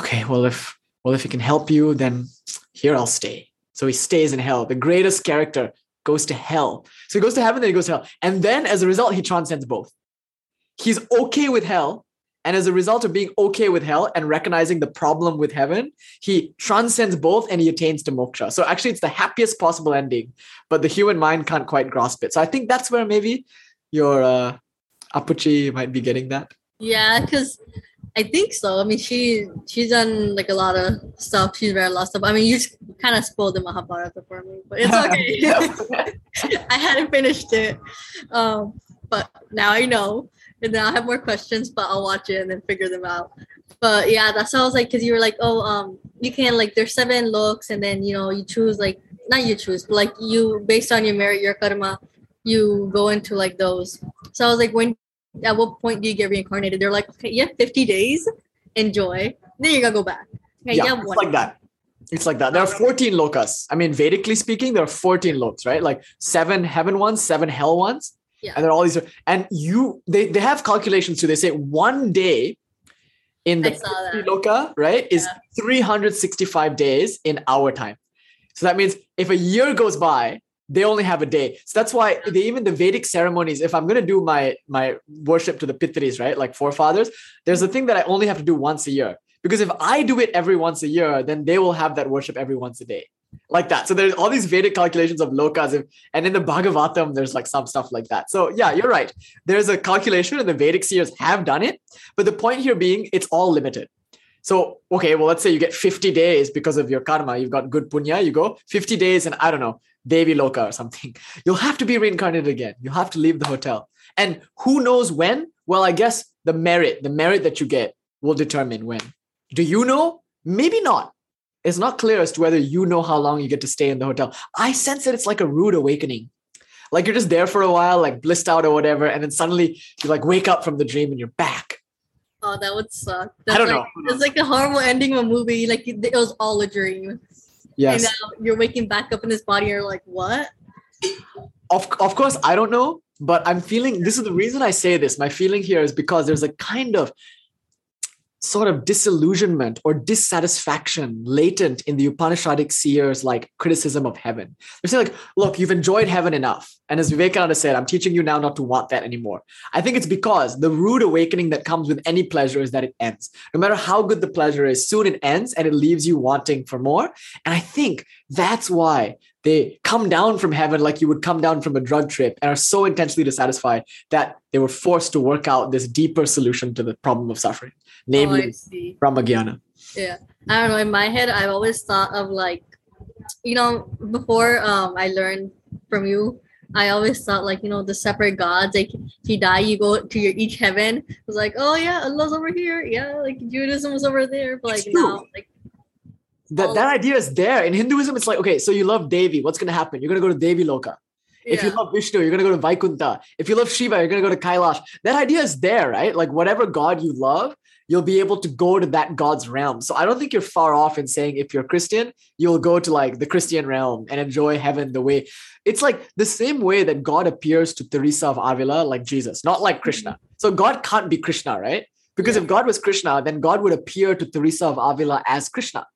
Okay, well, if well, if he can help you, then here I'll stay. So he stays in hell. The greatest character goes to hell. So he goes to heaven, then he goes to hell. And then as a result, he transcends both he's okay with hell and as a result of being okay with hell and recognizing the problem with heaven he transcends both and he attains to moksha so actually it's the happiest possible ending but the human mind can't quite grasp it so i think that's where maybe your uh, apuchi might be getting that yeah because I think so. I mean, she she's done like a lot of stuff. She's read a lot of stuff. I mean, you kind of spoiled the Mahabharata for me, but it's okay. I hadn't finished it, um, but now I know and then I'll have more questions, but I'll watch it and then figure them out. But yeah, that's how I was like, because you were like, oh, um, you can like there's seven looks, and then you know you choose like not you choose, but like you based on your merit, your karma, you go into like those. So I was like, when at what point do you get reincarnated? They're like, okay, yeah, 50 days, enjoy. Then you're gonna go back. Okay, yeah, it's like that. It's like that. There are 14 lokas. I mean, Vedically speaking, there are 14 lokas, right? Like seven heaven ones, seven hell ones. Yeah. And there are all these, and you they they have calculations too. They say one day in the loka, right, is yeah. 365 days in our time. So that means if a year goes by, they only have a day. So that's why they, even the Vedic ceremonies, if I'm going to do my my worship to the Pitris, right, like forefathers, there's a thing that I only have to do once a year. Because if I do it every once a year, then they will have that worship every once a day like that. So there's all these Vedic calculations of lokas, and in the Bhagavatam, there's like some stuff like that. So yeah, you're right. There's a calculation, and the Vedic seers have done it. But the point here being, it's all limited. So okay, well, let's say you get 50 days because of your karma. You've got good punya. You go 50 days, and I don't know, Devi Loka or something. You'll have to be reincarnated again. You'll have to leave the hotel. And who knows when? Well, I guess the merit, the merit that you get will determine when. Do you know? Maybe not it's not clear as to whether you know how long you get to stay in the hotel. I sense that it's like a rude awakening. Like you're just there for a while, like blissed out or whatever, and then suddenly you like wake up from the dream and you're back. Oh, that would suck. That's I don't like, know. It's like a horrible ending of a movie. Like it was all a dream. Yes. And now you're waking back up in this body. And you're like, what? Of, of course, I don't know, but I'm feeling this is the reason I say this. My feeling here is because there's a kind of sort of disillusionment or dissatisfaction latent in the Upanishadic seers like criticism of heaven. They're saying like, look, you've enjoyed heaven enough. And as Vivekananda said, I'm teaching you now not to want that anymore. I think it's because the rude awakening that comes with any pleasure is that it ends. No matter how good the pleasure is, soon it ends and it leaves you wanting for more. And I think that's why they come down from heaven like you would come down from a drug trip and are so intensely dissatisfied that they were forced to work out this deeper solution to the problem of suffering namely oh, Brahmagyana. Yeah. I don't know. In my head, I've always thought of like, you know, before um, I learned from you, I always thought like, you know, the separate gods, like if you die, you go to your each heaven. It was like, oh yeah, Allah's over here. Yeah, like Judaism was over there. But like now, like that, that idea is there. In Hinduism, it's like, okay, so you love Devi. What's gonna happen? You're gonna go to Devi Loka. If yeah. you love Vishnu, you're gonna go to Vaikuntha. If you love Shiva, you're gonna go to Kailash. That idea is there, right? Like whatever God you love, you'll be able to go to that God's realm. So I don't think you're far off in saying if you're Christian, you'll go to like the Christian realm and enjoy heaven the way it's like the same way that God appears to Teresa of Avila like Jesus, not like Krishna. Mm-hmm. So God can't be Krishna, right? Because yeah. if God was Krishna, then God would appear to Teresa of Avila as Krishna.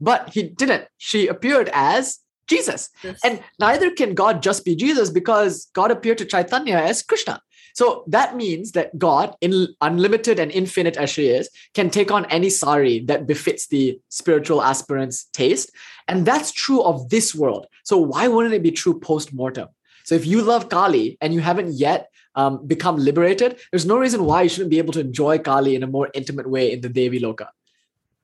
But he didn't. She appeared as Jesus. Yes. And neither can God just be Jesus because God appeared to Chaitanya as Krishna. So that means that God, in unlimited and infinite as she is, can take on any sari that befits the spiritual aspirant's taste. And that's true of this world. So why wouldn't it be true post-mortem? So if you love Kali and you haven't yet um, become liberated, there's no reason why you shouldn't be able to enjoy Kali in a more intimate way in the Devi Loka.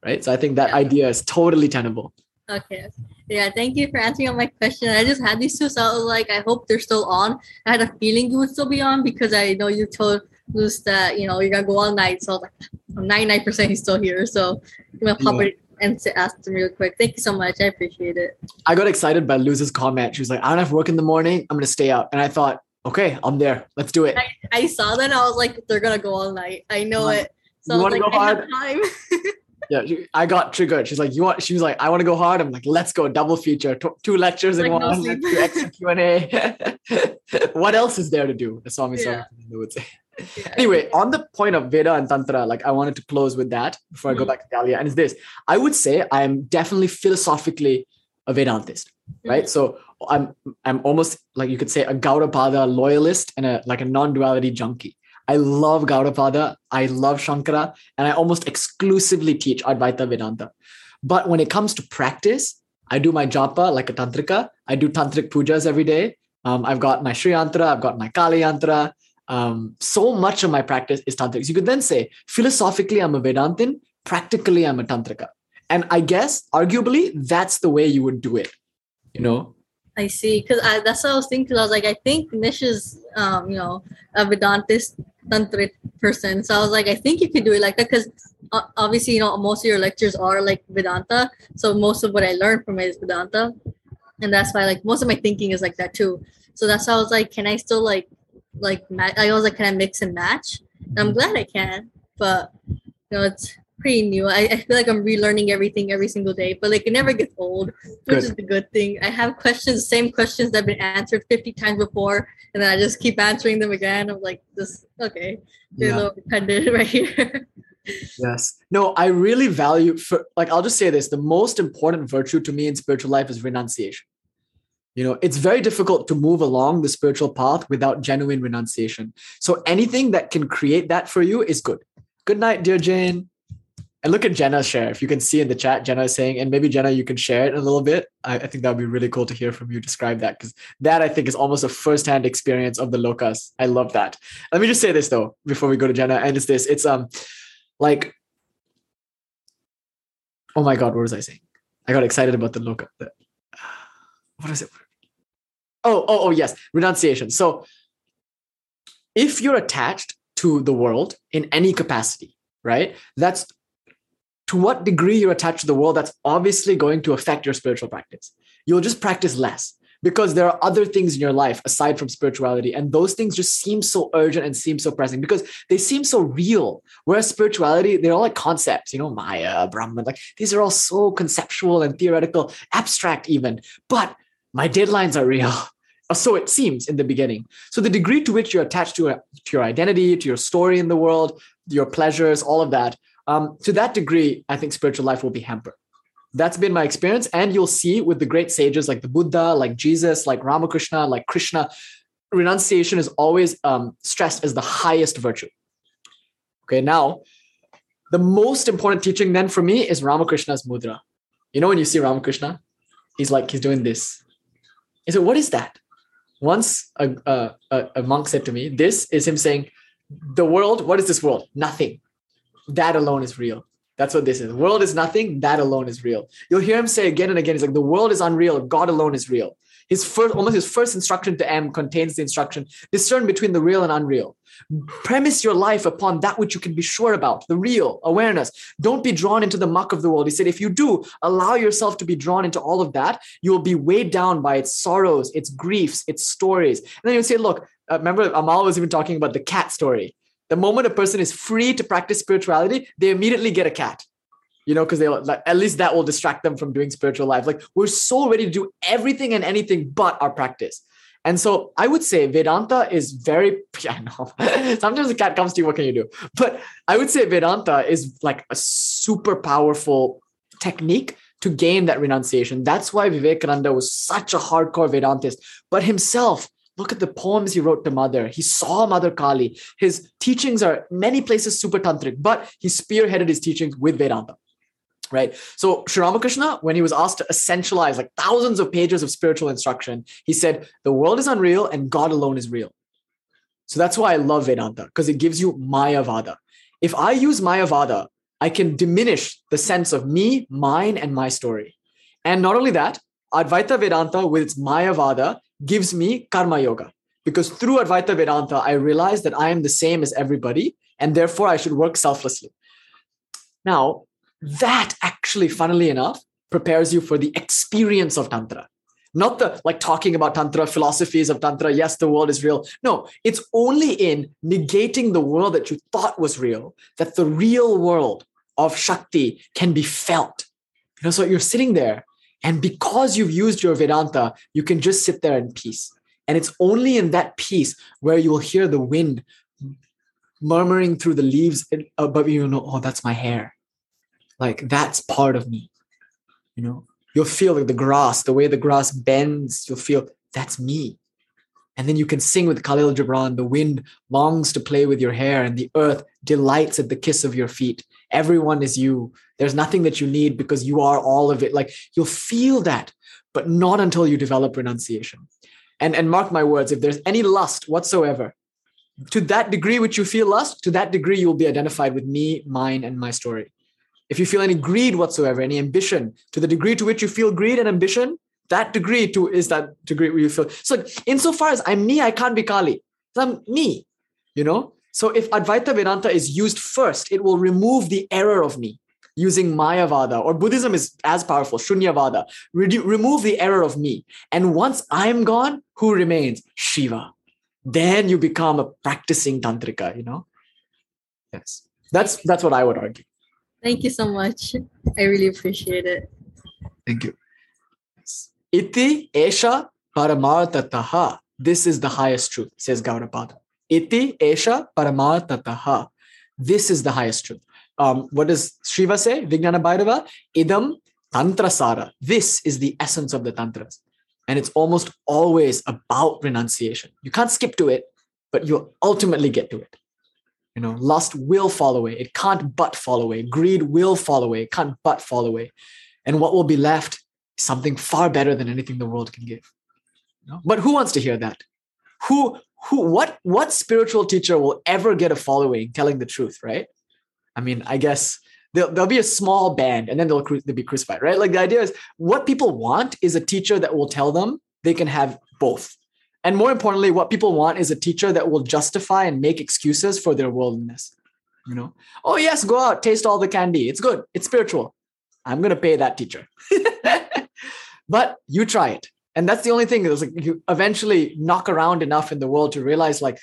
Right? So I think that idea is totally tenable. Okay. Yeah, thank you for answering all my question. I just had these two, so I was like, I hope they're still on. I had a feeling you would still be on because I know you told Luz that you know you're gonna go all night. So I was like, I'm 99% he's still here. So I'm gonna pop Yeah. it and s- ask them real quick. Thank you so much. I appreciate it. I got excited by Luz's comment. She was like, I don't have work in the morning. I'm gonna stay out. And I thought, okay, I'm there. Let's do it. I saw that and I was like, they're gonna go all night. I know it. So you I was like, go I have time. Yeah, she- I got triggered. She's like, you want? She was like, I want to go hard. I'm like, let's go, double feature, T- two lectures in no one, two extra Q and A. what else is there to do? As Swami Yeah. Sarvapriyananda would say. Yeah. Anyway, on the point of Veda and Tantra, like I wanted to close with that before I go Mhm. back to Dahlia. and it's this: I would say I am definitely philosophically a Vedantist, right? So I'm I'm almost like you could say a Gaudapada loyalist and a like a non-duality junkie. I love Gaudapada, I love Shankara, and I almost exclusively teach Advaita Vedanta. But when it comes to practice, I do my japa like a tantrika. I do tantric pujas every day. Um, I've got my Sri Yantra, I've got my Kali Yantra. Um, so much of my practice is tantric. You could then say, philosophically, I'm a Vedantin, practically, I'm a tantrika. And I guess, arguably, that's the way you would do it. You know, I see. Because that's what I was thinking. I was like, I think Nish is, um, you know, a Vedantist tantric person. So I was like, I think you could do it like that because obviously, you know, most of your lectures are like Vedanta. So most of what I learned from it is Vedanta, and that's why like most of my thinking is like that too. So that's why I was like, can I still like, like, ma- I was like, can I mix and match? And I'm glad I can, but you know, it's pretty new. I, I feel like I'm relearning everything every single day, but like it never gets old which is the good thing. I have questions, same questions that have been answered 50 times before, and then I just keep answering them again. I'm like, this, okay, they're Yeah. a little redundant right here. Yes. No, I really value for like I'll just say this, the most important virtue to me in spiritual life is renunciation. You know, it's very difficult to move along the spiritual path without genuine renunciation. So anything that can create that for you is good. Good night, dear Jane. And look at Jenna's share. If you can see in the chat, Jenna is saying, and maybe Jenna, you can share it a little bit. I, I think that would be really cool to hear from you describe that because that I think is almost a first-hand experience of the lokas. I love that. Let me just say this though before we go to Jenna, and it's this. It's um like oh my god what was i saying i got excited about the the, what is it oh oh oh yes renunciation so if you're attached to the world in any capacity right that's to what degree you're attached to the world that's obviously going to affect your spiritual practice. You'll just practice less because there are other things in your life aside from spirituality and those things just seem so urgent and seem so pressing because they seem so real. Whereas spirituality they're all like concepts you know maya brahman like these are all so conceptual and theoretical abstract even but my deadlines are real. Or so it seems in the beginning. So the degree to which you're attached to, uh, to your identity to your story in the world your pleasures all of that um, to that degree i think spiritual life will be hampered. That's been my experience and you'll see with the great sages like the buddha like jesus like ramakrishna like krishna renunciation is always um, stressed as the highest virtue. Okay now the most important teaching then for me is ramakrishna's mudra. You know when you see ramakrishna he's like he's doing this. He said what is that? Once a, a, a a monk said to me this is him saying the world what is this world nothing that alone is real that's what this is. The world is nothing. That alone is real. You'll hear him say again and again. He's like, the world is unreal. God alone is real. His first, almost his first instruction to M contains the instruction: discern between the real and unreal. Premise your life upon that which you can be sure about, the real awareness. Don't be drawn into the muck of the world. He said, if you do allow yourself to be drawn into all of that, you will be weighed down by its sorrows, its griefs, its stories. And then you say, look, uh, remember Amal was even talking about the cat story. The moment a person is free to practice spirituality, they immediately get a cat. You know, because they like at least that will distract them from doing spiritual life. Like we're so ready to do everything and anything but our practice. And so I would say Vedanta is very, I know. Sometimes the cat comes to you, what can you do? But I would say Vedanta is like a super powerful technique to gain that renunciation. That's why Vivekananda was such a hardcore Vedantist. But himself, look at the poems he wrote to Mother. He saw Mother Kali. His teachings are many places super tantric, but he spearheaded his teachings with Vedanta. Right. So Sri Ramakrishna, when he was asked to essentialize like thousands of pages of spiritual instruction, he said, the world is unreal and God alone is real. So that's why I love Vedanta, because it gives you Mayavada. If I use Mayavada I can diminish the sense of me, mine, and my story. And not only that, Advaita Vedanta with its Mayavada gives me Karma Yoga. Because through Advaita Vedanta, I realize that I am the same as everybody, and therefore I should work selflessly. Now, that actually, funnily enough, prepares you for the experience of Tantra. Not the like talking about Tantra, philosophies of Tantra, yes, the world is real. No, it's only in negating the world that you thought was real that the real world of Shakti can be felt. You know, so you're sitting there, and because you've used your Vedanta, you can just sit there in peace. And it's only in that peace where you will hear the wind murmuring through the leaves above you, you know, oh, that's my hair. Like that's part of me. You know, you'll feel like the grass, the way the grass bends, you'll feel that's me. And then you can sing with Khalil Gibran, the wind longs to play with your hair, and the earth delights at the kiss of your feet. Everyone is you. There's nothing that you need because you are all of it. Like you'll feel that, but not until you develop renunciation. And, and mark my words, if there's any lust whatsoever, to that degree which you feel lust, to that degree you will be identified with me, mine, and my story. If you feel any greed whatsoever, any ambition, to the degree to which you feel greed and ambition, that degree to is that degree where you feel. So insofar as I'm me, I can't be Kali. I'm me, you know? So if Advaita Vedanta is used first, it will remove the error of me using Mayavada, or Buddhism is as powerful, Shunyavada. Re- remove the error of me. And once I'm gone, who remains? Shiva. Then you become a practicing Tantrika, you know? Yes. That's that's what I would argue. Thank you so much. I really appreciate it. Thank you. Iti Esha Paramartataha. This is the highest truth, says Gaudapada. Iti Esha Paramartataha. This is the highest truth. Um, what does Shiva say? Vijnana Bhairava? Idam Tantrasara. This is the essence of the Tantras. And it's almost always about renunciation. You can't skip to it, but you'll ultimately get to it. You know, lust will fall away. It can't but fall away. Greed will fall away. It can't but fall away. And what will be left is something far better than anything the world can give. You know? But who wants to hear that? Who, who, what, what spiritual teacher will ever get a following telling the truth, right? I mean, I guess there'll, there'll be a small band and then they'll, they'll be crucified, right? Like the idea is what people want is a teacher that will tell them they can have both and more importantly, what people want is a teacher that will justify and make excuses for their worldliness. You know, oh yes, go out, taste all the candy. It's good. It's spiritual. I'm gonna pay that teacher. but you try it. And that's the only thing is like you eventually knock around enough in the world to realize like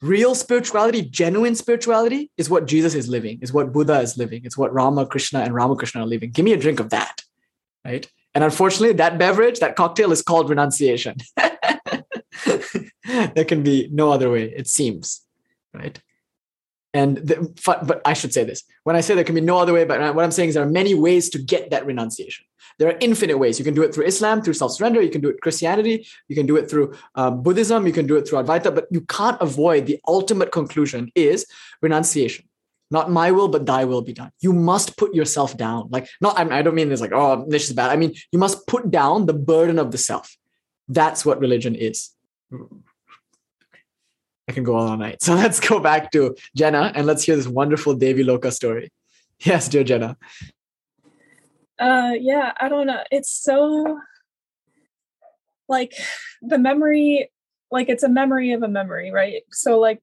real spirituality, genuine spirituality is what Jesus is living, is what Buddha is living, it's what Rama, Krishna, and Ramakrishna are living. Give me a drink of that. Right. And unfortunately, that beverage, that cocktail is called renunciation. there can be no other way, it seems, right? And the, but I should say this: when I say there can be no other way, but what I'm saying is there are many ways to get that renunciation. There are infinite ways. You can do it through Islam, through self-surrender. You can do it Christianity. You can do it through um, Buddhism. You can do it through Advaita. But you can't avoid the ultimate conclusion is renunciation. Not my will, but thy will be done. You must put yourself down. Like, not I don't mean this like, oh, this is bad. I mean, you must put down the burden of the self. That's what religion is. I can go on all night. So let's go back to Jenna and let's hear this wonderful Devi Loka story. Yes, dear Jenna. Uh yeah, I don't know. It's so like the memory like it's a memory of a memory, right? So like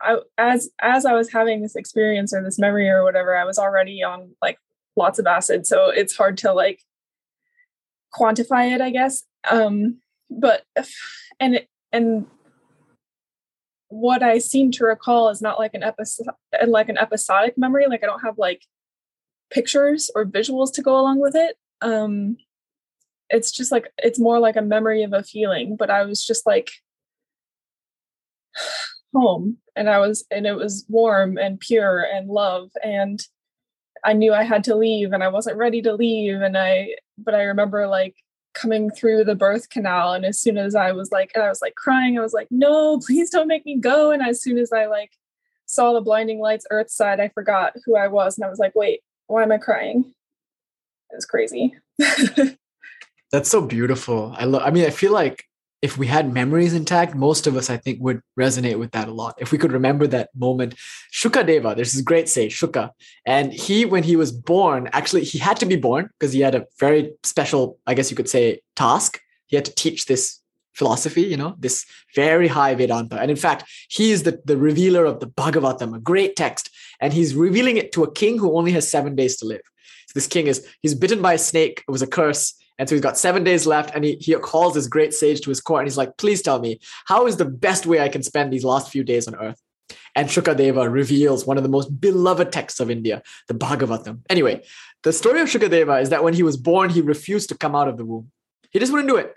I as as I was having this experience or this memory or whatever, I was already on like lots of acid, so it's hard to like quantify it, I guess. Um but and and what I seem to recall is not like an episode like an episodic memory. Like I don't have like pictures or visuals to go along with it. Um it's just like it's more like a memory of a feeling, but I was just like home and I was and it was warm and pure and love and I knew I had to leave and I wasn't ready to leave and I but I remember like coming through the birth canal and as soon as i was like and i was like crying i was like no please don't make me go and as soon as i like saw the blinding lights earth side i forgot who i was and i was like wait why am i crying it was crazy that's so beautiful i love i mean i feel like if we had memories intact, most of us, I think, would resonate with that a lot. If we could remember that moment, Shukadeva, there's this great sage, Shuka, and he, when he was born, actually, he had to be born because he had a very special, I guess you could say, task. He had to teach this philosophy, you know, this very high Vedanta. And in fact, he is the, the revealer of the Bhagavatam, a great text, and he's revealing it to a king who only has seven days to live. So this king is, he's bitten by a snake, it was a curse and so he's got seven days left, and he, he calls this great sage to his court, and he's like, please tell me, how is the best way I can spend these last few days on earth? And Shukadeva reveals one of the most beloved texts of India, the Bhagavatam. Anyway, the story of Shukadeva is that when he was born, he refused to come out of the womb. He just wouldn't do it.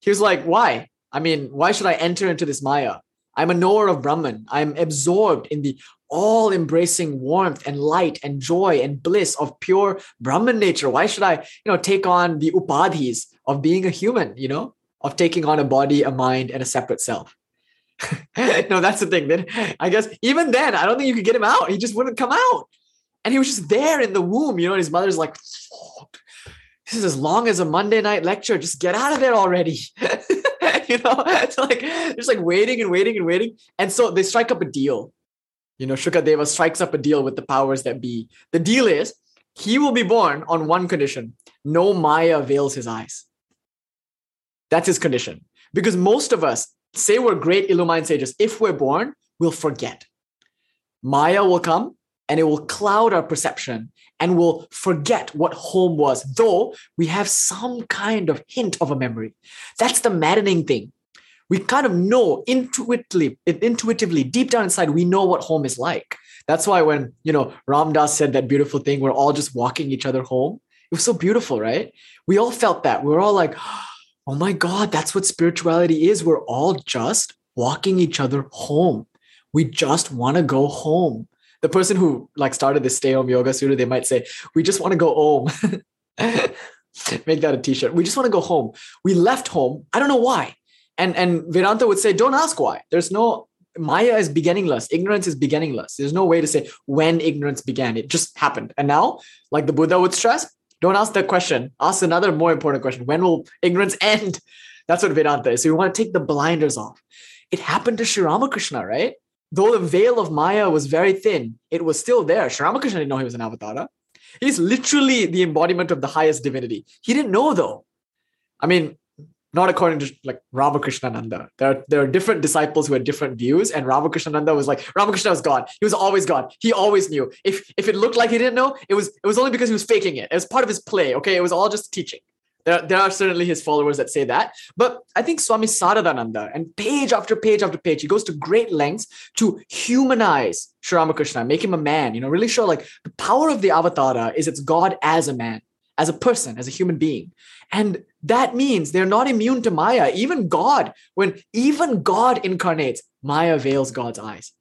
He was like, why? I mean, why should I enter into this Maya? I'm a knower of Brahman. I'm absorbed in the all embracing warmth and light and joy and bliss of pure Brahman nature. Why should I, you know, take on the upadhis of being a human, you know, of taking on a body, a mind, and a separate self? no, that's the thing. Then I guess even then, I don't think you could get him out. He just wouldn't come out. And he was just there in the womb, you know, and his mother's like, this is as long as a Monday night lecture. Just get out of there already. you know, it's like just like waiting and waiting and waiting. And so they strike up a deal you know, Shukadeva strikes up a deal with the powers that be. The deal is he will be born on one condition no Maya veils his eyes. That's his condition. Because most of us, say we're great Illumined sages, if we're born, we'll forget. Maya will come and it will cloud our perception and we'll forget what home was, though we have some kind of hint of a memory. That's the maddening thing we kind of know intuitively, intuitively, deep down inside, we know what home is like. That's why when, you know, Ram Dass said that beautiful thing, we're all just walking each other home. It was so beautiful, right? We all felt that. We we're all like, oh my God, that's what spirituality is. We're all just walking each other home. We just want to go home. The person who like started the stay home yoga studio, they might say, we just want to go home. Make that a t-shirt. We just want to go home. We left home. I don't know why and and Vedanta would say, don't ask why. There's no Maya is beginningless. Ignorance is beginningless. There's no way to say when ignorance began. It just happened. And now, like the Buddha would stress, don't ask that question. Ask another more important question. When will ignorance end? That's what Vedanta is. So you want to take the blinders off. It happened to Sri Ramakrishna, right? Though the veil of Maya was very thin, it was still there. Sri Ramakrishna didn't know he was an avatar. He's literally the embodiment of the highest divinity. He didn't know though. I mean, not according to like Ramakrishnananda. There are, there are different disciples who had different views, and Ramakrishnananda was like Ramakrishna was God. He was always God. He always knew. If if it looked like he didn't know, it was it was only because he was faking it. It was part of his play. Okay, it was all just teaching. There, there are certainly his followers that say that. But I think Swami Saradananda, and page after page after page, he goes to great lengths to humanize Sri Ramakrishna, make him a man, you know, really show like the power of the avatar is it's God as a man, as a person, as a human being. And that means they're not immune to Maya. Even God, when even God incarnates, Maya veils God's eyes.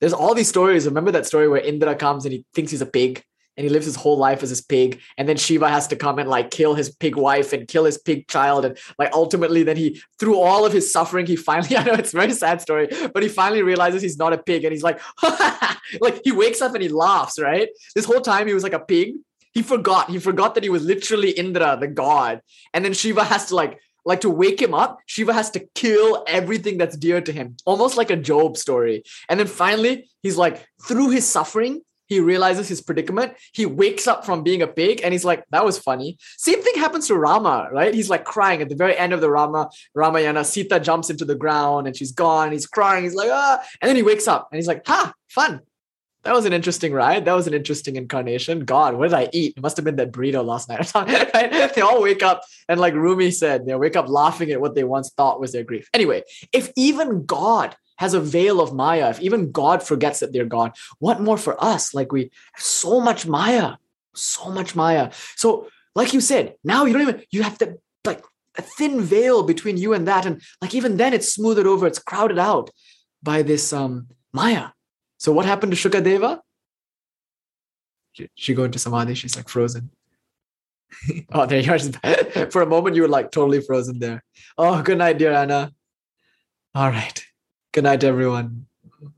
There's all these stories. Remember that story where Indra comes and he thinks he's a pig and he lives his whole life as his pig. And then Shiva has to come and like kill his pig wife and kill his pig child. And like ultimately, then he, through all of his suffering, he finally, I know it's a very sad story, but he finally realizes he's not a pig. And he's like, like he wakes up and he laughs, right? This whole time he was like a pig he forgot. He forgot that he was literally Indra, the god. And then Shiva has to like like to wake him up, Shiva has to kill everything that's dear to him, almost like a Job story. And then finally, he's like, through his suffering, he realizes his predicament. He wakes up from being a pig and he's like, that was funny. Same thing happens to Rama, right? He's like crying at the very end of the Rama Ramayana. Sita jumps into the ground and she's gone. He's crying. He's like, ah. And then he wakes up and he's like, ha, fun that was an interesting ride. That was an interesting incarnation. God, what did I eat? It must have been that burrito last night. right? They all wake up and, like Rumi said, they wake up laughing at what they once thought was their grief. Anyway, if even God has a veil of Maya, if even God forgets that they're God, what more for us? Like we have so much Maya, so much Maya. So, like you said, now you don't even you have to like a thin veil between you and that, and like even then it's smoothed over, it's crowded out by this um Maya. So what happened to Shukadeva? She, she go into samadhi, she's like frozen. oh, there you are. For a moment, you were like totally frozen there. Oh, good night, dear Anna. All right. Good night, everyone.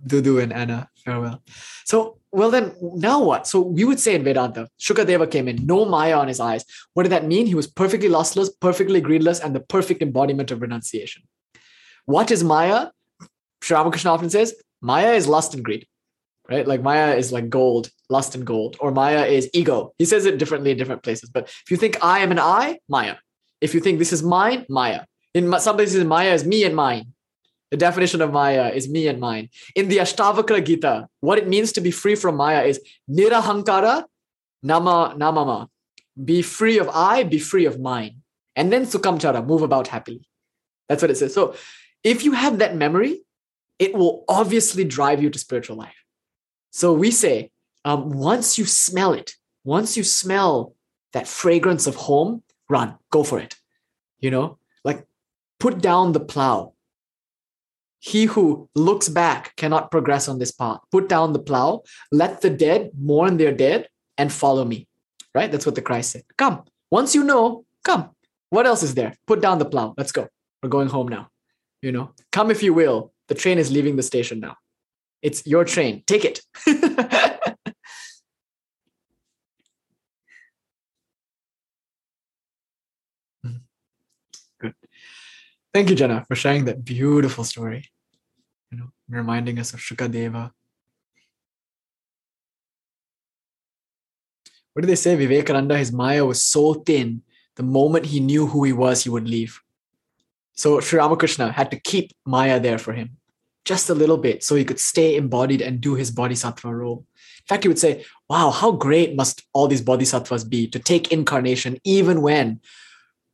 Dudu and Anna, farewell. So well, then now what? So we would say in Vedanta, Shukadeva came in, no Maya on his eyes. What did that mean? He was perfectly lostless, perfectly greedless, and the perfect embodiment of renunciation. What is Maya? Sri Ramakrishna often says, Maya is lust and greed, right? Like Maya is like gold, lust and gold, or Maya is ego. He says it differently in different places. But if you think I am an I, Maya. If you think this is mine, Maya. In some places, Maya is me and mine. The definition of Maya is me and mine. In the Ashtavakra Gita, what it means to be free from Maya is nirahankara nama namama. Be free of I, be free of mine. And then sukamchara, move about happily. That's what it says. So if you have that memory, it will obviously drive you to spiritual life. So we say, um, once you smell it, once you smell that fragrance of home, run, go for it. You know, like put down the plow he who looks back cannot progress on this path. Put down the plow, let the dead mourn their dead, and follow me. Right? That's what the Christ said. Come. Once you know, come. What else is there? Put down the plow. Let's go. We're going home now. You know, come if you will. The train is leaving the station now. It's your train. Take it. Good. Thank you, Jenna, for sharing that beautiful story you know, reminding us of Shukadeva. What did they say? Vivekananda, his Maya was so thin, the moment he knew who he was, he would leave. So Sri Ramakrishna had to keep Maya there for him just a little bit so he could stay embodied and do his bodhisattva role. In fact, he would say, Wow, how great must all these bodhisattvas be to take incarnation even when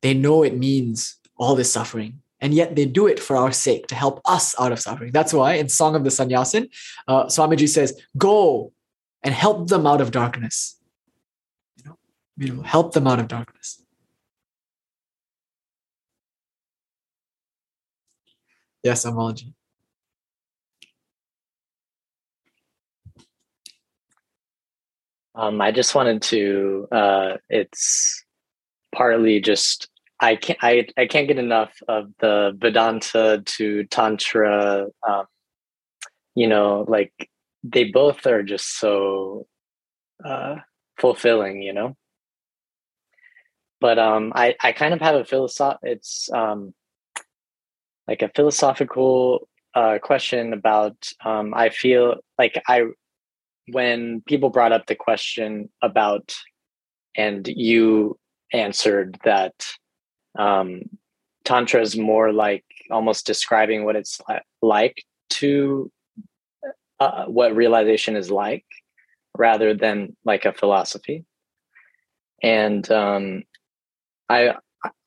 they know it means all this suffering and yet they do it for our sake to help us out of suffering. That's why in Song of the Sannyasin, uh, Swamiji says, "Go and help them out of darkness." You know, beautiful. Help them out of darkness. Yes, Amalji. Um, I just wanted to. Uh, it's partly just I can't I, I can't get enough of the Vedanta to Tantra. Um, you know, like they both are just so uh, fulfilling. You know, but um, I I kind of have a philosoph. It's um, like a philosophical uh, question about. Um, I feel like I when people brought up the question about, and you answered that um, tantra is more like almost describing what it's like to uh, what realization is like rather than like a philosophy. And um, i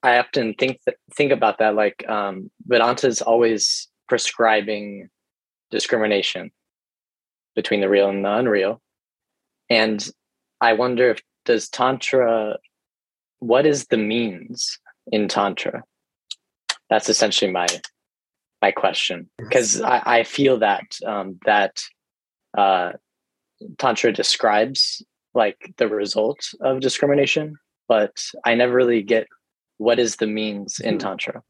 i often think that, think about that like um, vedanta is always prescribing discrimination between the real and the unreal and i wonder if does tantra what is the means in tantra? That's essentially my my question. Because I, I feel that um, that uh, tantra describes like the result of discrimination but i never really get what is the means in mm-hmm. tantra.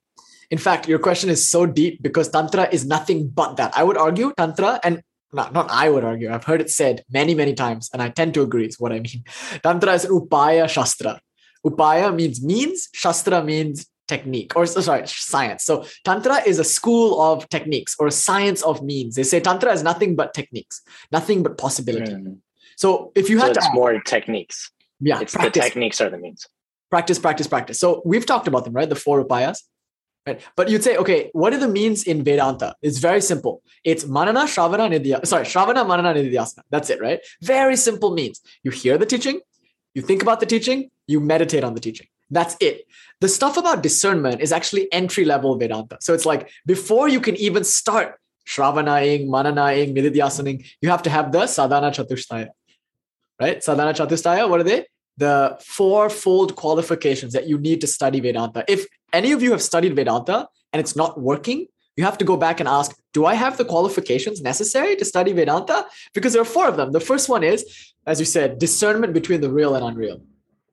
In fact your question is so deep because tantra is nothing but that. I would argue tantra and not, not I would argue, I've heard it said many, many times, and I tend to agree, is what I mean. Tantra is an upaya shastra. Upaya means means, Shastra means technique or sorry science. So tantra is a school of techniques or a science of means. They say tantra is nothing but techniques nothing but possibility. Mm. so if you so had it's to more techniques. Yeah it's practice. the techniques are the means. Practice practice practice. So we've talked about them right? The four upayas right but you'd say okay what are the means in vedanta it's very simple it's manana shravana nidya sorry shravana manana nidhyasana that's it right very simple means you hear the teaching you think about the teaching you meditate on the teaching. That's it. The stuff about discernment is actually entry level Vedanta. So it's like before you can even start Shravanaing, Mananaing, Nididhyasaning, you have to have the Sadhana Chatushtaya. Right? Sadhana Chatushtaya, what are they? The fourfold qualifications that you need to study Vedanta. If any of you have studied Vedanta and it's not working, you have to go back and ask, do I have the qualifications necessary to study Vedanta? Because there are four of them. The first one is, as you said, discernment between the real and unreal.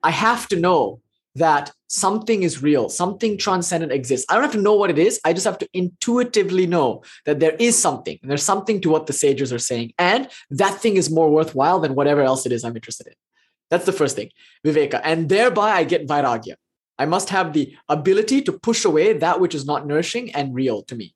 I have to know that something is real, something transcendent exists. I don't have to know what it is. I just have to intuitively know that there is something, and there's something to what the sages are saying, and that thing is more worthwhile than whatever else it is I'm interested in. That's the first thing, viveka, and thereby I get vairagya. I must have the ability to push away that which is not nourishing and real to me.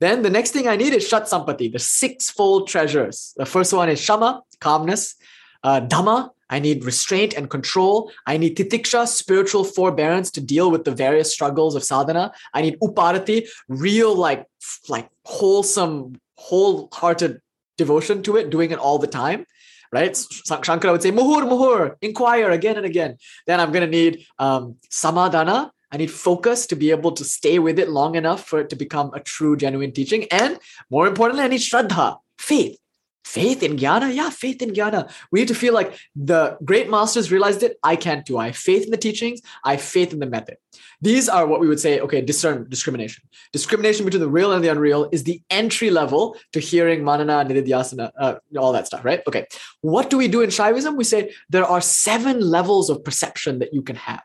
Then the next thing I need is Shat Sampati, the sixfold treasures. The first one is Shama, calmness, uh, Dama, I need restraint and control. I need titiksha, spiritual forbearance to deal with the various struggles of sadhana. I need uparati, real like like wholesome, wholehearted devotion to it, doing it all the time. Right? Shankara would say, muhur, muhur, inquire again and again. Then I'm going to need um, samadhana. I need focus to be able to stay with it long enough for it to become a true, genuine teaching. And more importantly, I need shraddha, faith faith in jnana yeah faith in jnana we need to feel like the great masters realized it. I can too. I have faith in the teachings. I have faith in the method. These are what we would say okay discern discrimination. Discrimination between the real and the unreal is the entry level to hearing manana nididhyasana uh, all that stuff right? Okay. What do we do in shaivism? We say there are seven levels of perception that you can have.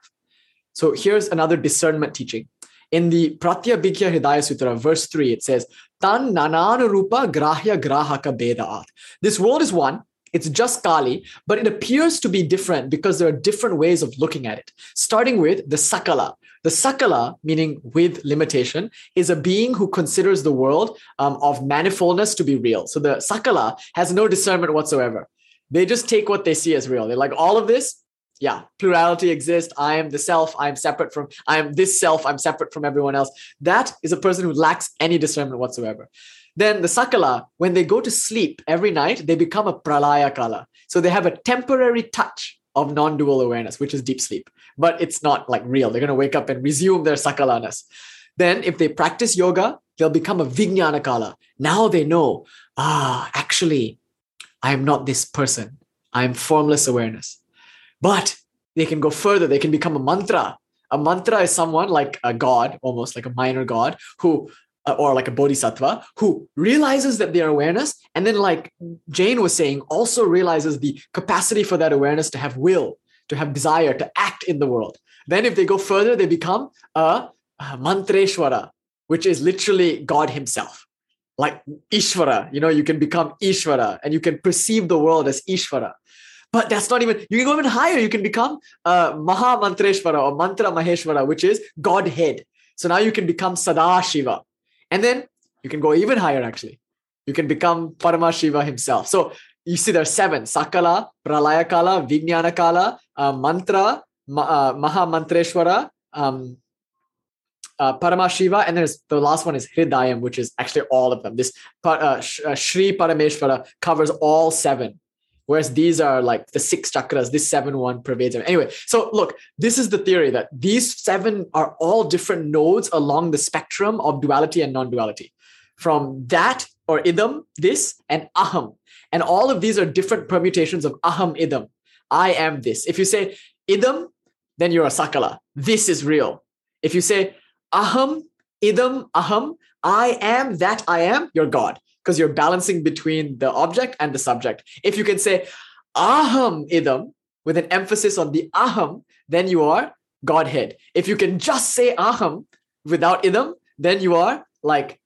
So here's another discernment teaching. In the Pratyabhijna Hridaya Sutra, verse 3, it says, Tan nananarupa grahya grahaka bedaat. This world is one, it's just Kali, but it appears to be different because there are different ways of looking at it. Starting with the Sakala. The Sakala, meaning with limitation, is a being who considers the world um, of manifoldness to be real. So the Sakala has no discernment whatsoever. They just take what they see as real. They're like, all of this, yeah plurality exists. I am the self. I'm separate from i am this self. I'm separate from everyone else. That is a person who lacks any discernment whatsoever. Then the sakala when they go to sleep every night they become a pralaya kala. So they have a temporary touch of non-dual awareness which is deep sleep. But it's not like real. They're going to wake up and resume their sakalanas. Then if they practice yoga they'll become a vijnana kala. Now they know ah actually i am not this person. I am formless awareness but they can go further. They can become a mantra. A mantra is someone like a god, almost like a minor god, who uh, or like a bodhisattva who realizes that their awareness and then like jane was saying also realizes the capacity for that awareness to have will to have desire to act in the world then if they go further they become a, a mantreshwara which is literally god himself like ishvara you know you can become ishvara and you can perceive the world as ishvara but that's not even, you can go even higher. You can become uh, Maha Mantreshwara or Mantra Maheshwara, which is Godhead. So now you can become Sada Shiva. And then you can go even higher, actually. You can become Parama Shiva himself. So you see, there are seven Sakala, Pralaya Kala, Kala, uh, Mantra, Ma, uh, Maha Mantreshwara, um, uh, Paramashiva, and there's the last one is Hridayam, which is actually all of them. This uh, uh, Sri Parameshwara covers all seven. Whereas these are like the six chakras, this seven one pervades them. Anyway, so look, this is the theory that these seven are all different nodes along the spectrum of duality and non duality. From that or idam, this, and aham. And all of these are different permutations of aham idam. I am this. If you say idam, then you're a sakala. This is real. If you say aham, idam, aham, I am that I am, you're God because you're balancing between the object and the subject. If you can say aham idam with an emphasis on the aham, then you are Godhead. If you can just say aham without idam, then you are like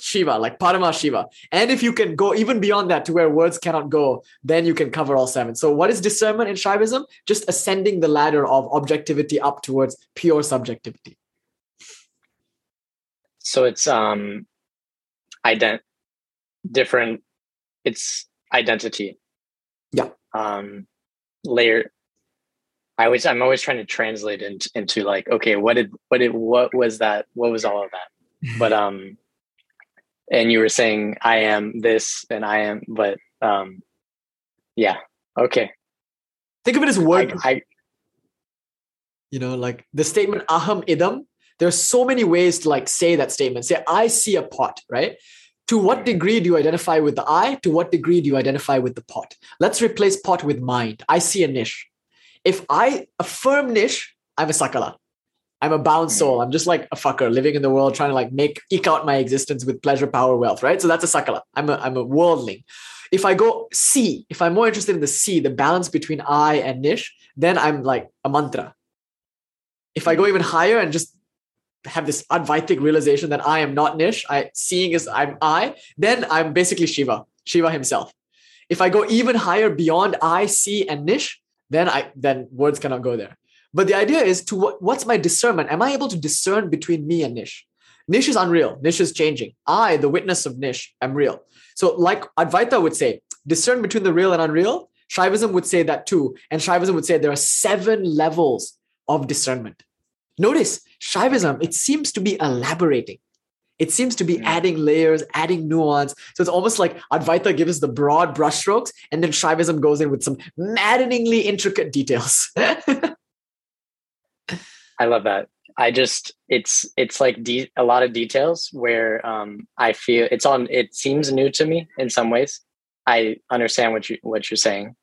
Shiva, like Parama Shiva. And if you can go even beyond that to where words cannot go, then you can cover all seven. So, what is discernment in Shaivism? Just ascending the ladder of objectivity up towards pure subjectivity. So it's um ident different it's identity. Yeah. Um layer i always i'm always trying to translate into, into like okay what did what did what was that what was all of that? But um and you were saying i am this and i am but um yeah okay. Think of it as word I, I you know like the statement aham idam there's so many ways to like say that statement. Say i see a pot right to what degree do you identify with the I? To what degree do you identify with the pot? Let's replace pot with mind. I see a niche. If I affirm niche, I'm a sakala. I'm a bound soul. Hmm. I'm just like a fucker living in the world, trying to like make eke out my existence with pleasure, power, wealth, right? So that's a sakala. I'm a I'm a worldling. If I go see, if I'm more interested in the see, the balance between I and niche, then I'm like a mantra. if I go hmm. even higher and just have this Advaitic realization that I am not Nish, I seeing is I'm I, then I'm basically Shiva, Shiva himself. If I go even higher beyond I, see, and Nish, then I then words cannot go there. But the idea is to what, what's my discernment? Am I able to discern between me and Nish? Nish is unreal. Nish is changing. I, the witness of Nish, am real. So, like Advaita would say, discern between the real and unreal. Shaivism would say that too. And Shaivism would say there are seven levels of discernment. Notice Shaivism, it seems to be elaborating. It seems to be adding layers, adding nuance. So it's almost like Advaita gives us the broad brushstrokes, and then Shaivism goes in with some maddeningly intricate details. I love that. I just it's it's like de- a lot of details where um, I feel it's on. It seems new to me in some ways. I understand what you what you're saying,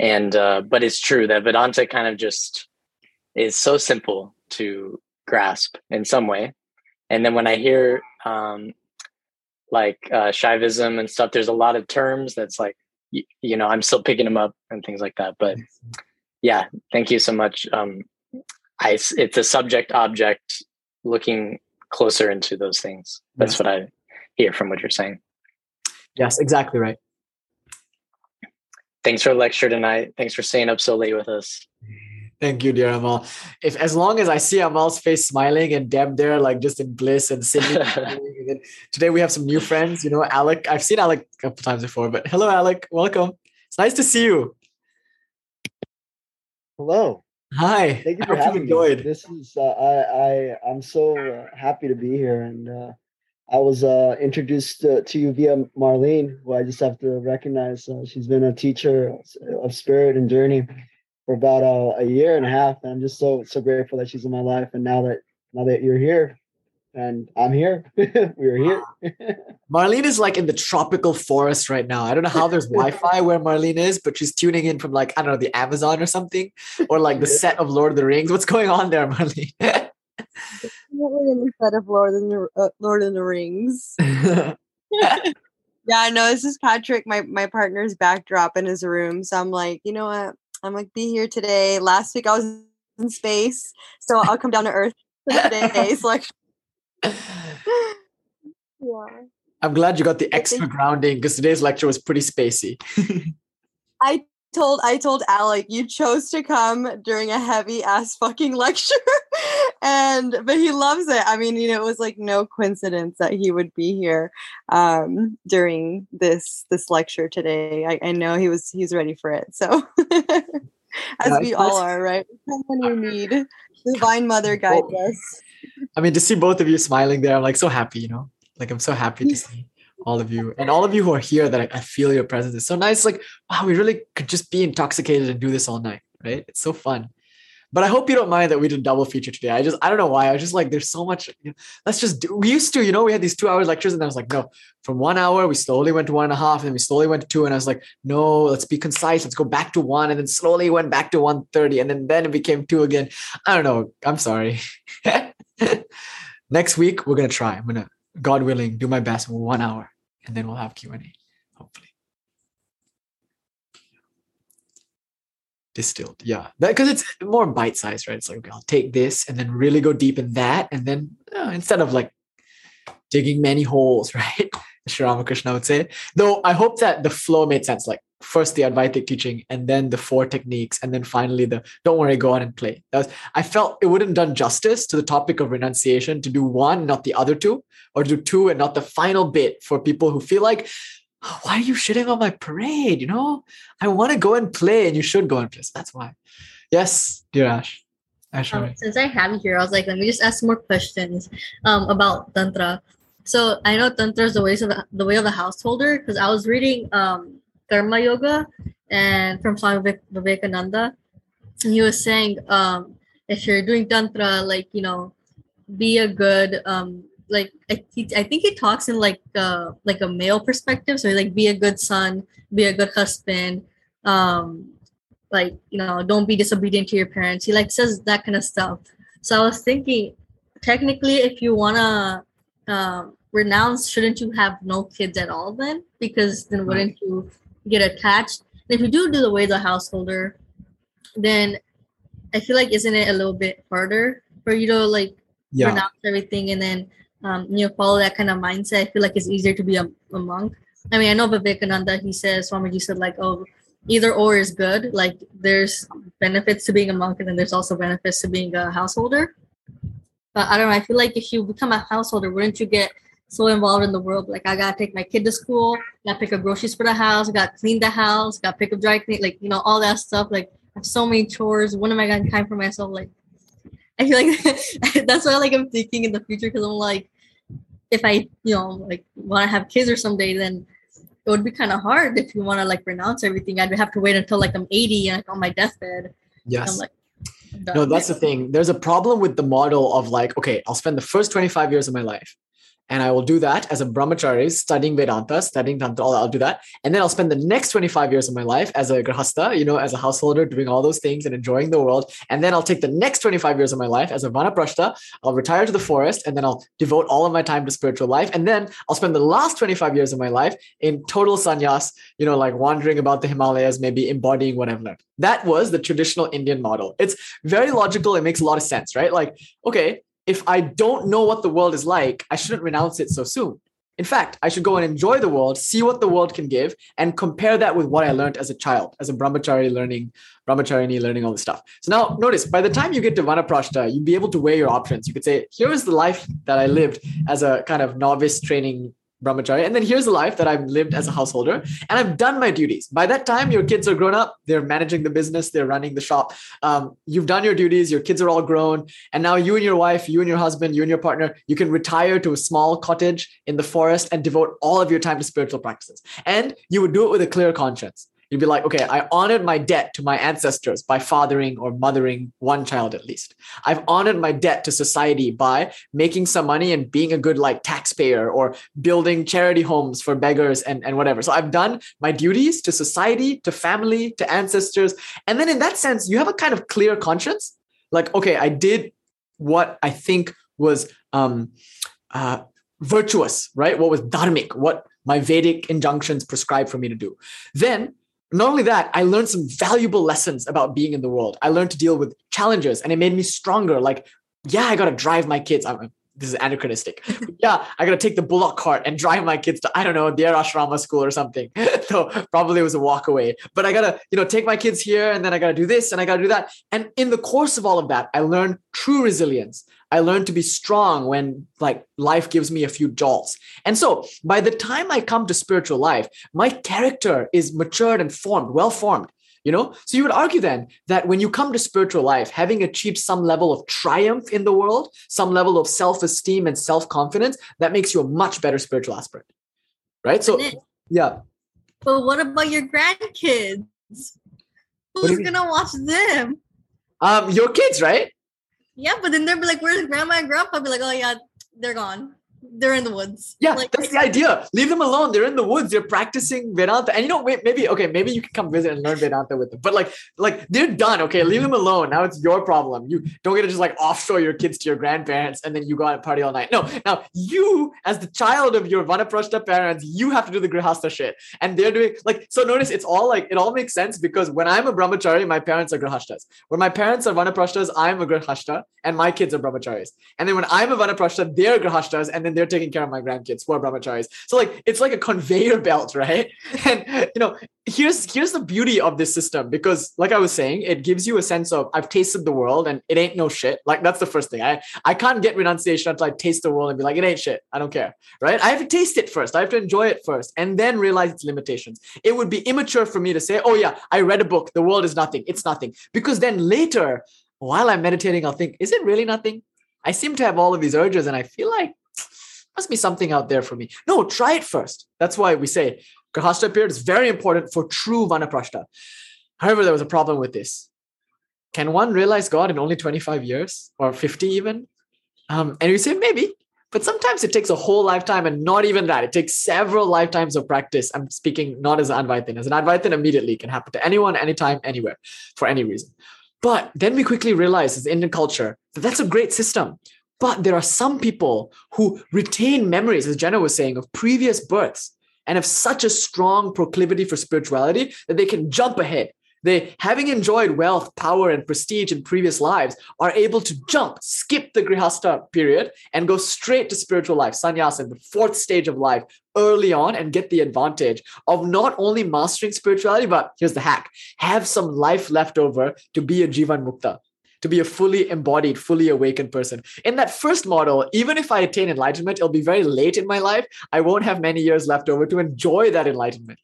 and uh, but it's true that Vedanta kind of just is so simple to grasp in some way, and then when I hear um, like uh, Shaivism and stuff, there's a lot of terms that's like you, you know I'm still picking them up and things like that. But yeah, thank you so much. Um, I, it's a subject object looking closer into those things. That's yes. what I hear from what you're saying. Yes, exactly right. Thanks for the lecture tonight. Thanks for staying up so late with us. Thank you, dear Amal. If as long as I see Amal's face smiling and Deb there, like just in bliss and singing. today we have some new friends. You know, Alec. I've seen Alec a couple times before, but hello, Alec. Welcome. It's nice to see you. Hello. Hi. Thank you for having me. This is uh, I I I'm so uh, happy to be here, and uh, I was uh, introduced to, to, you via Marlene, who I just have to recognize. Uh, she's been a teacher of spirit and journey for about uh, a year and a half, and I'm just so so grateful that she's in my life. And now that now that you're here, and I'm here. We're here. Marlene is like in the tropical forest right now. I don't know how there's Wi-Fi where Marlene is, but she's tuning in from like I don't know the Amazon or something, or like the set of Lord of the Rings. What's going on there, Marlene? Definitely in the set of Lord of the uh, Lord of the Rings. yeah, no, this is Patrick, my my partner's backdrop in his room. So I'm like, you know what? I'm like, be here today. Last week I was in space, so I'll come down to Earth today. So like yeah. I'm glad you got the extra grounding because today's lecture was pretty spacey. I told I told Alec you chose to come during a heavy ass fucking lecture, and but he loves it. I mean, you know, it was like no coincidence that he would be here um, during this this lecture today. I, I know he was he's ready for it. So, as we all are, right? Someone you need, Divine Mother guide us. I mean, to see both of you smiling there, I'm like so happy, you know, like I'm so happy to see all of you and all of you who are here that I, I feel your presence is so nice. Like, wow, we really could just be intoxicated and do this all night, right? It's so fun. But I hope you don't mind that we did double feature today. I just, I don't know why. I was just like, there's so much. You know, let's just do. We used to, you know, we had these two hours lectures, and I was like, no, from one hour, we slowly went to one and a half, and then we slowly went to two. And I was like, no, let's be concise. Let's go back to one, and then slowly went back to 130, and then then it became two again. I don't know. I'm sorry. Next week we're gonna try. I'm gonna, God willing, do my best one hour, and then we'll have Q and A, Distilled, yeah, because it's more bite sized, right? It's like okay, I'll take this and then really go deep in that, and then uh, instead of like digging many holes, right? Sri Ramakrishna would say. Though I hope that the flow made sense. Like first the Advaitic teaching, and then the four techniques, and then finally the don't worry, go on and play. That was, I felt it wouldn't done justice to the topic of renunciation to do one, not the other two, or do two and not the final bit for people who feel like, why are you shitting on my parade? You know, I want to go and play, and you should go and play. So that's why. Yes, dear Ash. Ash um, since I have you here, I was like, let me just ask more questions um, about Tantra. So I know Tantra is the way of the, the way of the householder because I was reading um, Karma Yoga and from Swami Vivekananda. And he was saying, um, if you're doing Tantra, like, you know, be a good, um, like, I, he, I think he talks in like, uh, like a male perspective. So like, be a good son, be a good husband, um, like, you know, don't be disobedient to your parents. He like says that kind of stuff. So I was thinking, technically, if you wanna um, renounce, shouldn't you have no kids at all then? Because then wouldn't you get attached. And if you do do the way the householder, then I feel like isn't it a little bit harder for you to like Yeah. renounce everything and then um, you know follow that kind of mindset? I feel like it's easier to be a, a monk. I mean, I know Vivekananda. He says, Swamiji said like, oh, either or is good. Like there's benefits to being a monk, and then there's also benefits to being a householder. But I don't know. I feel like if you become a householder, wouldn't you get so involved in the world? Like I gotta take my kid to school, gotta pick up groceries for the house, gotta clean the house, gotta pick up dry clean, like you know all that stuff. Like I have so many chores. When am I gonna time for myself? Like I feel like that's why like I'm thinking in the future because I'm like, if I you know like want to have kids or someday, then it would be kind of hard if you want to like renounce everything. I'd have to wait until like I'm 80 and like, on my deathbed. Yes. I'm like, No, that's the thing. There's a problem with the model of like, okay, I'll spend the first 25 years of my life and I will do that as a brahmachari, studying Vedanta, studying Tantra, all that, I'll do that. And then I'll spend the next 25 years of my life as a grahasta, you know, as a householder, doing all those things and enjoying the world. And then I'll take the next 25 years of my life as a vanaprashta, I'll retire to the forest, and then I'll devote all of my time to spiritual life. And then I'll spend the last 25 years of my life in total sannyas, you know, like wandering about the Himalayas, maybe embodying what I've learned. That was the traditional Indian model. It's very logical. It makes a lot of sense, right? Like, okay, if I don't know what the world is like, I shouldn't renounce it so soon. In fact, I should go and enjoy the world, see what the world can give, and compare that with what I learned as a child, as a brahmachari learning, brahmacharini learning all this stuff. So now notice, by the time you get to vanaprashta, you'd be able to weigh your options. You could say, here is the life that I lived as a kind of novice training brahmachari, and then here's the life that I've lived as a householder, and I've done my duties. By that time, your kids are grown up, they're managing the business, they're running the shop. Um, you've done your duties, your kids are all grown, and now you and your wife, you and your husband, you and your partner, you can retire to a small cottage in the forest and devote all of your time to spiritual practices. And you would do it with a clear conscience. You'd be like, okay, I honored my debt to my ancestors by fathering or mothering one child at least. I've honored my debt to society by making some money and being a good like taxpayer or building charity homes for beggars and, and whatever. So I've done my duties to society, to family, to ancestors. And then in that sense, you have a kind of clear conscience. Like, okay, I did what I think was um, uh, virtuous, right? What was dharmic, what my Vedic injunctions prescribe for me to do. Then not only that, I learned some valuable lessons about being in the world. I learned to deal with challenges and it made me stronger. Like, yeah, I got to drive my kids. I'm, this is anachronistic. yeah, I got to take the bullock cart and drive my kids to, I don't know, their ashrama school or something. so probably it was a walk away. But I got to, you know, take my kids here and then I got to do this and I got to do that. And in the course of all of that, I learned true resilience. I learned to be strong when like life gives me a few jolts. And so by the time I come to spiritual life, my character is matured and formed, well formed. You know, so you would argue then that when you come to spiritual life, having achieved some level of triumph in the world, some level of self esteem and self confidence, that makes you a much better spiritual aspirant. Right. So, yeah. But what about your grandkids? do you Who's gonna watch them? Um, your kids, right? Yeah, but then they'll be like, "Where's grandma and grandpa?" Be like, "Oh yeah, they're gone. They're in the woods." Yeah, like, that's the idea. Leave them alone. They're in the woods. They're practicing Vedanta. And you know, wait, maybe okay, maybe you can come visit and learn Vedanta with them. But like, like they're done. Okay, leave them alone. Now it's your problem. You don't get to just like offshore your kids to your grandparents and then you go out and party all night. No, now you, as the child of your Vanaprashta parents, you have to do the Grihastha shit. And they're doing like so. Notice it's all like it all makes sense because when I'm a brahmachari, my parents are grihastas. When my parents are vanaprashtas, I'm a grihasta, and my kids are brahmacharis. And then when I'm a vanaprashta, they're grihastas, and then they're taking care of my grandkids who are brahmacharis. So like it's like a conveyor belt, right? And you know, here's here's the beauty of this system because, like I was saying, it gives you a sense of I've tasted the world and it ain't no shit. Like that's the first thing. I I can't get renunciation until I taste the world and be like, it ain't shit. I don't care, right? I have to taste it first. I have to enjoy it first, and then realize its limitations. It would be immature for me to say, oh yeah, I read a book. The world is nothing. It's nothing. Because then later, while I'm meditating, I'll think, is it really nothing? I seem to have all of these urges, and I feel like must be something out there for me. No, try it first. That's why we say Grahastha period is very important for true Vanaprashta. However, there was a problem with this. Can one realize God in only 25 years or 50 even? Um, and we say maybe, but sometimes it takes a whole lifetime and not even that. It takes several lifetimes of practice. I'm speaking not as an Advaitin. As an Advaitin, immediately can happen to anyone, anytime, anywhere, for any reason. But then we quickly realize as Indian culture that that's a great system. But there are some people who retain memories, as Jenna was saying, of previous births and have such a strong proclivity for spirituality that they can jump ahead. They, having enjoyed wealth, power, and prestige in previous lives, are able to jump, skip the Grihastha period, and go straight to spiritual life, sannyasa, the fourth stage of life, early on, and get the advantage of not only mastering spirituality, but here's the hack have some life left over to be a Jivan Mukta, to be a fully embodied, fully awakened person. In that first model, even if I attain enlightenment, it'll be very late in my life. I won't have many years left over to enjoy that enlightenment.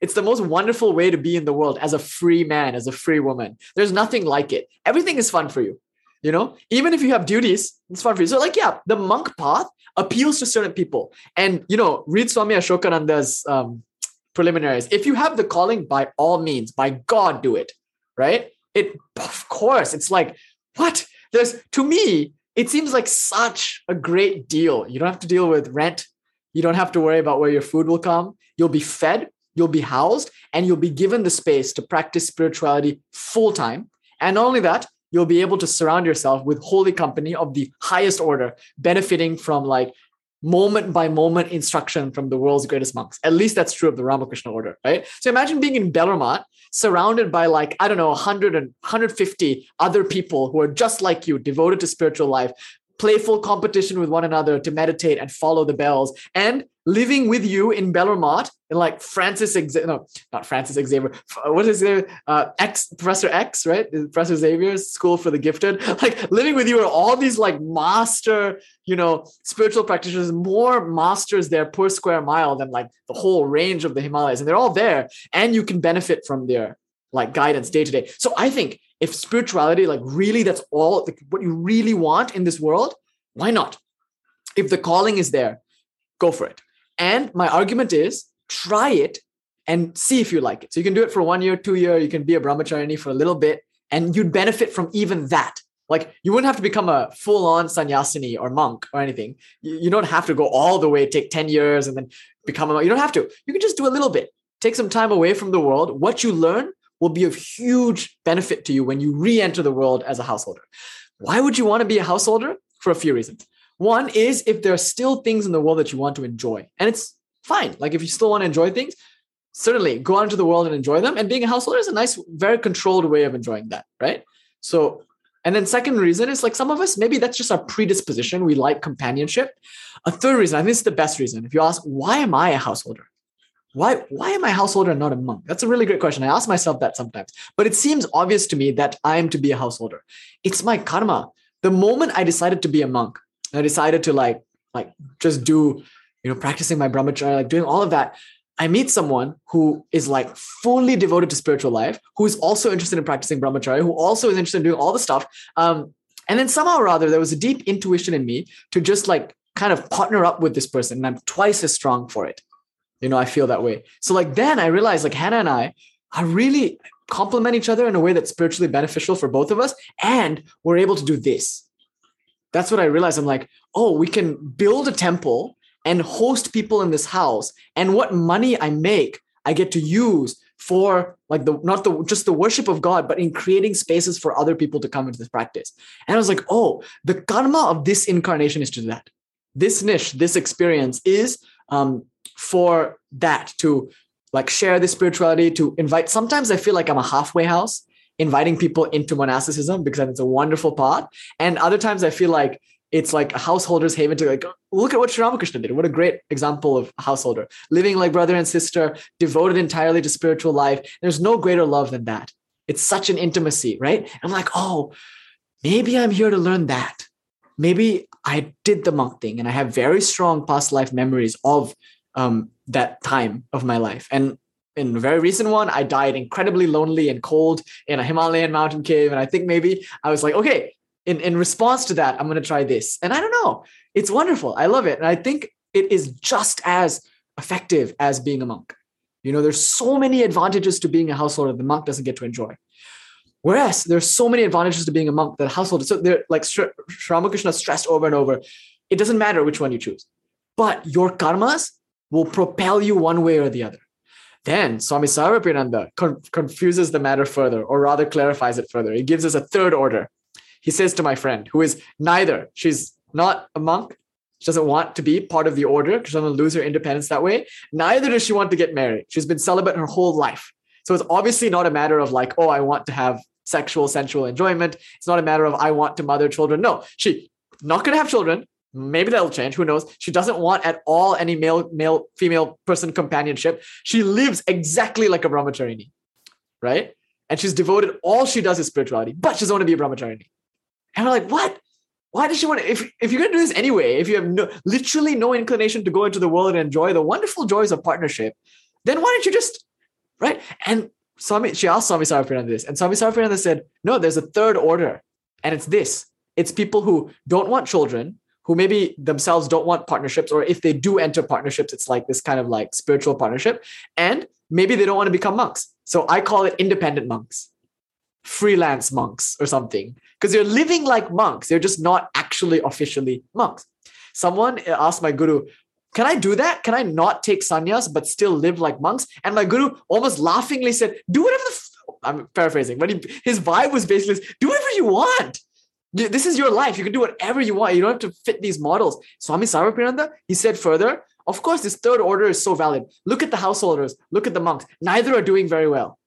It's the most wonderful way to be in the world as a free man, as a free woman. There's nothing like it. Everything is fun for you. You know, even if you have duties, it's fun for you. So, like, yeah, the monk path appeals to certain people. And, you know, read Swami Ashokananda's um, preliminaries. If you have the calling, by all means, by God, do it. Right? It, of course, it's like, what? There's, to me, it seems like such a great deal. You don't have to deal with rent. You don't have to worry about where your food will come. You'll be fed you'll be housed and you'll be given the space to practice spirituality full time. And not only that, you'll be able to surround yourself with holy company of the highest order, benefiting from like moment by moment instruction from the world's greatest monks. At least that's true of the Ramakrishna order, right? So imagine being in Belur Math, surrounded by like, I don't know, 100 and 150 other people who are just like you, devoted to spiritual life, playful competition with one another to meditate and follow the bells, and living with you in Belur Math, in like Francis, no, not Francis Xavier, what is it? Uh, X, Professor X, right? Professor Xavier's School for the Gifted. Like living with you are all these like master, you know, spiritual practitioners, more masters there per square mile than like the whole range of the Himalayas. And they're all there, and you can benefit from their like guidance day to day. So I think if spirituality, like really, that's all what you really want in this world, why not? If the calling is there, go for it. And my argument is try it and see if you like it. So you can do it for one year, two year, you can be a brahmacharini for a little bit, and you'd benefit from even that. Like you wouldn't have to become a full-on sannyasini or monk or anything. You, you don't have to go all the way, take 10 years and then become a. You don't have to. You can just do a little bit. Take some time away from the world. What you learn will be of huge benefit to you when you re-enter the world as a householder. Why would you want to be a householder? For a few reasons. One is if there are still things in the world that you want to enjoy, and it's fine. Like if you still want to enjoy things, certainly go out into the world and enjoy them. And being a householder is a nice, very controlled way of enjoying that, right? So, and then second reason is like some of us, maybe that's just our predisposition. We like companionship. A third reason, I think is the best reason. If you ask, why am I a householder? Why, why am I a householder and not a monk? That's a really great question. I ask myself that sometimes, but it seems obvious to me that I am to be a householder. It's my karma. The moment I decided to be a monk, I decided to like like just do you know practicing my brahmacharya, like doing all of that. I meet someone who is like fully devoted to spiritual life, who is also interested in practicing brahmacharya, who also is interested in doing all the stuff. Um, and then somehow or other, there was a deep intuition in me to just like kind of partner up with this person, and I'm twice as strong for it. You know, I feel that way. So like then I realized like Hannah and I are really complement each other in a way that's spiritually beneficial for both of us, and we're able to do this that's what I realized. I'm like, oh, we can build a temple and host people in this house. And what money I make, I get to use for like the not the just the worship of God, but in creating spaces for other people to come into this practice. And I was like, oh, the karma of this incarnation is to do that. This niche, this experience is um, for that to like share the spirituality, to invite. Sometimes I feel like I'm a halfway house inviting people into monasticism because it's a wonderful path. And other times I feel like it's like a householder's haven to like look at what Sri Ramakrishna did. What a great example of a householder living like brother and sister, devoted entirely to spiritual life. There's no greater love than that. It's such an intimacy, right? I'm like, oh, maybe I'm here to learn that. Maybe I did the monk thing and I have very strong past life memories of um, that time of my life. And in a very recent one, I died incredibly lonely and cold in a Himalayan mountain cave. And I think maybe I was like, okay, in, in response to that, I'm going to try this. And I don't know. It's wonderful. I love it. And I think it is just as effective as being a monk. You know, there's so many advantages to being a householder the monk doesn't get to enjoy. Whereas there's so many advantages to being a monk that a householder, so they're like Sri Ramakrishna stressed over and over, it doesn't matter which one you choose, but your karmas will propel you one way or the other. Then Swami Sarvapriyananda con- confuses the matter further, or rather clarifies it further. He gives us a third order. He says to my friend, who is neither, she's not a monk, she doesn't want to be part of the order because she's going to lose her independence that way. Neither does she want to get married. She's been celibate her whole life. So it's obviously not a matter of like, oh, I want to have sexual, sensual enjoyment. It's not a matter of I want to mother children. No, she not going to have children. Maybe that'll change. Who knows? She doesn't want at all any male, male, female person companionship. She lives exactly like a brahmacharini, right? And she's devoted. All she does is spirituality, but she's going to be a brahmacharini. And we're like, what? Why does she want to? If, if you're going to do this anyway, if you have no, literally no inclination to go into the world and enjoy the wonderful joys of partnership, then why don't you just, right? And Swami, she asked Swami this, and Swami Sarvapriyananda said, no, there's a third order, and it's this. It's people who don't want children, who maybe themselves don't want partnerships, or if they do enter partnerships, it's like this kind of like spiritual partnership, and maybe they don't want to become monks. So I call it independent monks, freelance monks, or something because they're living like monks. They're just not actually officially monks. Someone asked my guru, Can I do that? Can I not take sannyas but still live like monks? And my guru almost laughingly said, Do whatever the. F-. I'm paraphrasing, but he, his vibe was basically do whatever you want. This is your life. You can do whatever you want. You don't have to fit these models. Swami Sarvapriyananda, he said further, of course, this third order is so valid. Look at the householders, look at the monks. Neither are doing very well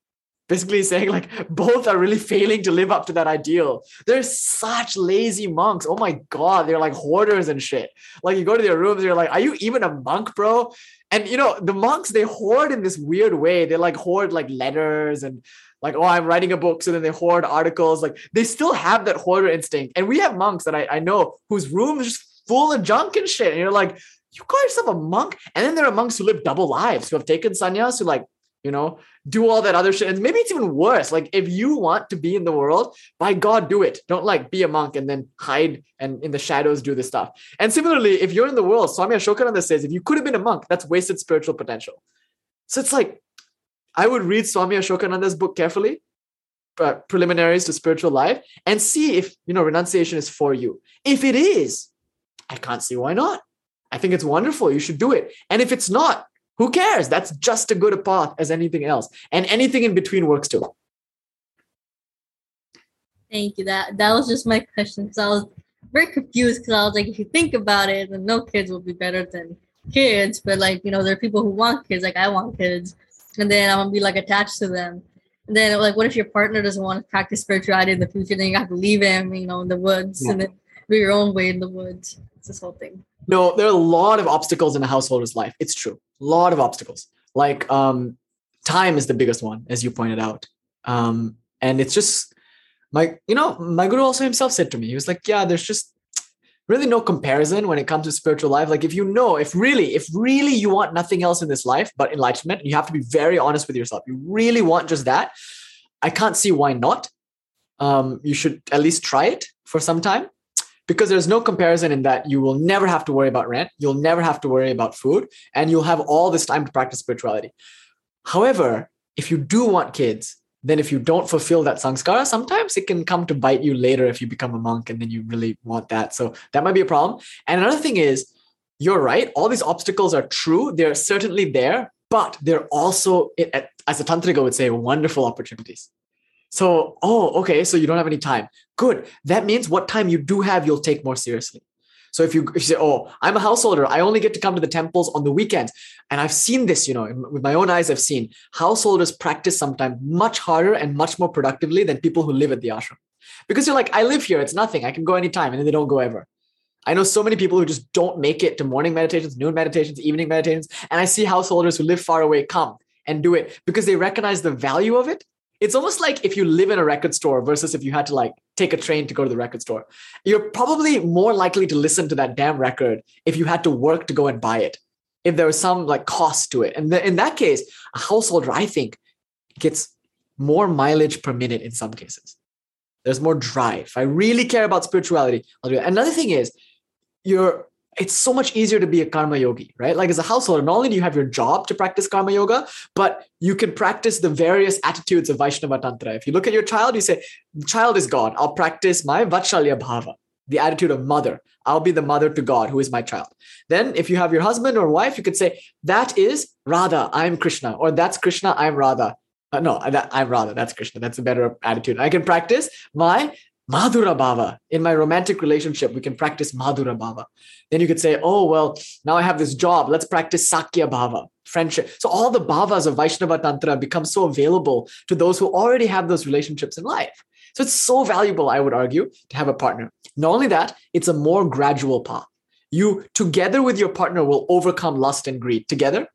basically saying like both are really failing to live up to that ideal. They're such lazy monks. Oh my god, they're like hoarders and shit. Like you go to their rooms, you're like, are you even a monk, bro? And you know, the monks they hoard in this weird way. They like hoard like letters and like, oh, I'm writing a book. So then they hoard articles. Like they still have that hoarder instinct. And we have monks that I, I know whose room is just full of junk and shit. And you're like, you call yourself a monk? And then there are monks who live double lives, who have taken sannyas, who like you know do all that other shit. And maybe it's even worse like if you want to be in the world by god do it. Don't like be a monk and then hide and in the shadows do this stuff. And similarly if you're in the world swami ashokananda says if you could have been a monk that's wasted spiritual potential. So it's like i would read swami ashokananda's book carefully uh, preliminaries to spiritual life and see if you know renunciation is for you. If it is i can't see why not. I think it's wonderful. You should do it. And if it's not who cares? That's just as good a path as anything else. And anything in between works too. Thank you. That that was just my question. So I was very confused because I was like, if you think about it, then no kids will be better than kids. But like, you know, there are people who want kids, like I want kids. And then I'm gonna be like attached to them. And then like what if your partner doesn't want to practice spirituality in the future? Then you have to leave him, you know, in the woods yeah. and then do your own way in the woods. This whole thing. No, there are a lot of obstacles in a householder's life. It's true. A lot of obstacles. Like um, time is the biggest one, as you pointed out. Um, and it's just my, you know, my guru also himself said to me, he was like, yeah, there's just really no comparison when it comes to spiritual life. Like if you know, if really, if really you want nothing else in this life but enlightenment, you have to be very honest with yourself. You really want just that. I can't see why not. Um, you should at least try it for some time because there's no comparison in that you will never have to worry about rent, you'll never have to worry about food, and you'll have all this time to practice spirituality. However, if you do want kids, then if you don't fulfill that sanskara, sometimes it can come to bite you later if you become a monk and then you really want that. So that might be a problem. And another thing is, you're right, all these obstacles are true. They're certainly there, but they're also, as a tantrika would say, wonderful opportunities. So, oh, okay. So you don't have any time. Good. That means what time you do have, you'll take more seriously. So if you, if you say, oh, I'm a householder, I only get to come to the temples on the weekends. And I've seen this, you know, with my own eyes, I've seen householders practice sometimes much harder and much more productively than people who live at the ashram. Because you're like, I live here, it's nothing. I can go anytime. And then they don't go ever. I know so many people who just don't make it to morning meditations, noon meditations, evening meditations. And I see householders who live far away come and do it because they recognize the value of it it's almost like if you live in a record store versus if you had to like take a train to go to the record store. You're probably more likely to listen to that damn record if you had to work to go and buy it. If there was some like cost to it. And in that case, a householder, I think, gets more mileage per minute in some cases. There's more drive. I really care about spirituality, I'll do. Another thing is you're it's so much easier to be a karma yogi, right? Like as a householder, not only do you have your job to practice karma yoga, but you can practice the various attitudes of Vaishnava Tantra. If you look at your child, you say, child is God. I'll practice my Vatsalya Bhava, the attitude of mother. I'll be the mother to God, who is my child. Then, if you have your husband or wife, you could say, that is Radha, I'm Krishna, or that's Krishna, I'm Radha. Uh, no, that, I'm Radha, that's Krishna. That's a better attitude. I can practice my Madhura Bhava. In my romantic relationship, we can practice Madhura Bhava. Then you could say, oh, well, now I have this job. Let's practice Sakhya Bhava, friendship. So all the bhavas of Vaishnava Tantra become so available to those who already have those relationships in life. So it's so valuable, I would argue, to have a partner. Not only that, it's a more gradual path. You, together with your partner, will overcome lust and greed together,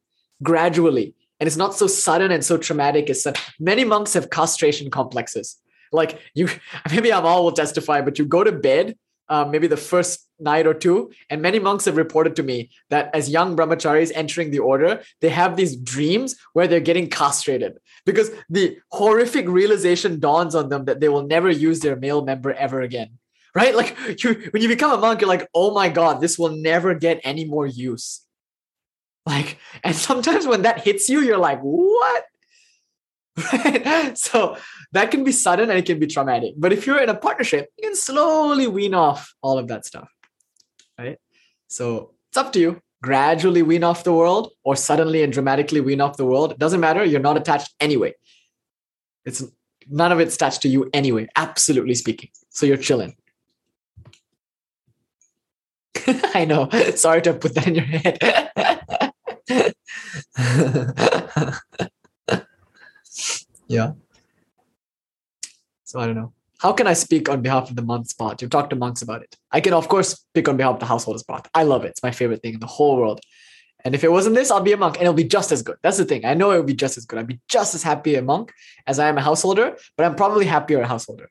gradually. And it's not so sudden and so traumatic as many monks have castration complexes like you maybe Amal will testify, but you go to bed um, maybe the first night or two. And many monks have reported to me that as young brahmacharis entering the order, they have these dreams where they're getting castrated because the horrific realization dawns on them that they will never use their male member ever again. Right? Like you, when you become a monk, you're like, oh my God, this will never get any more use. Like, and sometimes when that hits you, you're like, what? Right? So that can be sudden and it can be traumatic. But if you're in a partnership, you can slowly wean off all of that stuff. Right? So it's up to you. Gradually wean off the world or suddenly and dramatically wean off the world. It doesn't matter. You're not attached anyway. It's none of it's attached to you anyway, absolutely speaking. So you're chilling. I know. Sorry to put that in your head. Yeah. So I don't know. How can I speak on behalf of the monks part? You've talked to monks about it. I can, of course, speak on behalf of the householders part. I love it. It's my favorite thing in the whole world. And if it wasn't this, I'll be a monk and it'll be just as good. That's the thing. I know it will be just as good. I'd be just as happy a monk as I am a householder, but I'm probably happier a householder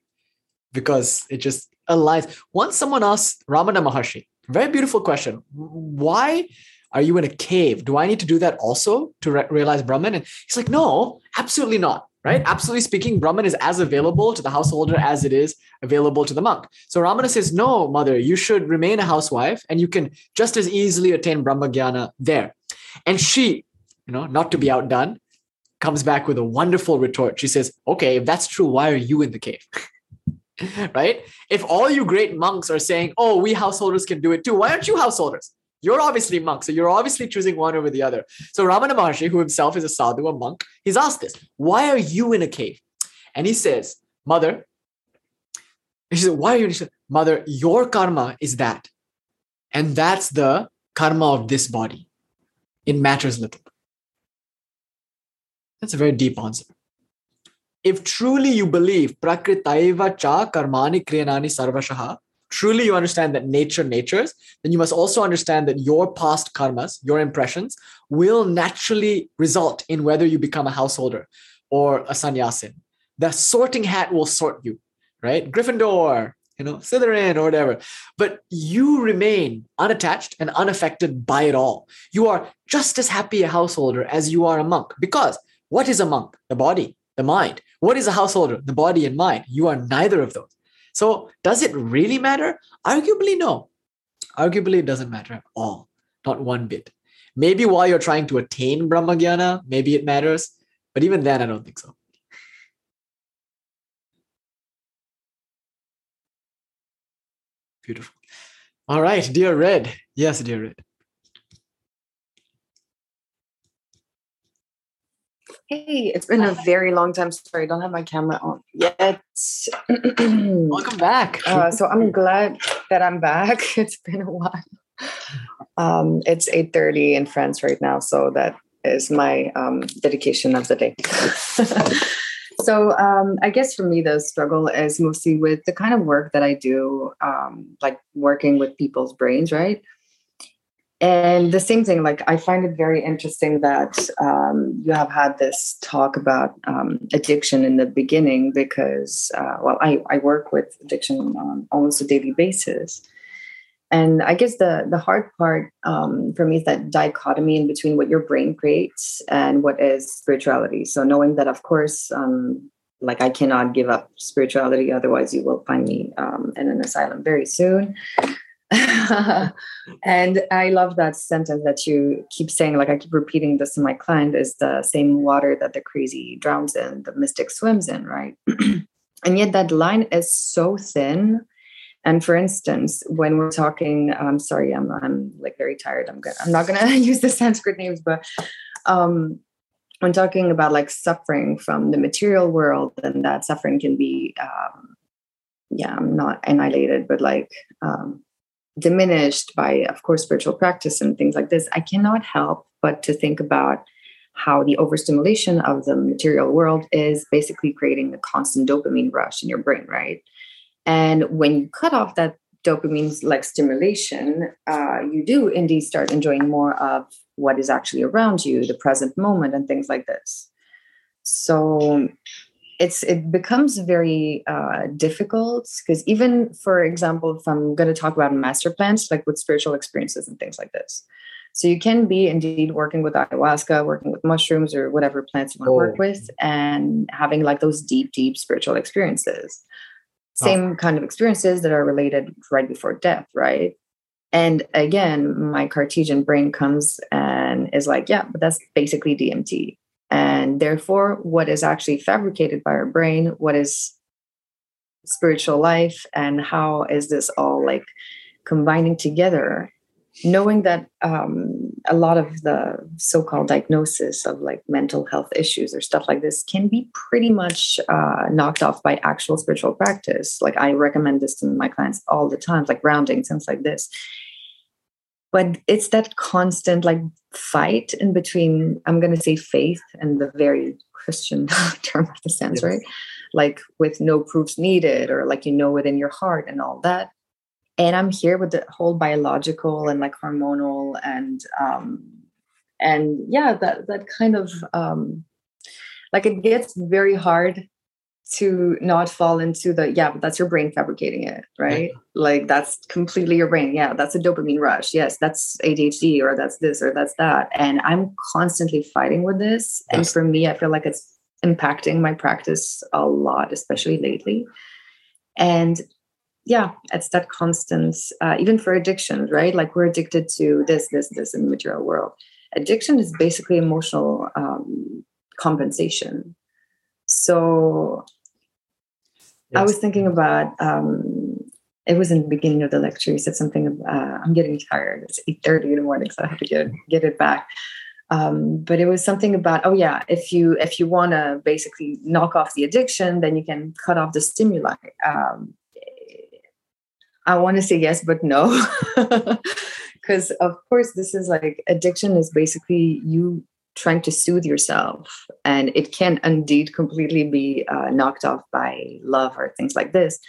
because it just aligns. Once someone asked Ramana Maharshi, very beautiful question. Why are you in a cave? Do I need to do that also to re- realize Brahman? And he's like, no, absolutely not right? Absolutely speaking, Brahman is as available to the householder as it is available to the monk. So Ramana says, no, mother, you should remain a housewife and you can just as easily attain Brahma Jnana there. And she, you know, not to be outdone, comes back with a wonderful retort. She says, okay, if that's true, why are you in the cave? right? If all you great monks are saying, oh, we householders can do it too, why aren't you householders? You're obviously monk, so you're obviously choosing one over the other. So Ramana Maharshi, who himself is a sadhu, a monk, he's asked this: Why are you in a cave? And he says, Mother. She said, Why are you? He said, Mother, your karma is that, and that's the karma of this body. It matters little. That's a very deep answer. If truly you believe prakritaiva cha karmani kriyanani sarvashaha, truly you understand that nature natures, then you must also understand that your past karmas, your impressions, will naturally result in whether you become a householder or a sannyasin. The sorting hat will sort you, right? Gryffindor, you know, Slytherin or whatever. But you remain unattached and unaffected by it all. You are just as happy a householder as you are a monk. Because what is a monk? The body, the mind. What is a householder? The body and mind. You are neither of those. So, does it really matter? Arguably, no. Arguably, it doesn't matter at all. Not one bit. Maybe while you're trying to attain Brahmagyana, maybe it matters. But even then, I don't think so. Beautiful. All right, dear Red. Yes, dear Red. Hey, it's been a very long time. Sorry, I don't have my camera on yet. Welcome back. Uh, so I'm glad that I'm back. It's been a while. Um, it's 8.30 in France right now, so that is my um, dedication of the day. so um, I guess for me, the struggle is mostly with the kind of work that I do, um, like working with people's brains, right? And the same thing like i find it very interesting that um, you have had this talk about um, addiction in the beginning because uh, well I, I work with addiction on almost a daily basis. And i guess the the hard part um, for me is that dichotomy in between what your brain creates and what is spirituality. So knowing that of course um, like i cannot give up spirituality otherwise you will find me um, in an asylum very soon and I love that sentence that you keep saying, like I keep repeating this to my client is the same water that the crazy drowns in, the mystic swims in, right? and yet that line is so thin. And for instance, when we're talking, I'm sorry, I'm I'm like very tired. I'm good. I'm not gonna use the Sanskrit names, but um when talking about like suffering from the material world, and that suffering can be um, yeah, I'm not annihilated, but like um, diminished by, of course, spiritual practice and things like this, I cannot help but to think about how the overstimulation of the material world is basically creating a constant dopamine rush in your brain, right? And when you cut off that dopamine like stimulation, uh, you do indeed start enjoying more of what is actually around you, the present moment, and things like this. So it's it becomes very uh, difficult because even for example, if I'm going to talk about master plants, like with spiritual experiences and things like this, so you can be indeed working with ayahuasca, working with mushrooms or whatever plants you want to work Oh. with, and having like those deep, deep spiritual experiences. Same kind of experiences that are related right before death, right? And again, my Cartesian brain comes and is like, yeah, but that's basically DMT. And therefore, what is actually fabricated by our brain, what is spiritual life, and how is this all like combining together? Knowing that um, a lot of the so called diagnosis of like mental health issues or stuff like this can be pretty much uh, knocked off by actual spiritual practice. Like, I recommend this to my clients all the time, like grounding, things like this but it's that constant like fight in between i'm going to say faith and the very christian term of the sense right? Like with no proofs needed or like you know it in your heart and all that. And i'm here with the whole biological and like hormonal and um and yeah that that kind of um like it gets very hard to not fall into the yeah but that's your brain fabricating it right? Like that's completely your brain. Yeah that's a dopamine rush. Yes that's adhd or that's this or that's that. And i'm constantly fighting with this. And for me i feel like it's impacting my practice a lot especially lately. And yeah it's that constant uh, even for addictions right? Like we're addicted to this this this in the material world. Addiction is basically emotional um, compensation. So I was thinking about um, it was in the beginning of the lecture. You said something. Uh, I'm getting tired. It's eight thirty in the morning, so I have to get get it back. Um, but it was something about oh yeah, if you if you want to basically knock off the addiction, then you can cut off the stimuli. Um, I want to say yes, but no, because of course this is like addiction is basically you trying to soothe yourself. And it can indeed completely be uh, knocked off by love or things like this.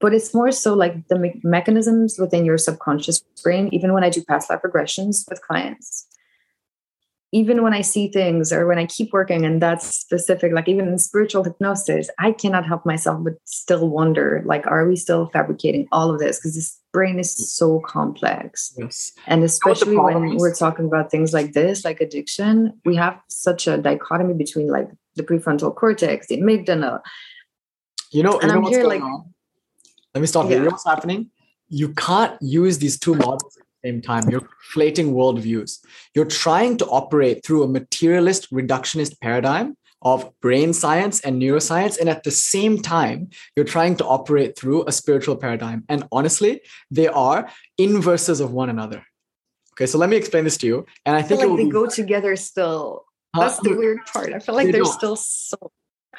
But it's more so like the me- mechanisms within your subconscious brain even when i do past life regressions with clients even when i see things or when i keep working and that's specific like even in spiritual hypnosis i cannot help myself but still wonder like are we still fabricating all of this because this brain is so complex Yes. and especially when we're talking about things like this, like addiction, we have such a dichotomy between like the prefrontal cortex, the amygdala. You know, you And know I'm here like- on? Let me stop you. You know what's happening? You can't use these two models same time. You're conflating worldviews. You're trying to operate through a materialist reductionist paradigm of brain science and neuroscience. And at the same time, you're trying to operate through a spiritual paradigm. And honestly, they are inverses of one another. Okay, so let me explain this to you. And I I think it like they be- go together still. Huh? That's the weird part. I feel like They they're don't. still so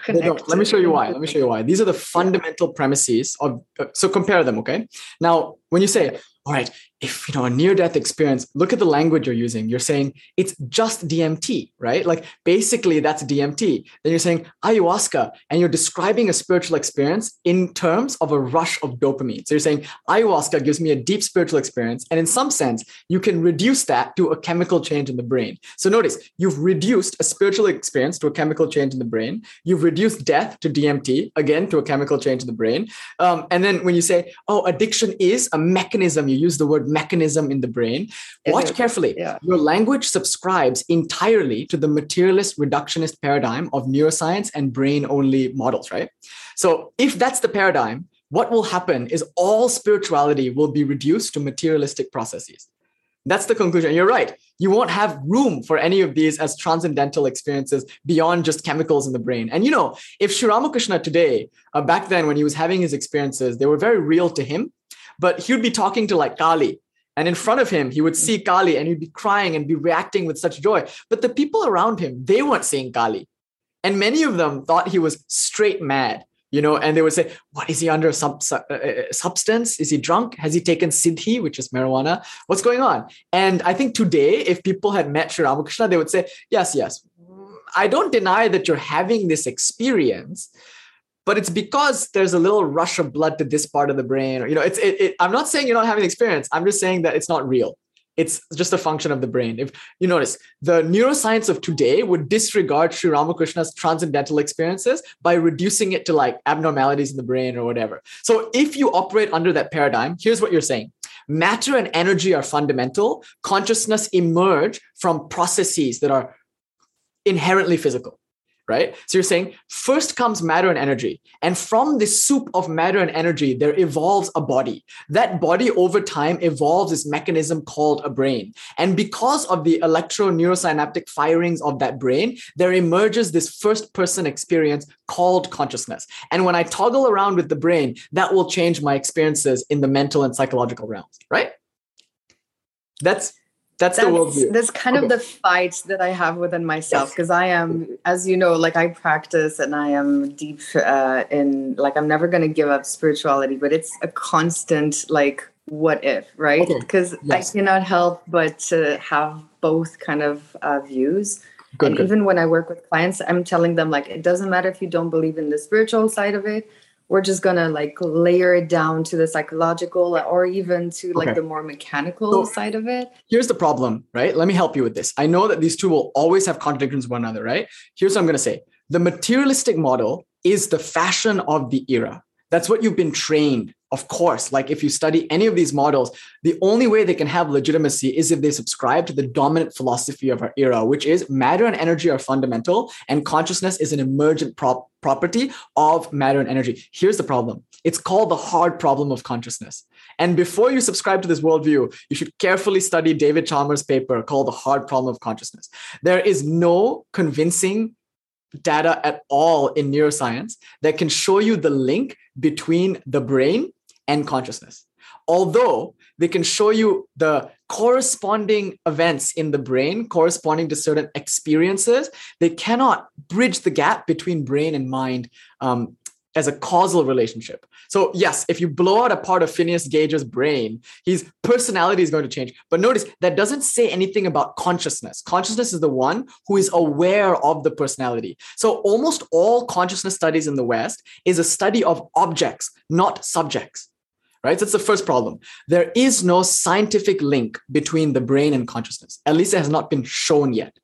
connected. Let me show you why. Let me show you why. These are the fundamental premises of. uh, so compare them, okay? Now, when you say, "All right," if you know a near-death experience, look at the language you're using. You're saying it's just DMT, right? Like basically that's DMT. Then you're saying ayahuasca, and you're describing a spiritual experience in terms of a rush of dopamine. So you're saying ayahuasca gives me a deep spiritual experience, and in some sense, you can reduce that to a chemical change in the brain. So notice you've reduced a spiritual experience to a chemical change in the brain. You've reduced death to DMT, again, to a chemical change in the brain. Um, and then when you say, oh, addiction is a mechanism, you use the word mechanism in the brain. Watch it? carefully. Yeah. Your language subscribes entirely to the materialist reductionist paradigm of neuroscience and brain only models, right? So if that's the paradigm, what will happen is all spirituality will be reduced to materialistic processes. That's the conclusion. You're right. You won't have room for any of these as transcendental experiences beyond just chemicals in the brain. And you know, if Sri Ramakrishna today, uh, back then when he was having his experiences, they were very real to him, but he would be talking to like Kali. And in front of him, he would see Kali and he'd be crying and be reacting with such joy. But the people around him, they weren't seeing Kali. And many of them thought he was straight mad. you know, and they would say, "What is he under sub, uh, uh, substance? Is he drunk? Has he taken siddhi, which is marijuana? What's going on?" And I think today, if people had met Sri Ramakrishna, they would say, "Yes, yes, I don't deny that you're having this experience." But it's because there's a little rush of blood to this part of the brain, or you know, it's. It, it, I'm not saying you're not having experience. I'm just saying that it's not real it's just a function of the brain. If you notice, the neuroscience of today would disregard Sri Ramakrishna's transcendental experiences by reducing it to like abnormalities in the brain or whatever. So if you operate under that paradigm, here's what you're saying. Matter and energy are fundamental. Consciousness emerge from processes that are inherently physical right? So you're saying first comes matter and energy. And from this soup of matter and energy, there evolves a body. That body over time evolves this mechanism called a brain. And because of the electro neurosynaptic firings of that brain, there emerges this first person experience called consciousness. And when I toggle around with the brain, that will change my experiences in the mental and psychological realms, right? That's that's, that's the worldview. That's kind okay. of the fight that I have within myself because yes. I am, as you know, like I practice and I am deep uh, in, like I'm never going to give up spirituality, but it's a constant, like, what if, right? Because okay. yes. I cannot help but to have both kind of uh, views. Good, and good. even when I work with clients, I'm telling them like it doesn't matter if you don't believe in the spiritual side of it we're just gonna like layer it down to the psychological or even to like okay. the more mechanical so, side of it. here's the problem right? Let me help you with this. I know that these two will always have contradictions with one another right? Here's what i'm gonna say. The materialistic model is the fashion of the era that's what you've been trained of course. Like if you study any of these models the only way they can have legitimacy is if they subscribe to the dominant philosophy of our era which is matter and energy are fundamental and consciousness is an emergent prop- property of matter and energy. Here's the problem. It's called the hard problem of consciousness. And before you subscribe to this worldview you should carefully study david chalmers paper called the hard problem of consciousness. There is no convincing data at all in neuroscience that can show you the link between the brain and consciousness. Although they can show you the corresponding events in the brain corresponding to certain experiences, they cannot bridge the gap between brain and mind um, as a causal relationship. So, yes, if you blow out a part of Phineas Gage's brain, his personality is going to change. But notice that doesn't say anything about consciousness. Consciousness is the one who is aware of the personality. So, almost all consciousness studies in the West is a study of objects, not subjects right? That's the first problem. There is no scientific link between the brain and consciousness. At least it has not been shown yet.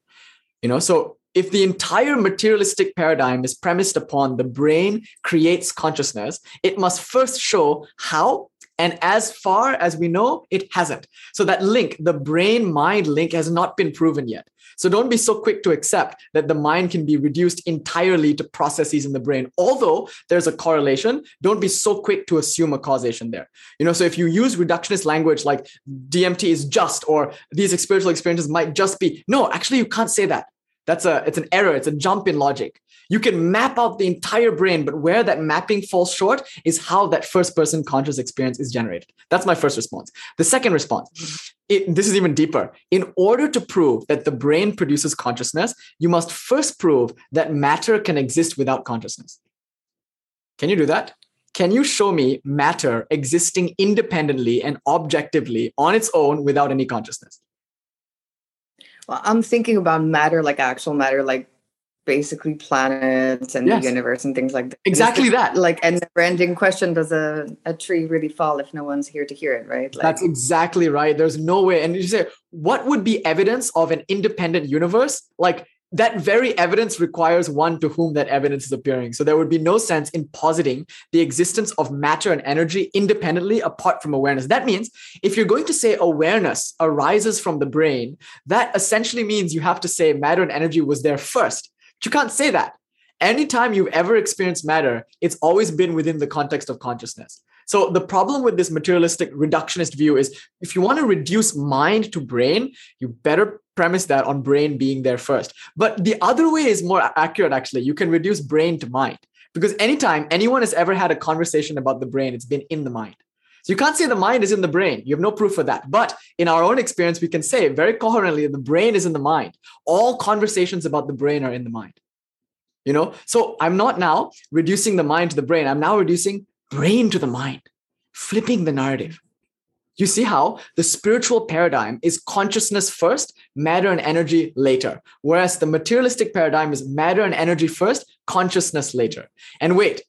You know, so if the entire materialistic paradigm is premised upon the brain creates consciousness, it must first show how. And as far as we know, it hasn't. So that link, the brain mind link, has not been proven yet. So don't be so quick to accept that the mind can be reduced entirely to processes in the brain. Although there's a correlation, don't be so quick to assume a causation there. You know, so if you use reductionist language like DMT is just or these spiritual experiences might just be, no, actually you can't say that. That's a it's an error, it's a jump in logic. You can map out the entire brain, but where that mapping falls short is how that first person conscious experience is generated. That's my first response. The second response, mm-hmm. it, this is even deeper. In order to prove that the brain produces consciousness, you must first prove that matter can exist without consciousness. Can you do that? Can you show me matter existing independently and objectively on its own without any consciousness? Well, I'm thinking about matter like actual matter, like basically planets and yes. the universe and things like that. Exactly that. Like, and the ending question does a, a tree really fall if no one's here to hear it, right? Like, That's exactly right. There's no way. And you say, what would be evidence of an independent universe? Like, that very evidence requires one to whom that evidence is appearing. So there would be no sense in positing the existence of matter and energy independently apart from awareness. That means if you're going to say awareness arises from the brain, that essentially means you have to say matter and energy was there first. But you can't say that. Anytime you've ever experienced matter, it's always been within the context of consciousness. So the problem with this materialistic reductionist view is if you want to reduce mind to brain, you better premise that on brain being there first. But the other way is more accurate, actually. You can reduce brain to mind because anytime anyone has ever had a conversation about the brain, it's been in the mind. So you can't say the mind is in the brain. You have no proof for that. But in our own experience, we can say very coherently the brain is in the mind. All conversations about the brain are in the mind. You know, so I'm not now reducing the mind to the brain. I'm now reducing brain to the mind, flipping the narrative. You see how the spiritual paradigm is consciousness first, matter and energy later. Whereas the materialistic paradigm is matter and energy first, consciousness later. And wait,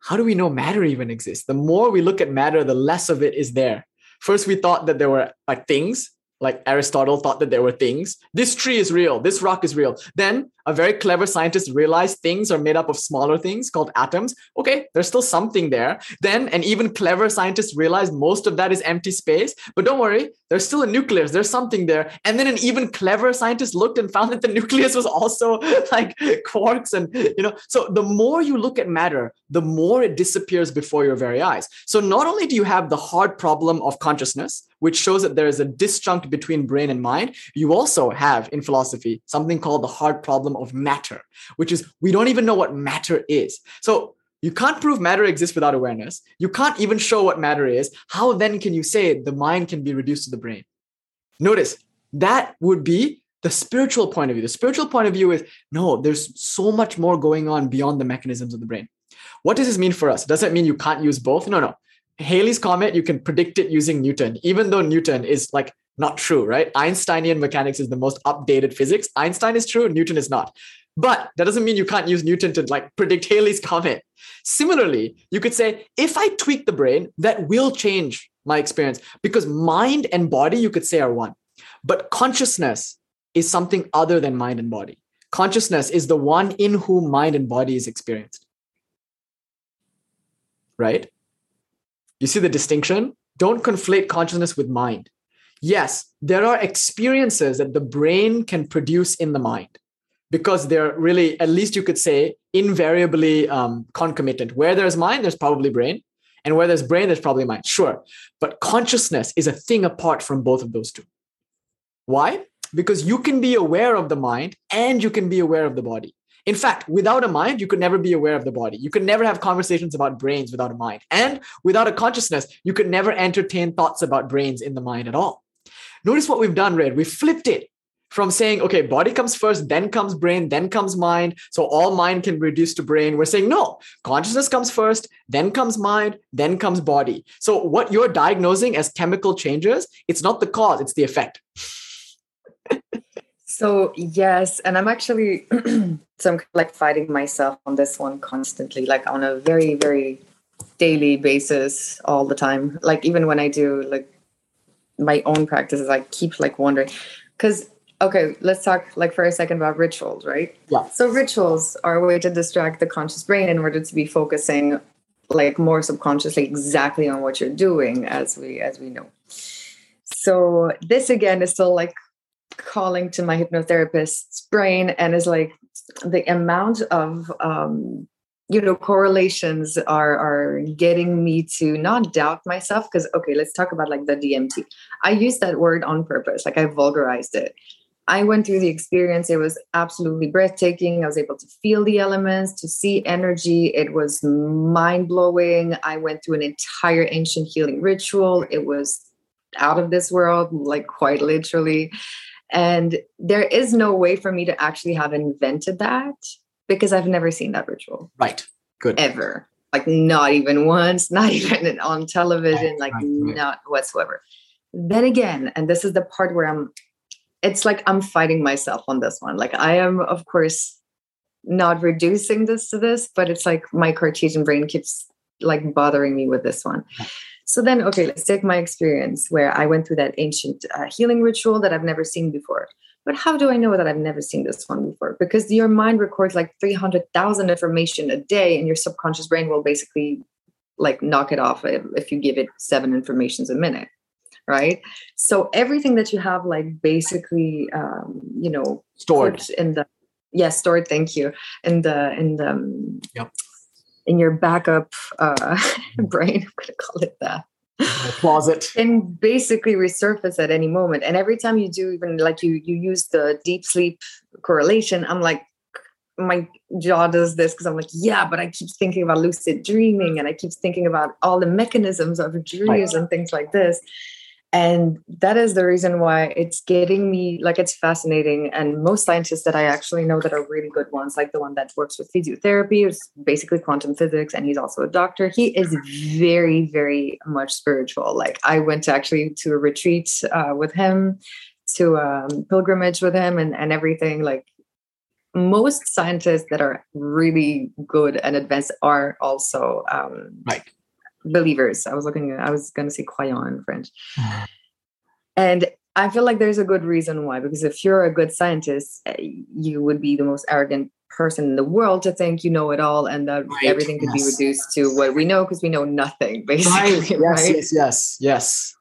how do we know matter even exists? The more we look at matter, the less of it is there. First, we thought that there were like things, like Aristotle thought that there were things. This tree is real. This rock is real. Then a very clever scientist realized things are made up of smaller things called atoms. Okay, there's still something there. Then an even clever scientist realized most of that is empty space. But don't worry, there's still a nucleus. There's something there. And then an even clever scientist looked and found that the nucleus was also like quarks. And, you know, so the more you look at matter, the more it disappears before your very eyes. So not only do you have the hard problem of consciousness, which shows that there is a disjunct between brain and mind, you also have in philosophy something called the hard problem of matter, which is we don't even know what matter is. So you can't prove matter exists without awareness. You can't even show what matter is. How then can you say the mind can be reduced to the brain? Notice that would be the spiritual point of view. The spiritual point of view is no, there's so much more going on beyond the mechanisms of the brain. What does this mean for us? Does it mean you can't use both? No, no. Halley's comet, you can predict it using Newton, even though Newton is like not true, right? Einsteinian mechanics is the most updated physics. Einstein is true, Newton is not. But that doesn't mean you can't use Newton to like predict Halley's comet. Similarly, you could say, if I tweak the brain, that will change my experience because mind and body, you could say, are one. But consciousness is something other than mind and body. Consciousness is the one in whom mind and body is experienced. Right? You see the distinction? Don't conflate consciousness with mind yes, there are experiences that the brain can produce in the mind because they're really, at least you could say, invariably um, concomitant. Where there's mind, there's probably brain. And where there's brain, there's probably mind. Sure. But consciousness is a thing apart from both of those two. Why? Because you can be aware of the mind and you can be aware of the body. In fact, without a mind, you could never be aware of the body. You could never have conversations about brains without a mind. And without a consciousness, you could never entertain thoughts about brains in the mind at all. Notice what we've done, Red. We flipped it from saying, okay, body comes first, then comes brain, then comes mind. So all mind can reduce to brain. We're saying, no, consciousness comes first, then comes mind, then comes body. So what you're diagnosing as chemical changes, it's not the cause, it's the effect. so, yes. And I'm actually, so I'm like fighting myself on this one constantly, like on a very, very daily basis all the time. Like even when I do like my own practices i keep like wondering. Because okay let's talk like for a second about rituals right? Yeah. So rituals are a way to distract the conscious brain in order to be focusing like more subconsciously exactly on what you're doing as we as we know. So this again is still like calling to my hypnotherapist's brain and is like the amount of um you know correlations are are getting me to not doubt myself because okay let's talk about like the dmt i use that word on purpose like i vulgarized it. I went through the experience it was absolutely breathtaking i was able to feel the elements to see energy it was mind-blowing. I went through an entire ancient healing ritual it was out of this world like quite literally. And there is no way for me to actually have invented that because I've never seen that ritual. Right. Good. Ever. Like not even once, not even on television, like right, not whatsoever. Then again, and this is the part where I'm it's like I'm fighting myself on this one. Like I am, of course, not reducing this to this, but it's like my Cartesian brain keeps like bothering me with this one. So then, okay, let's take my experience where I went through that ancient uh, healing ritual that I've never seen before. But how do I know that I've never seen this one before? Because your mind records like 300,000 information a day, and your subconscious brain will basically like knock it off if you give it seven informations a minute right so everything that you have like basically um you know stored in the yes yeah, stored thank you in the in the um, yep. in your backup uh brain i'm gonna call it that closet. And basically resurface at any moment. And every time you do even like you you use the deep sleep correlation i'm like my jaw does this because i'm like yeah but i keep thinking about lucid dreaming and i keep thinking about all the mechanisms of dreams right. and things like this and that is the reason why it's getting me like it's fascinating. And most scientists that i actually know that are really good ones like the one that works with physiotherapy is basically quantum physics and he's also a doctor. He is very very much spiritual. Like i went to actually to a retreat uh, with him to um, pilgrimage with him and, and everything. Like most scientists that are really good and advanced are also um, right believers. I was looking, I was going to say croyant in French. and I feel like there's a good reason why, because if you're a good scientist, eh, you would be the most arrogant person in the world to think you know it all and that right. everything could yes. be reduced to what we know because we know nothing, basically. Right. Yes, right? yes, yes, yes.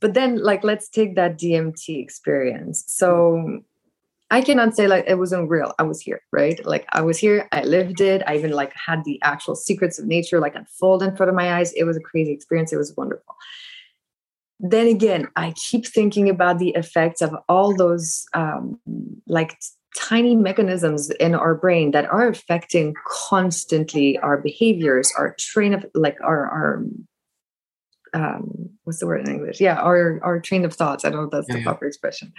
But then, like, let's take that DMT experience. So, I cannot say like it wasn't real. I was here, right? Like I was here, I lived it. I even like had the actual secrets of nature like unfold in front of my eyes. It was a crazy experience. It was wonderful. Then again, I keep thinking about the effects of all those um, like tiny mechanisms in our brain that are affecting constantly our behaviors, our train of like our our um what's the word in english? Yeah our our train of thoughts. I don't know if that's yeah, the proper yeah. expression.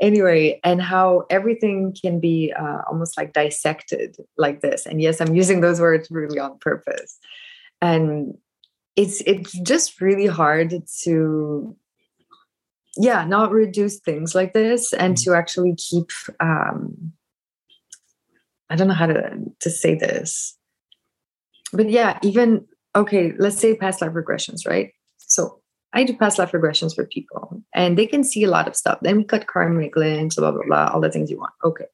Anyway and how everything can be uh, almost like dissected like this. And yes i'm using those words really on purpose. And it's it's just really hard to yeah not reduce things like this and mm-hmm. to actually keep um i don't know how to to say this. But yeah even okay let's say past life regressions right so I do past life regressions for people and they can see a lot of stuff. Then we cut karmic links, blah, blah, blah, all the things you want. Okay.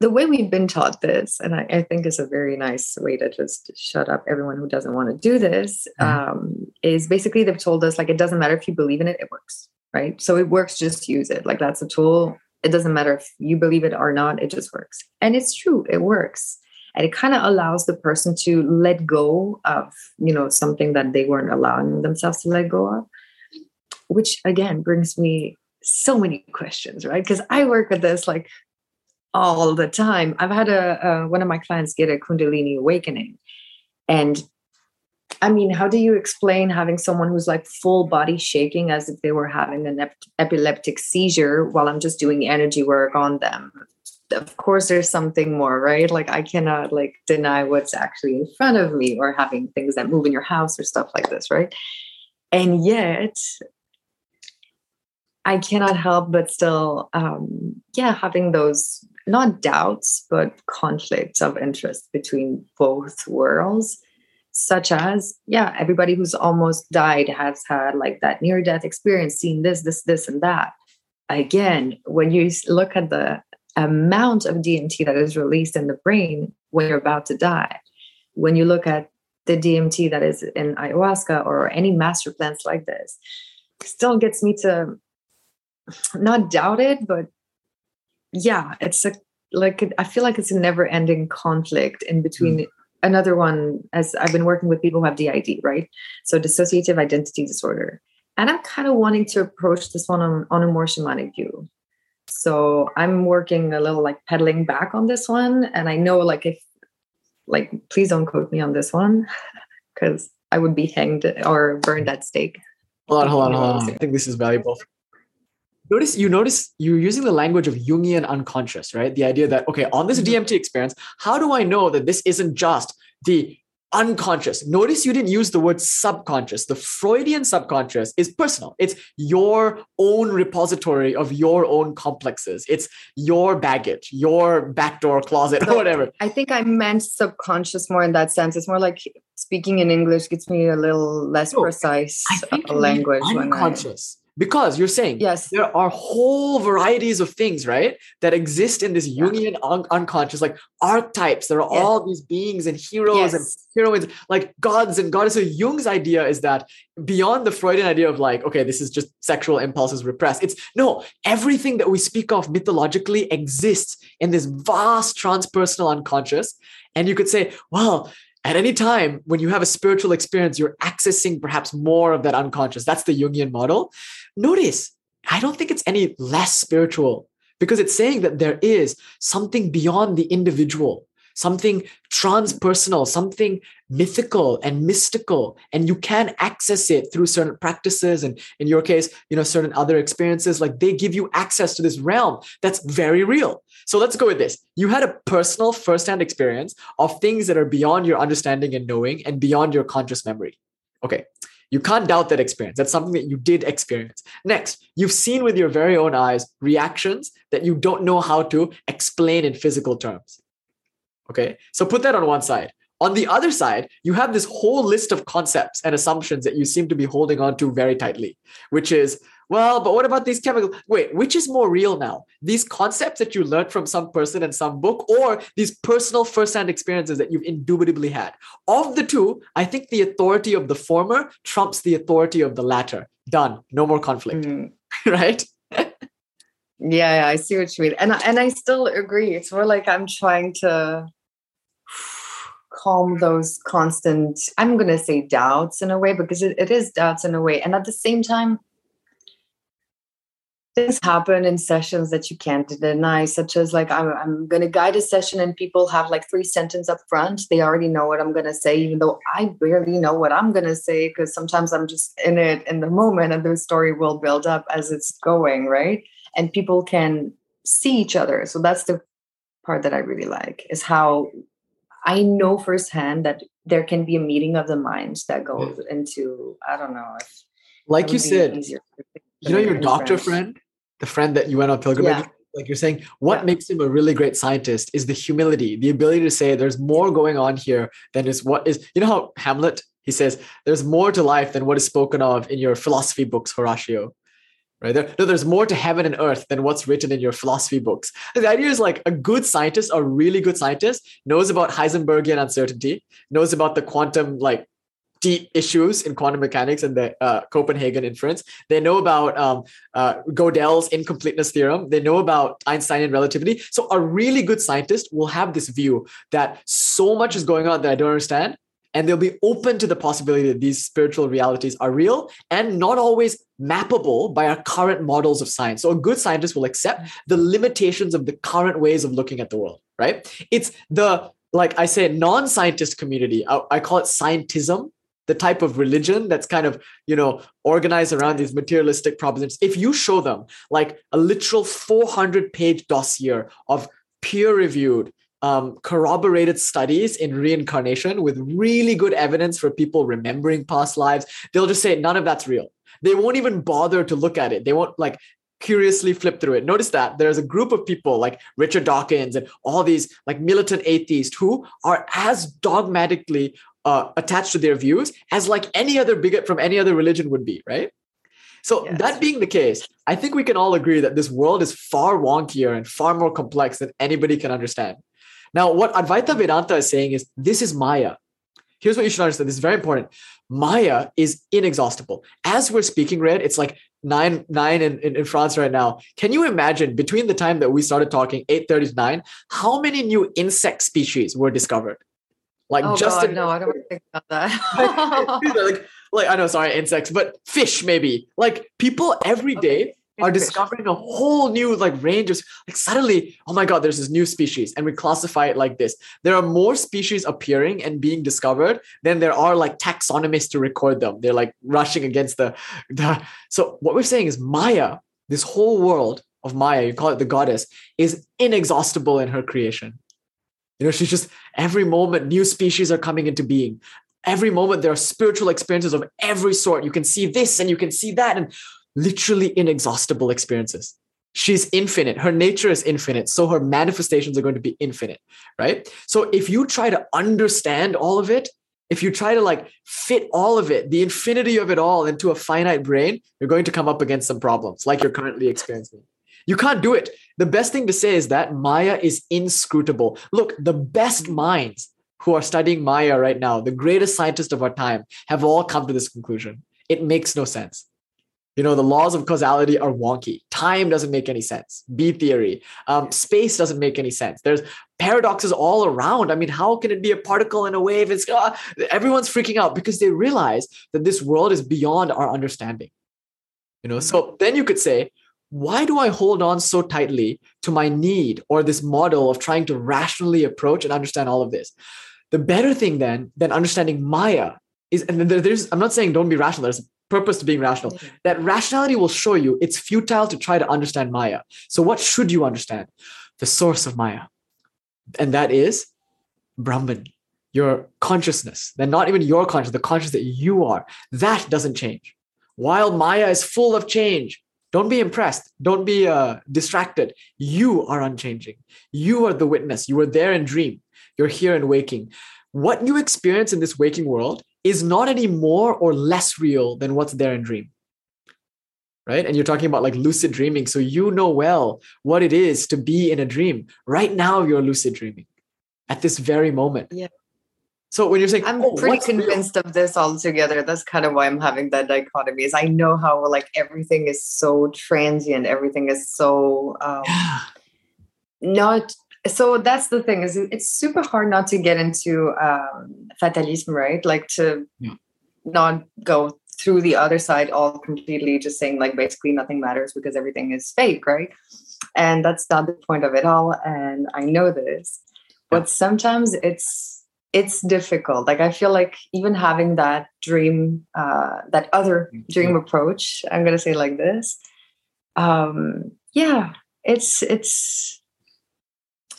The way we've been taught this, and I, I think is a very nice way to just shut up everyone who doesn't want to do this, mm-hmm. um, is basically they've told us like it doesn't matter if you believe in it, it works, right? So it works, just use it. Like that's a tool. It doesn't matter if you believe it or not, it just works. And it's true, it works and it kind of allows the person to let go of you know something that they weren't allowing themselves to let go of which again brings me so many questions right? Because i work with this like all the time. I've had a one of my clients get a kundalini awakening. And I mean, how do you explain having someone who's like full body shaking as if they were having an ep- epileptic seizure while I'm just doing energy work on them? Of course there's something more right? Like i cannot like deny what's actually in front of me or having things that move in your house or stuff like this right? And yet i cannot help but still um yeah having those not doubts but conflicts of interest between both worlds such as yeah everybody who's almost died has had like that near death experience seen this this this and that. Again when you look at the amount of DMT that is released in the brain when you're about to die. When you look at the DMT that is in ayahuasca or any master plants like this, still gets me to not doubt it, but yeah, it's a like I feel like it's a never-ending conflict in between. Mm. Another one, as I've been working with people who have DID, right? So dissociative identity disorder, and I'm kind of wanting to approach this one on, on a more shamanic view so I'm working a little like pedaling back on this one. And I know like if like please don't quote me on this one because I would be hanged or burned at stake. Hold on, hold on, hold on. I think this is valuable. Notice you notice you're using the language of Jungian unconscious, right? The idea that okay, on this mm-hmm. DMT experience, how do I know that this isn't just the unconscious. Notice you didn't use the word subconscious. The Freudian subconscious is personal. It's your own repository of your own complexes. It's your baggage, your backdoor closet, or whatever. I think I meant subconscious more in that sense. It's more like speaking in English gets me a little less no, precise language. Unconscious because you're saying yes. there are whole varieties of things right that exist in this jungian un- unconscious like archetypes. There are yes. all these beings and heroes yes. and heroines like gods and goddesses. So jung's idea is that beyond the freudian idea of like okay this is just sexual impulses repressed it's no everything that we speak of mythologically exists in this vast transpersonal unconscious. And you could say well at any time when you have a spiritual experience, you're accessing perhaps more of that unconscious. That's the Jungian model. Notice, I don't think it's any less spiritual because it's saying that there is something beyond the individual, something transpersonal, something mythical and mystical, and you can access it through certain practices and in your case, you know, certain other experiences, like they give you access to this realm that's very real. So let's go with this. You had a personal first-hand experience of things that are beyond your understanding and knowing and beyond your conscious memory. Okay. You can't doubt that experience. That's something that you did experience. Next, you've seen with your very own eyes reactions that you don't know how to explain in physical terms. Okay. So put that on one side. On the other side, you have this whole list of concepts and assumptions that you seem to be holding on to very tightly, which is well, but what about these chemicals? Wait, which is more real now? These concepts that you learned from some person in some book, or these personal first-hand experiences that you've indubitably had? Of the two, I think the authority of the former trumps the authority of the latter. Done. No more conflict. Mm. right? Yeah, I see what you mean, and and I still agree. It's more like I'm trying to calm those constant. I'm gonna say doubts in a way because it, it is doubts in a way, and at the same time, things happen in sessions that you can't deny, such as like I'm I'm gonna guide a session and people have like three sentences up front. They already know what I'm gonna say, even though I barely know what I'm gonna say because sometimes I'm just in it in the moment, and the story will build up as it's going, right? And people can see each other. So that's the part that I really like is how I know firsthand that there can be a meeting of the minds that goes into I don't know if Like you said, you know your doctor friends. friend the friend that you went on pilgrimage Yeah. like you're saying what makes him a really great scientist is the humility the ability to say there's more going on here than is what is you know how hamlet he says there's more to life than what is spoken of in your philosophy books horatio right there no there's more to heaven and earth than what's written in your philosophy books the idea is like a good scientist a really good scientist knows about heisenbergian uncertainty knows about the quantum like deep issues in quantum mechanics and the uh, Copenhagen inference. They know about um, uh, Gödel's incompleteness theorem. They know about Einsteinian relativity. So a really good scientist will have this view that so much is going on that I don't understand, and they'll be open to the possibility that these spiritual realities are real and not always mappable by our current models of science. So a good scientist will accept the limitations of the current ways of looking at the world, right? It's the like I say, non-scientist community. I, I call it scientism the type of religion that's kind of you know organized around these materialistic propositions if you show them like a literal 400 page dossier of peer reviewed um, corroborated studies in reincarnation with really good evidence for people remembering past lives. They'll just say none of that's real. They won't even bother to look at it. They won't like curiously flip through it. Notice that there's a group of people like richard dawkins and all these like militant atheists who are as dogmatically uh, attached to their views as like any other bigot from any other religion would be, right? So that being the case, I think we can all agree that this world is far wonkier and far more complex than anybody can understand. Now, what Advaita Vedanta is saying is this is Maya. Here's what you should understand. This is very important. Maya is inexhaustible. As we're speaking, Red, it's like nine nine in, in, in France right now. Can you imagine between the time that we started talking, 8:30 to 9, how many new insect species were discovered? Like oh just God, in no, I don't want to think about that. like like I know, sorry, insects, but fish maybe. Like people every day are discovering a whole new like range of like suddenly, oh my god, there's this new species, and we classify it like this. There are more species appearing and being discovered than there are like taxonomists to record them. They're like rushing against the, the so what we're saying is Maya, this whole world of Maya, you call it the goddess, is inexhaustible in her creation. You know, she's just every moment new species are coming into being. Every moment there are spiritual experiences of every sort. You can see this and you can see that, and literally inexhaustible experiences. She's infinite. Her nature is infinite. So her manifestations are going to be infinite, right? So if you try to understand all of it, if you try to like fit all of it, the infinity of it all into a finite brain, you're going to come up against some problems like you're currently experiencing. You can't do it. The best thing to say is that Maya is inscrutable. Look, the best minds who are studying Maya right now, the greatest scientists of our time, have all come to this conclusion. It makes no sense. You know, the laws of causality are wonky. Time doesn't make any sense. B theory. Um, space doesn't make any sense. There's paradoxes all around. I mean, how can it be a particle in a wave? It's uh, everyone's freaking out because they realize that this world is beyond our understanding. You know, so then you could say, why do I hold on so tightly to my need or this model of trying to rationally approach and understand all of this? The better thing then than understanding Maya is, and there's, I'm not saying don't be rational. There's purpose to being rational. That rationality will show you it's futile to try to understand Maya. So what should you understand? The source of Maya, and that is Brahman, your consciousness. Then not even your consciousness, the consciousness that you are. That doesn't change. While Maya is full of change, don't be impressed. Don't be uh, distracted. You are unchanging. You are the witness. You were there in dream. You're here in waking. What you experience in this waking world is not any more or less real than what's there in dream. Right. And you're talking about like lucid dreaming. So you know well what it is to be in a dream. Right now, you're lucid dreaming at this very moment. Yeah. So when you're saying, I'm oh, pretty what's real? convinced of this altogether. That's kind of why I'm having that dichotomy. Is I know how like everything is so transient, everything is so um, not. So that's the thing is it's super hard not to get into um, fatalism, right? Like to Yeah. not go through the other side all completely, just saying like basically nothing matters because everything is fake, right? And that's not the point of it all. And I know this, but sometimes it's it's difficult like i feel like even having that dream uh that other dream approach i'm gonna say like this um yeah it's it's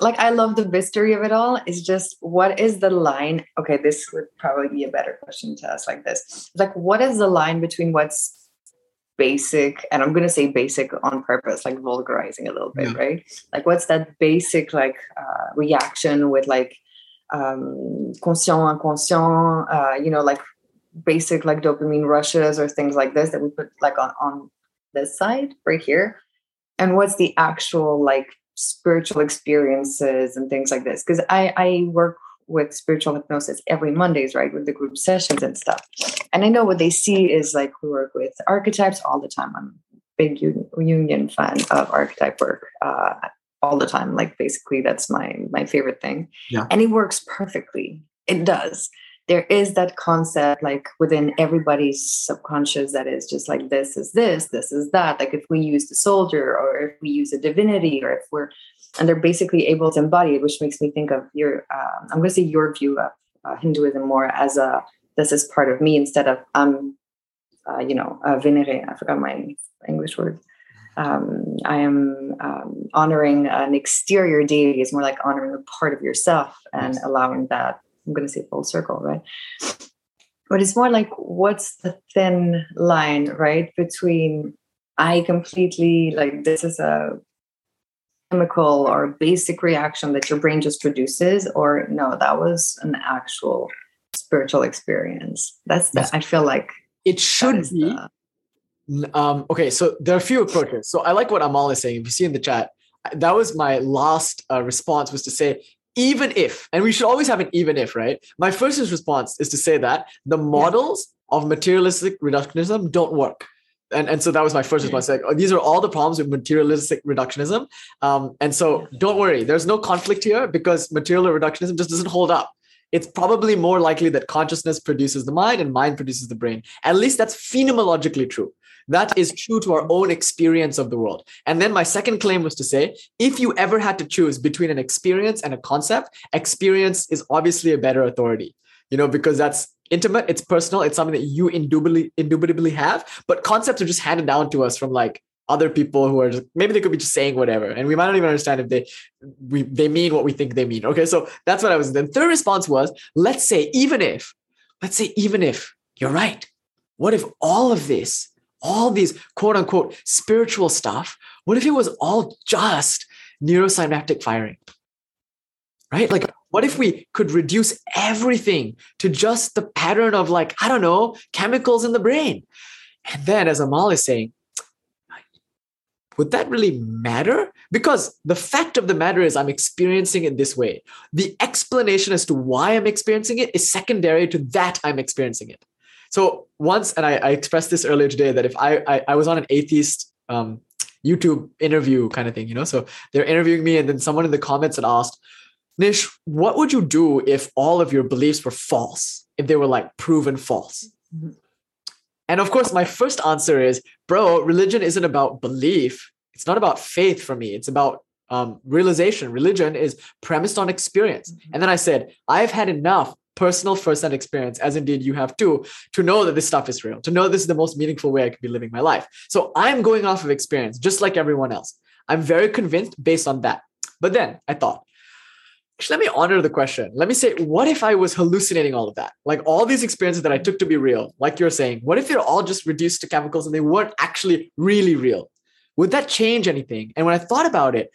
like i love the mystery of it all. It's just what is the line? Okay this would probably be a better question to ask like this. Like what is the line between what's basic and i'm going to say basic on purpose like vulgarizing a little bit Yeah. right? Like what's that basic like uh, reaction with like um conscient inconscient uh you know like basic like dopamine rushes or things like this that we put like on on this side right here? And what's the actual like spiritual experiences and things like this because i i work with spiritual hypnosis every mondays right with the group sessions and stuff. And i know what they see is like we work with archetypes all the time. I'm a big Jungian fan of archetype work uh all the time. Like basically that's my my favorite thing. Yeah. and it works perfectly. It does there is that concept like within everybody's subconscious that is just like this is this this is that like if we use the soldier or if we use a divinity or if we're and they're basically able to embody it which makes me think of your um, i'm going to say your view of uh, hinduism more as a this is part of me instead of um uh, you know uh, venere i forgot my english word um, I am um, honoring an exterior deity is more like honoring a part of yourself and allowing that. I'm going to say full circle, right? But it's more like what's the thin line, right, between I completely like this is a chemical or basic reaction that your brain just produces, or no, that was an actual spiritual experience. That's the, I feel like it should be. N- Um, okay, so there are a few approaches. So I like what Amal is saying. If you see in the chat, that was my last uh, response was to say, even if, and we should always have an even if, right? My first response is to say that the models of materialistic reductionism don't work. And, and so that was my first response. Like, oh, these are all the problems with materialistic reductionism. Um, and so don't worry, there's no conflict here because material reductionism just doesn't hold up. It's probably more likely that consciousness produces the mind and mind produces the brain. At least that's phenomenologically true. That is true to our own experience of the world. And then my second claim was to say if you ever had to choose between an experience and a concept, experience is obviously a better authority, you know, because that's intimate, it's personal, it's something that you indubitably, indubitably have. But concepts are just handed down to us from like other people who are just maybe they could be just saying whatever and we might not even understand if they we they mean what we think they mean okay so that's what i was then third response was let's say even if let's say even if you're right what if all of this all these quote unquote spiritual stuff what if it was all just neurosynaptic firing right like what if we could reduce everything to just the pattern of like i don't know chemicals in the brain and then as amal is saying would that really matter? Because the fact of the matter is, I'm experiencing it this way. The explanation as to why I'm experiencing it is secondary to that I'm experiencing it. So once, and I, I expressed this earlier today, that if I I, I was on an atheist um, YouTube interview kind of thing, you know, so they're interviewing me, and then someone in the comments had asked, Nish, what would you do if all of your beliefs were false? If they were like proven false? And of course, my first answer is, bro, religion isn't about belief. It's not about faith for me. It's about um, realization. Religion is premised on experience. And then I said, I've had enough personal first-hand experience, as indeed you have too, to know that this stuff is real, to know this is the most meaningful way I could be living my life. So I'm going off of experience, just like everyone else. I'm very convinced based on that. But then I thought, let me honor the question. Let me say, what if I was hallucinating all of that? Like all these experiences that I took to be real, like you're saying, what if they're all just reduced to chemicals and they weren't actually really real? Would that change anything? And when I thought about it,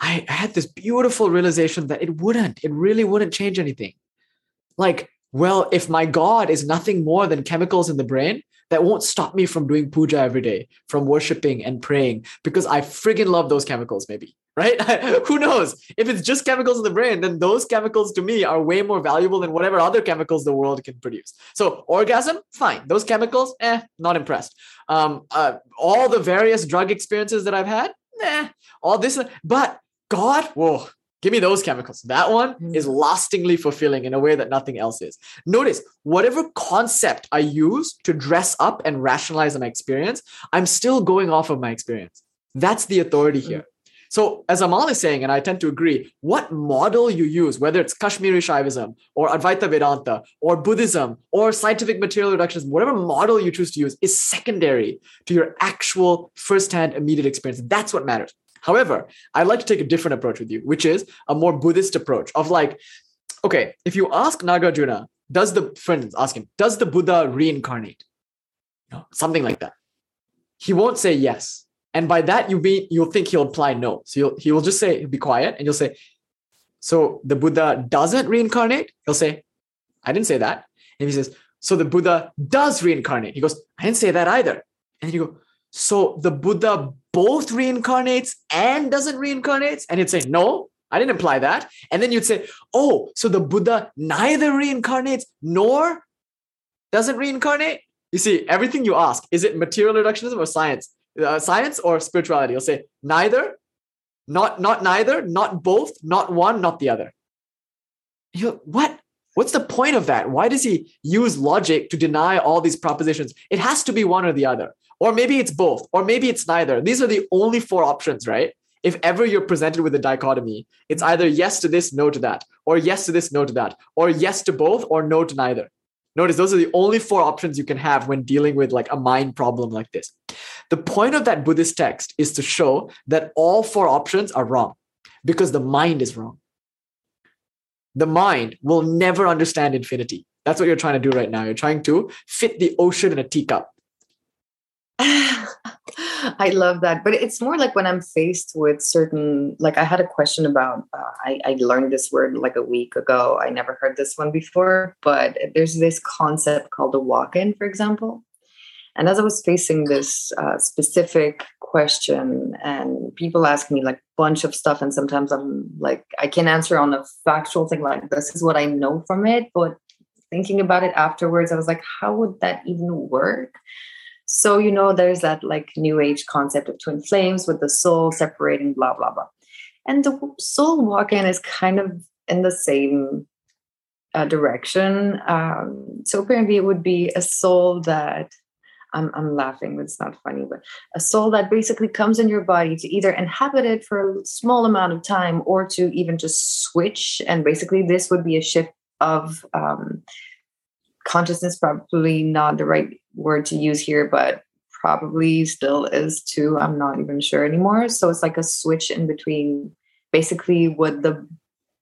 I, I had this beautiful realization that it wouldn't, it really wouldn't change anything. Like, well, if my God is nothing more than chemicals in the brain, that won't stop me from doing puja every day, from worshiping and praying, because I friggin' love those chemicals, maybe, right? Who knows? If it's just chemicals in the brain, then those chemicals to me are way more valuable than whatever other chemicals the world can produce. So, orgasm, fine. Those chemicals, eh, not impressed. Um, uh, all the various drug experiences that I've had, nah, all this, but God, whoa, Give me those chemicals. That one mm. is lastingly fulfilling in a way that nothing else is. Notice whatever concept I use to dress up and rationalize my experience, I'm still going off of my experience. That's the authority mm. here. So, as Amal is saying, and I tend to agree, what model you use, whether it's Kashmiri Shaivism or Advaita Vedanta or Buddhism or scientific material reductionism, whatever model you choose to use is secondary to your actual firsthand immediate experience. That's what matters. However, I'd like to take a different approach with you, which is a more Buddhist approach of like, okay, if you ask Nagarjuna, does the, instance, ask him, does the Buddha reincarnate? No, something like that. He won't say yes. And by that, you mean you'll think he'll imply no. So you'll, he will just say, be quiet, and you'll say, so the Buddha doesn't reincarnate? He'll say, I didn't say that. And he says, so the Buddha does reincarnate. He goes, I didn't say that either. And you go, so the Buddha both reincarnates and doesn't reincarnate? And you'd say, no, I didn't imply that. And then you'd say, oh, so the Buddha neither reincarnates nor doesn't reincarnate? You see, everything you ask, is it material reductionism or science? Uh, science or spirituality? You'll say neither, not not neither, not both, not one, not the other. You what? What's the point of that? Why does he use logic to deny all these propositions? It has to be one or the other. Or maybe it's both, or maybe it's neither. These are the only four options, right? If ever you're presented with a dichotomy, it's either yes to this, no to that, or yes to this, no to that, or yes to both, or no to neither. Notice those are the only four options you can have when dealing with like a mind problem like this. The point of that Buddhist text is to show that all four options are wrong because the mind is wrong. The mind will never understand infinity. That's what you're trying to do right now. You're trying to fit the ocean in a teacup. I love that. But it's more like when I'm faced with certain, like I had a question about, uh, I, I learned this word like a week ago. I never heard this one before, but there's this concept called a walk in, for example. And as I was facing this uh, specific question, and people ask me like bunch of stuff, and sometimes I'm like, I can answer on a factual thing, like this is what I know from it. But thinking about it afterwards, I was like, how would that even work? So, you know, there's that like new age concept of twin flames with the soul separating, blah, blah, blah. And the soul walk in is kind of in the same uh, direction. Um, so, apparently, it would be a soul that I'm, I'm laughing, it's not funny, but a soul that basically comes in your body to either inhabit it for a small amount of time or to even just switch. And basically, this would be a shift of um, consciousness, probably not the right word to use here, but probably still is too. I'm not even sure anymore. So it's like a switch in between basically what the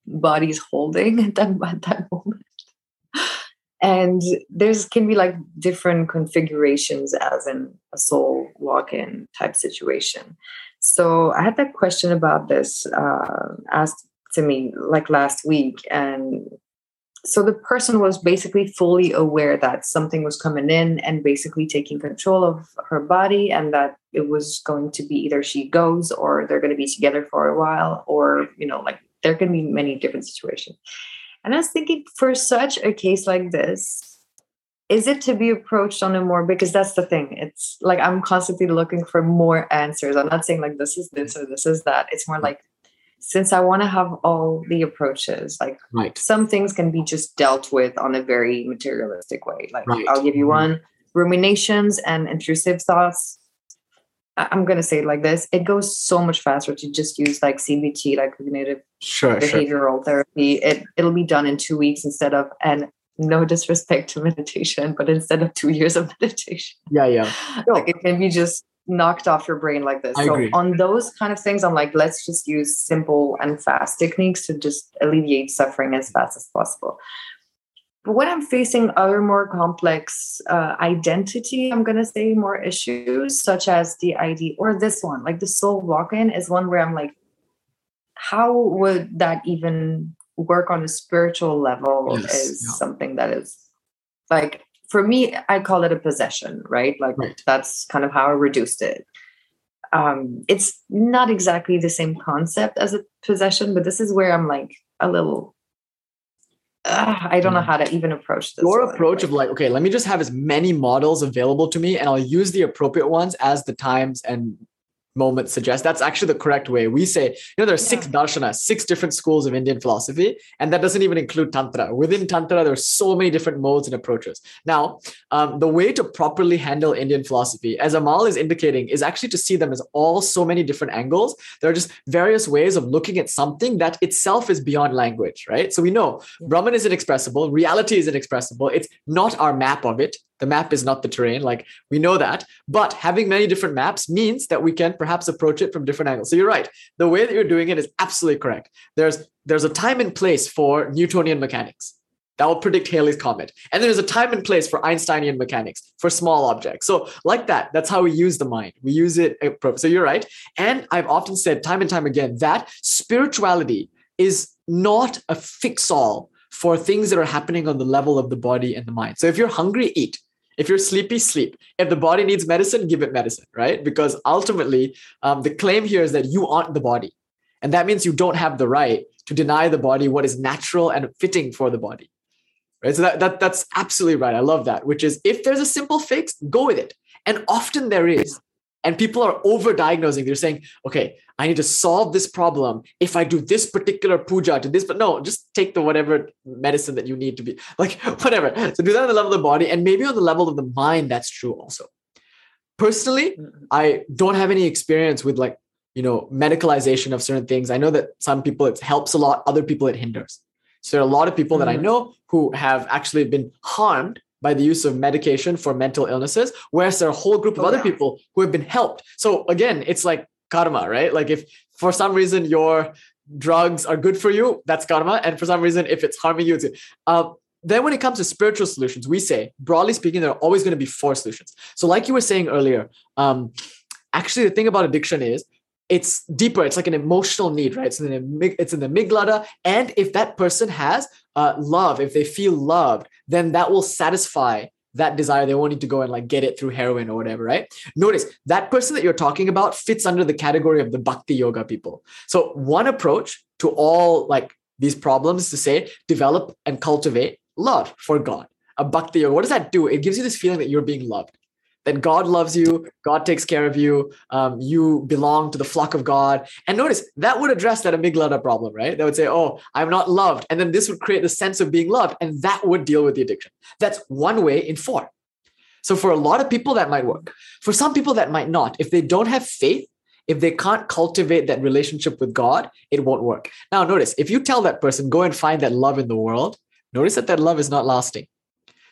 body's holding at that, at that moment. And there's can be like different configurations as in a soul walk-in type situation. So I had that question about this uh, asked to me like last week, and so the person was basically fully aware that something was coming in and basically taking control of her body and that it was going to be either she goes or they're going to be together for a while or you know like there can be many different situations. And i was thinking for such a case like this is it to be approached on a more because that's the thing it's like i'm constantly looking for more answers. I'm not saying like this is this or this is that. It's more mm. like since I want to have all the approaches, like right. some things can be just dealt with on a very materialistic way. Like right. I'll give you mm-hmm. one ruminations and intrusive thoughts. I- I'm gonna say it like this: it goes so much faster to just use like CBT, like cognitive Sure, sure. behavioral therapy. It it'll be done in two weeks instead of and no disrespect to meditation, but instead of two years of meditation, Yeah, yeah. like it can be just knocked off your brain like this. I so agree. on those kind of things, I'm like, let's just use simple and fast techniques to just alleviate suffering as fast as possible. But when I'm facing other more complex uh, identity, I'm going to say more issues, such as the ID or this one, like the soul walk in, is one where I'm like, how would that even work on a spiritual level? Yes, is yeah. something that is like, for me, I call it a possession, right? Like, Right. that's kind of how I reduced it. Um, it's not exactly the same concept as a possession, but this is where I'm like a little. ah, I don't know how to even approach this. Your one. approach of like, okay, let me just have as many models available to me and I'll use the appropriate ones as the times and moments suggest. That's actually the correct way. We say, you know, there are six darshanas, six different schools of Indian philosophy, and that doesn't even include Tantra. Within Tantra, there are so many different modes and approaches. Now, um, the way to properly handle Indian philosophy, as Amal is indicating, is actually to see them as all so many different angles. There are just various ways of looking at something that itself is beyond language, right? So we know Brahman is inexpressible, reality is inexpressible. It's not our map of it. The map is not the terrain. Like we know that. But having many different maps means that we can perhaps approach it from different angles. So you're right. The way that you're doing it is absolutely correct. There's there's a time and place for Newtonian mechanics. That will predict Halley's comet. And there's a time and place for Einsteinian mechanics for small objects. So, like that, that's how we use the mind. We use it. So, you're right. And I've often said time and time again that spirituality is not a fix all for things that are happening on the level of the body and the mind. So, if you're hungry, eat. If you're sleepy, sleep. If the body needs medicine, give it medicine, right? Because ultimately, um, the claim here is that you aren't the body. And that means you don't have the right to deny the body what is natural and fitting for the body. Right. So that, that that's absolutely right. I love that, which is if there's a simple fix, go with it. And often there is. And people are over-diagnosing. They're saying, okay, I need to solve this problem if I do this particular puja to this, but no, just take the whatever medicine that you need to be like whatever. So do that on the level of the body, and maybe on the level of the mind, that's true also. Personally, I don't have any experience with like you know medicalization of certain things i know that some people it helps a lot other people it hinders so there are a lot of people that i Mhm. know who have actually been harmed by the use of medication for mental illnesses whereas there are a whole group of Oh, other yeah. people who have been helped. So again it's like karma right? Like if for some reason your drugs are good for you that's karma and for some reason if it's harming you it's uh, then when it comes to spiritual solutions we say broadly speaking there are always going to be four solutions. So like you were saying earlier um, actually the thing about addiction is it's deeper. It's like an emotional need, right? It's in the it's in the and if that person has uh, love, if they feel loved, then that will satisfy that desire. They won't need to go and like get it through heroin or whatever, right? Notice that person that you're talking about fits under the category of the bhakti yoga people. So one approach to all like these problems to say develop and cultivate love for God. A bhakti yoga. What does that do? It gives you this feeling that you're being loved that God loves you, God takes care of you, um, you belong to the flock of God. And notice that would address that amygdala problem, right? That would say, oh, I'm not loved. And then this would create the sense of being loved, and that would deal with the addiction. That's one way in four. So for a lot of people, that might work. For some people, that might not. If they don't have faith, if they can't cultivate that relationship with God, it won't work. Now, notice if you tell that person, go and find that love in the world, notice that that love is not lasting.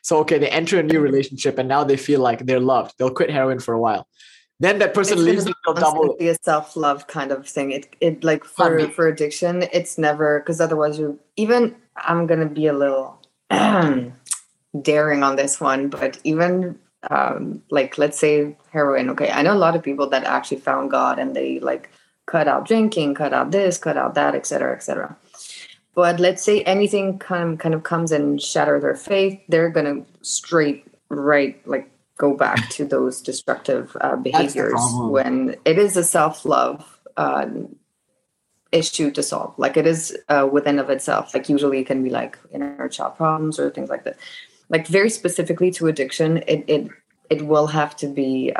So, okay, they enter a new relationship and now they feel like they're loved. They'll quit heroin for a while. Then that person It's leaves, they'll double. constantly a self love kind of thing. It it like for for addiction, it's never because otherwise you even I'm gonna be a little daring on this one, but even um like let's say heroin. Okay, I know a lot of people that actually found God and they like cut out drinking, cut out this, cut out that, etc., etc. But let's say anything kind of, kind of comes and shatter their faith, they're gonna straight right like go back to those destructive uh, behaviors when it is a self love uh, issue to solve. Like it is uh, within of itself. Like usually it can be like inner child problems or things like that. Like very specifically to addiction, it it it will have to be.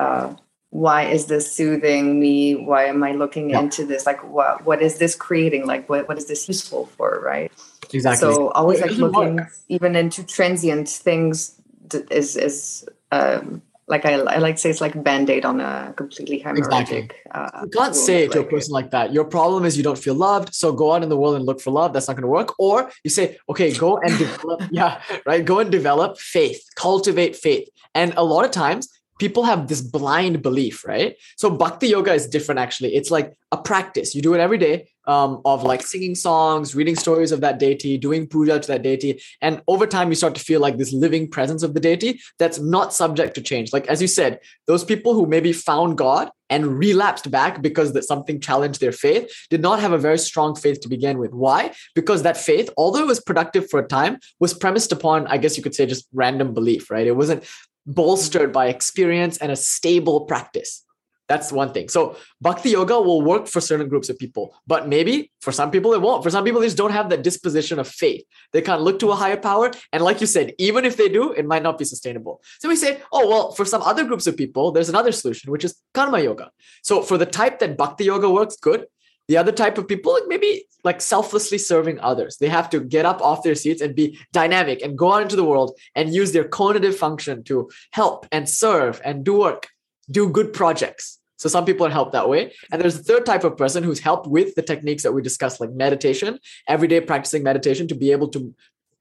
Why is this soothing me? Why am I looking Yeah. into this? Like what what is this creating? Like what, what is this useful for? Right. Exactly. So always like looking work. even into transient things d- is is um, like I, I like to say it's like a band-aid on a completely hemorrhagic uh, You can't wound, say to a like- person like that, your problem is you don't feel loved. So go out in the world and look for love. That's not going to work. Or you say, okay, go and develop, yeah, right. Go and develop faith, cultivate faith. And a lot of times people have this blind belief, right? So bhakti yoga is different actually. It's like a practice. You do it every day um, of like singing songs, reading stories of that deity, doing puja to that deity. And over time, you start to feel like this living presence of the deity that's not subject to change. Like, as you said, those people who maybe found God and relapsed back because that something challenged their faith did not have a very strong faith to begin with. Why? Because that faith, although it was productive for a time, was premised upon, I guess you could say, just random belief, right? It wasn't bolstered by experience and a stable practice. That's one thing. So bhakti yoga will work for certain groups of people, but maybe for some people it won't. For some people, they just don't have that disposition of faith. They can't look to a higher power. And like you said, even if they do, it might not be sustainable. So we say, oh, well, for some other groups of people, there's another solution, which is karma yoga. So for the type that bhakti yoga works, good. The other type of people, maybe like selflessly serving others. They have to get up off their seats and be dynamic and go out into the world and use their cognitive function to help and serve and do work, do good projects. So some people are helped that way. And there's a third type of person who's helped with the techniques that we discussed, like meditation, everyday practicing meditation to be able to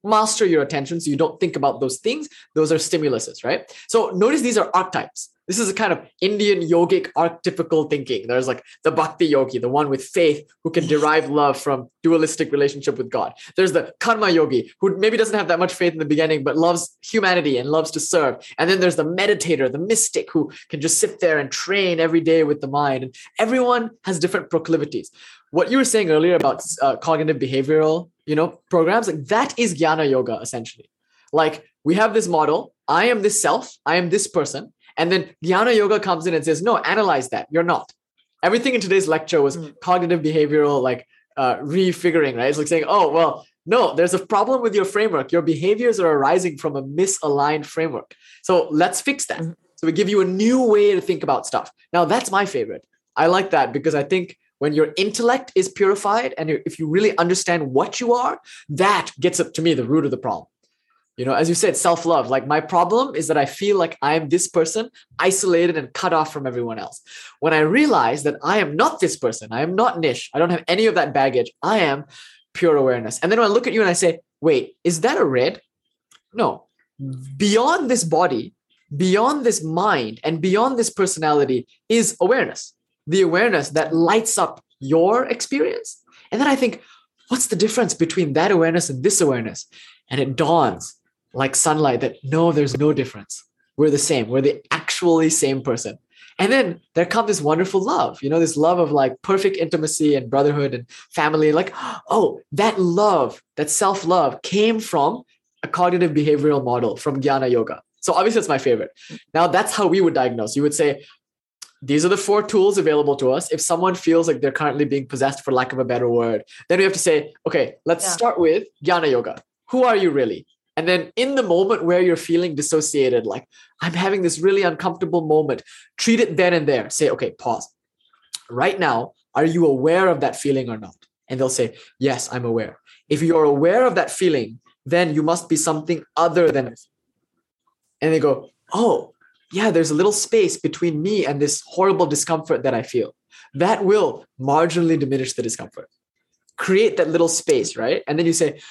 master your attention so you don't think about those things. Those are stimuluses, right? So notice these are archetypes. This is a kind of Indian yogic archetypical thinking. There's like the bhakti yogi, the one with faith who can derive love from dualistic relationship with God. There's the karma yogi who maybe doesn't have that much faith in the beginning, but loves humanity and loves to serve. And then there's the meditator, the mystic who can just sit there and train every day with the mind. And everyone has different proclivities. What you were saying earlier about uh, cognitive behavioral, you know, programs, like that is jnana yoga essentially. Like we have this model. I am this self. I am this person. And then Jnana Yoga comes in and says, no, analyze that. You're not. Everything in today's lecture was cognitive behavioral, like uh, refiguring, right? It's like saying, oh, well, no, there's a problem with your framework. Your behaviors are arising from a misaligned framework. So let's fix that. So we give you a new way to think about stuff. Now, that's my favorite. I like that because I think when your intellect is purified and if you really understand what you are, that gets up to me the root of the problem. You know as you said self-love. Like my problem is that i feel like i am this person isolated and cut off from everyone else. When i realize that i am not this person i am not niche i don't have any of that baggage i am pure awareness. And then when i look at you and i say wait is that a red? No. Mm. Beyond this body beyond this mind and beyond this personality is awareness the awareness that lights up your experience and then i think what's the difference between that awareness and this awareness and it dawns like sunlight that no, there's no difference. We're the same. We're the actually same person. And then there comes this wonderful love, you know, this love of like perfect intimacy and brotherhood and family. Like, oh, that love, that self love came from a cognitive behavioral model from Jnana Yoga. So obviously, it's my favorite. Now, that's how we would diagnose. You would say, these are the four tools available to us. If someone feels like they're currently being possessed, for lack of a better word, then we have to say, okay, let's Yeah. start with Jnana Yoga. Who are you really? And then in the moment where you're feeling dissociated, like I'm having this really uncomfortable moment, treat it then and there. Say, okay, pause. Right now, are you aware of that feeling or not? And they'll say, yes, I'm aware. If you're aware of that feeling, then you must be something other than. It. And they go, oh, yeah, there's a little space between me and this horrible discomfort that I feel. That will marginally diminish the discomfort. Create that little space, right? And then you say,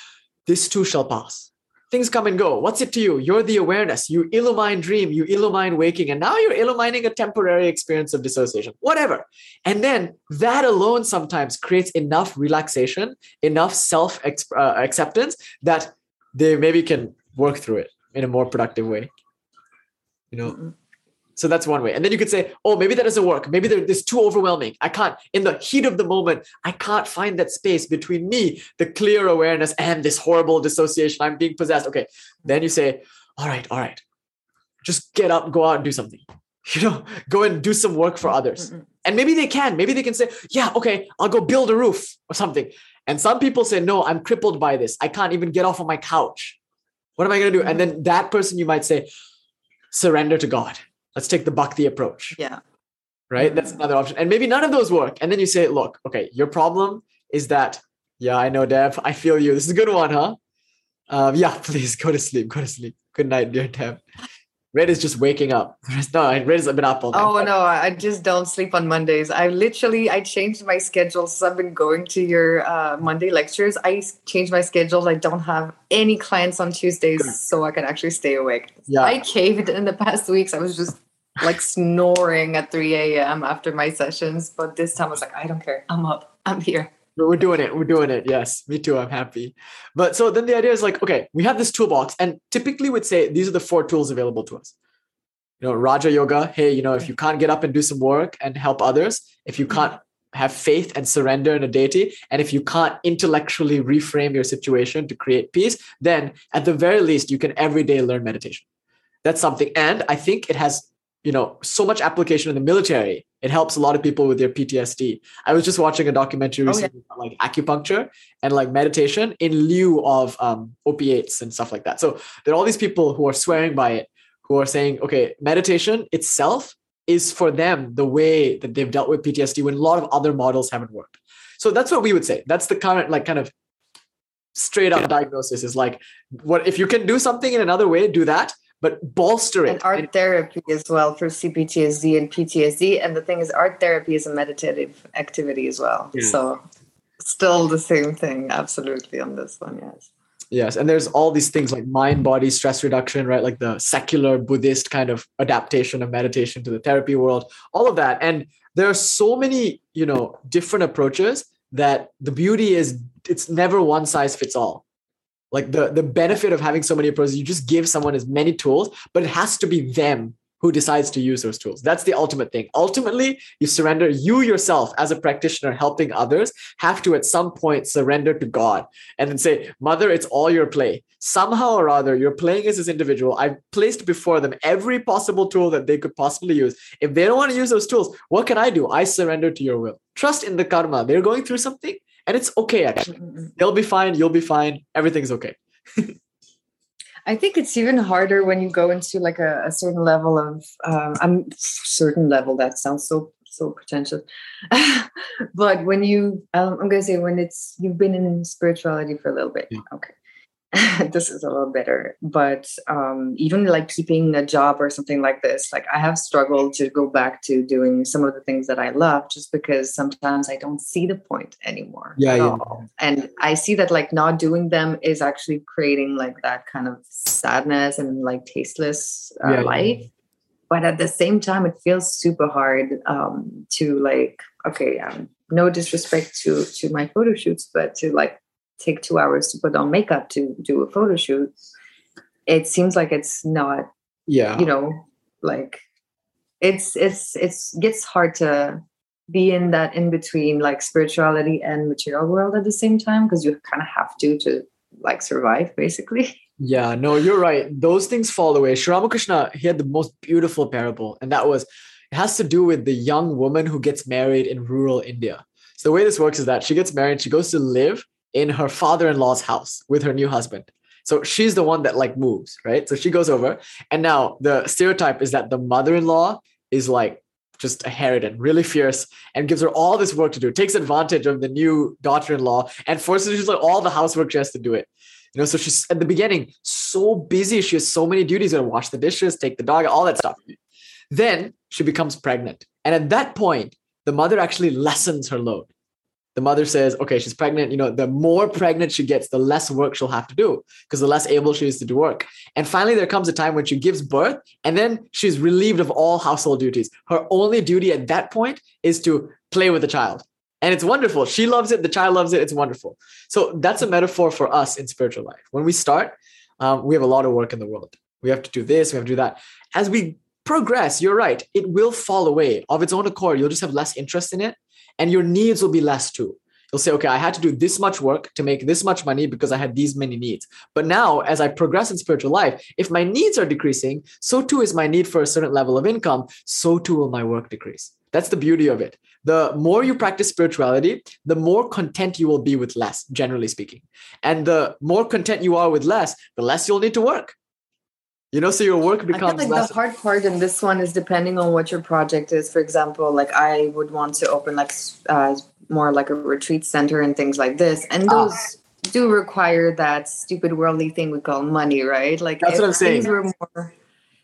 this too shall pass. Things come and go. What's it to you? You're the awareness. You illumine dream, you illumine waking, and now you're illumining a temporary experience of dissociation, whatever. And then that alone sometimes creates enough relaxation, enough self uh, acceptance that they maybe can work through it in a more productive way. You know, so that's one way. And then you could say, oh, maybe that doesn't work. Maybe there's too overwhelming. I can't, in the heat of the moment, I can't find that space between me, the clear awareness, and this horrible dissociation. I'm being possessed. Okay. Then you say, all right, all right. Just get up, go out and do something. You know, go and do some work for others. And maybe they can. Maybe they can say, yeah, okay, I'll go build a roof or something. And some people say, no, I'm crippled by this. I can't even get off of my couch. What am I going to do? And then that person, you might say, surrender to God. Let's take the bhakti approach. Yeah. Right? That's another option. And maybe none of those work. And then you say, look, okay, your problem is that, yeah, I know, Dev. I feel you. This is a good one, huh? Um, yeah, please go to sleep. Go to sleep. Good night, dear Dev. Red is just waking up. No, Red has been up all day. Oh no, I just don't sleep on Mondays. I literally I changed my schedule since I've been going to your uh, Monday lectures. I changed my schedule. I don't have any clients on Tuesdays, so I can actually stay awake. Yeah. I caved in the past weeks. I was just like snoring at 3 a.m. after my sessions, but this time I was like, I don't care. I'm up. I'm here. We're doing it. We're doing it. Yes, me too. I'm happy. But so then the idea is like, okay, we have this toolbox, and typically would say these are the four tools available to us. You know, Raja Yoga. Hey, you know, if you can't get up and do some work and help others, if you can't have faith and surrender in a deity, and if you can't intellectually reframe your situation to create peace, then at the very least, you can every day learn meditation. That's something. And I think it has, you know, so much application in the military. It helps a lot of people with their PTSD. I was just watching a documentary Oh, yeah. recently about like acupuncture and like meditation in lieu of um, opiates and stuff like that. So there are all these people who are swearing by it, who are saying, okay, meditation itself is for them the way that they've dealt with PTSD when a lot of other models haven't worked. So that's what we would say. That's the current like kind of straight up diagnosis is like what if you can do something in another way, do that, but bolster it. And art therapy as well for CPTSD and PTSD. And the thing is, art therapy is a meditative activity as well. Yeah. So still the same thing, absolutely on this one, yes. Yes, and there's all these things like mind body stress reduction, right? Like the secular Buddhist kind of adaptation of meditation to the therapy world, all of that. And there are so many, you know, different approaches that the beauty is it's never one size fits all. Like the the benefit of having so many approaches, you just give someone as many tools, but it has to be them who decides to use those tools. That's the ultimate thing. Ultimately, you surrender you yourself as a practitioner helping others have to at some point surrender to God and then say, Mother, it's all your play. Somehow or other, you're playing as this individual. I've placed before them every possible tool that they could possibly use. If they don't want to use those tools, what can I do? I surrender to your will. Trust in the karma. They're going through something and it's okay, actually. They'll be fine. You'll be fine. Everything's okay. I think it's even harder when you go into like a, a certain level of um I'm certain level that sounds so so pretentious. but when you um, I'm gonna say when it's you've been in spirituality for a little bit. Okay. this is a little better. But um even like keeping a job or something like this, like I have struggled to go back to doing some of the things that I love just because sometimes I don't see the point anymore. Yeah, yeah. and i see that like not doing them is actually creating like that kind of sadness and like tasteless uh, Yeah, yeah. life but at the same time it feels super hard um to like okay um no disrespect to to my photo shoots but to like take two hours to put on makeup to do a photo shoot it seems like it's not Yeah. you know like it's it's it's gets hard to be in that in between like spirituality and material world at the same time because you kind of have to to like survive basically Yeah, no, you're right. Those things fall away. Sri Ramakrishna, he had the most beautiful parable, and that was it has to do with the young woman who gets married in rural India. So the way this works is that she gets married, she goes to live in her father-in-law's house with her new husband. So she's the one that like moves, right? So she goes over, and now the stereotype is that the mother-in-law is like just a harridan, really fierce, and gives her all this work to do, takes advantage of the new daughter-in-law, and forces her to like all the housework she has to do it. You know, so she's at the beginning so busy. She has so many duties, gonna wash the dishes, take the dog, all that stuff. Then she becomes pregnant. And at that point, the mother actually lessens her load. The mother says, okay, she's pregnant. You know, the more pregnant she gets, the less work she'll have to do because the less able she is to do work. And finally, there comes a time when she gives birth and then she's relieved of all household duties. Her only duty at that point is to play with the child. And it's wonderful. She loves it. The child loves it. It's wonderful. So that's a metaphor for us in spiritual life. When we start, um, we have a lot of work in the world. We have to do this, we have to do that. As we progress, you're right, it will fall away of its own accord. You'll just have less interest in it, and your needs will be less too. You'll say, okay, I had to do this much work to make this much money because I had these many needs. But now, as I progress in spiritual life, if my needs are decreasing, so too is my need for a certain level of income, so too will my work decrease. That's the beauty of it. The more you practice spirituality, the more content you will be with less, generally speaking. And the more content you are with less, the less you'll need to work. You know, so your work I feel becomes like less. the hard part in this one is depending on what your project is. For example, like I would want to open like uh, more like a retreat center and things like this, and Ah. those do require that stupid worldly thing we call money, right? Like That's what I'm saying. more,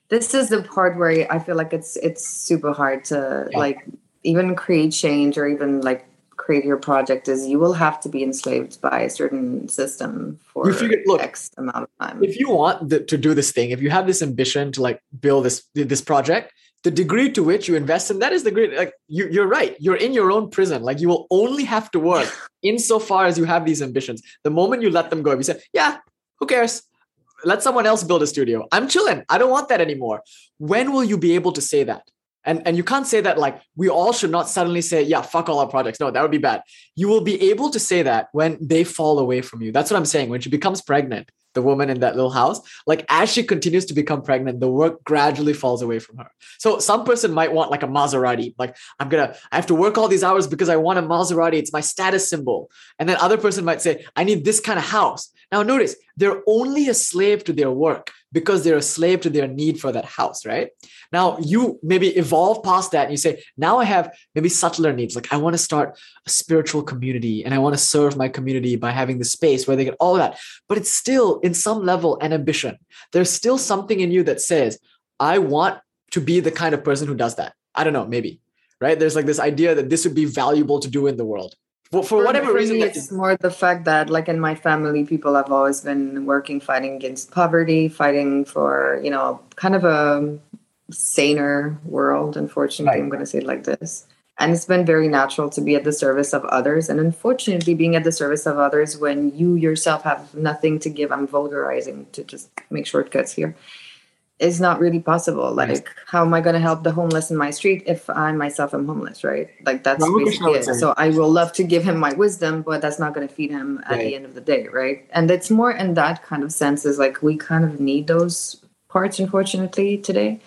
this is the part where I feel like it's it's super hard to Yeah. like even create change or even like create your project is you will have to be enslaved by a certain system for You figure- look, X amount of time. if you want the, to do this thing, if you have this ambition to like build this this project, the degree to which you invest in that is the great. Like you, you're right. You're in your own prison. Like you will only have to work insofar as you have these ambitions. The moment you let them go, if you say, "Yeah, who cares? Let someone else build a studio. I'm chilling. I don't want that anymore." When will you be able to say that? And and you can't say that like we all should not suddenly say, "Yeah, fuck all our projects." No, that would be bad. You will be able to say that when they fall away from you. That's what I'm saying. When she becomes pregnant, the woman in that little house, like as she continues to become pregnant, the work gradually falls away from her. So some person might want like a Maserati, like I'm gonna, I have to work all these hours because I want a Maserati. It's my status symbol. And then other person might say, I need this kind of house. Now notice they're only a slave to their work because they're a slave to their need for that house, right? Now you maybe evolve past that and you say, now I have maybe subtler needs. Like I want to start a spiritual community and I want to serve my community by having the space where they get all that. But it's still in some level an ambition. There's still something in you that says, I want to be the kind of person who does that. I don't know, maybe, right? There's like this idea that this would be valuable to do in the world. For, for whatever for reason, me, that it's more the fact that, like in my family, people have always been working, fighting against poverty, fighting for you know, kind of a saner world. Unfortunately, I'm going to say it like this. And it's been very natural to be at the service of others. And unfortunately, being at the service of others when you yourself have nothing to give, I'm vulgarizing to just make shortcuts here, is not really possible. Like, how am I going to help the homeless in my street if I myself am homeless, right? Like, that's Ramakrishna basically it. So I will love to give him my wisdom, but that's not going to feed him at Right. the end of the day, right? And it's more in that kind of sense is like we kind of need those parts, unfortunately, today.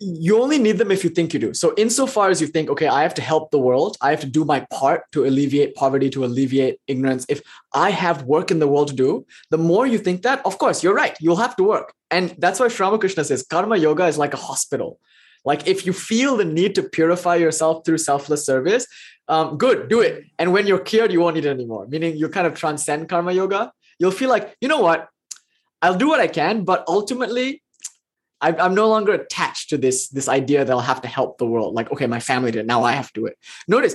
You only need them if you think you do. So, insofar as you think, okay, I have to help the world, I have to do my part to alleviate poverty, to alleviate ignorance. If I have work in the world to do, the more you think that, of course, you're right, you'll have to work. And that's why Sri Ramakrishna says karma yoga is like a hospital. Like, if you feel the need to purify yourself through selfless service, um, good, do it. And when you're cured, you won't need it anymore, meaning you kind of transcend karma yoga. You'll feel like, you know what? I'll do what I can, but ultimately, I'm no longer attached to this this idea that I'll have to help the world. Like, okay, my family did, now I have to do it. Notice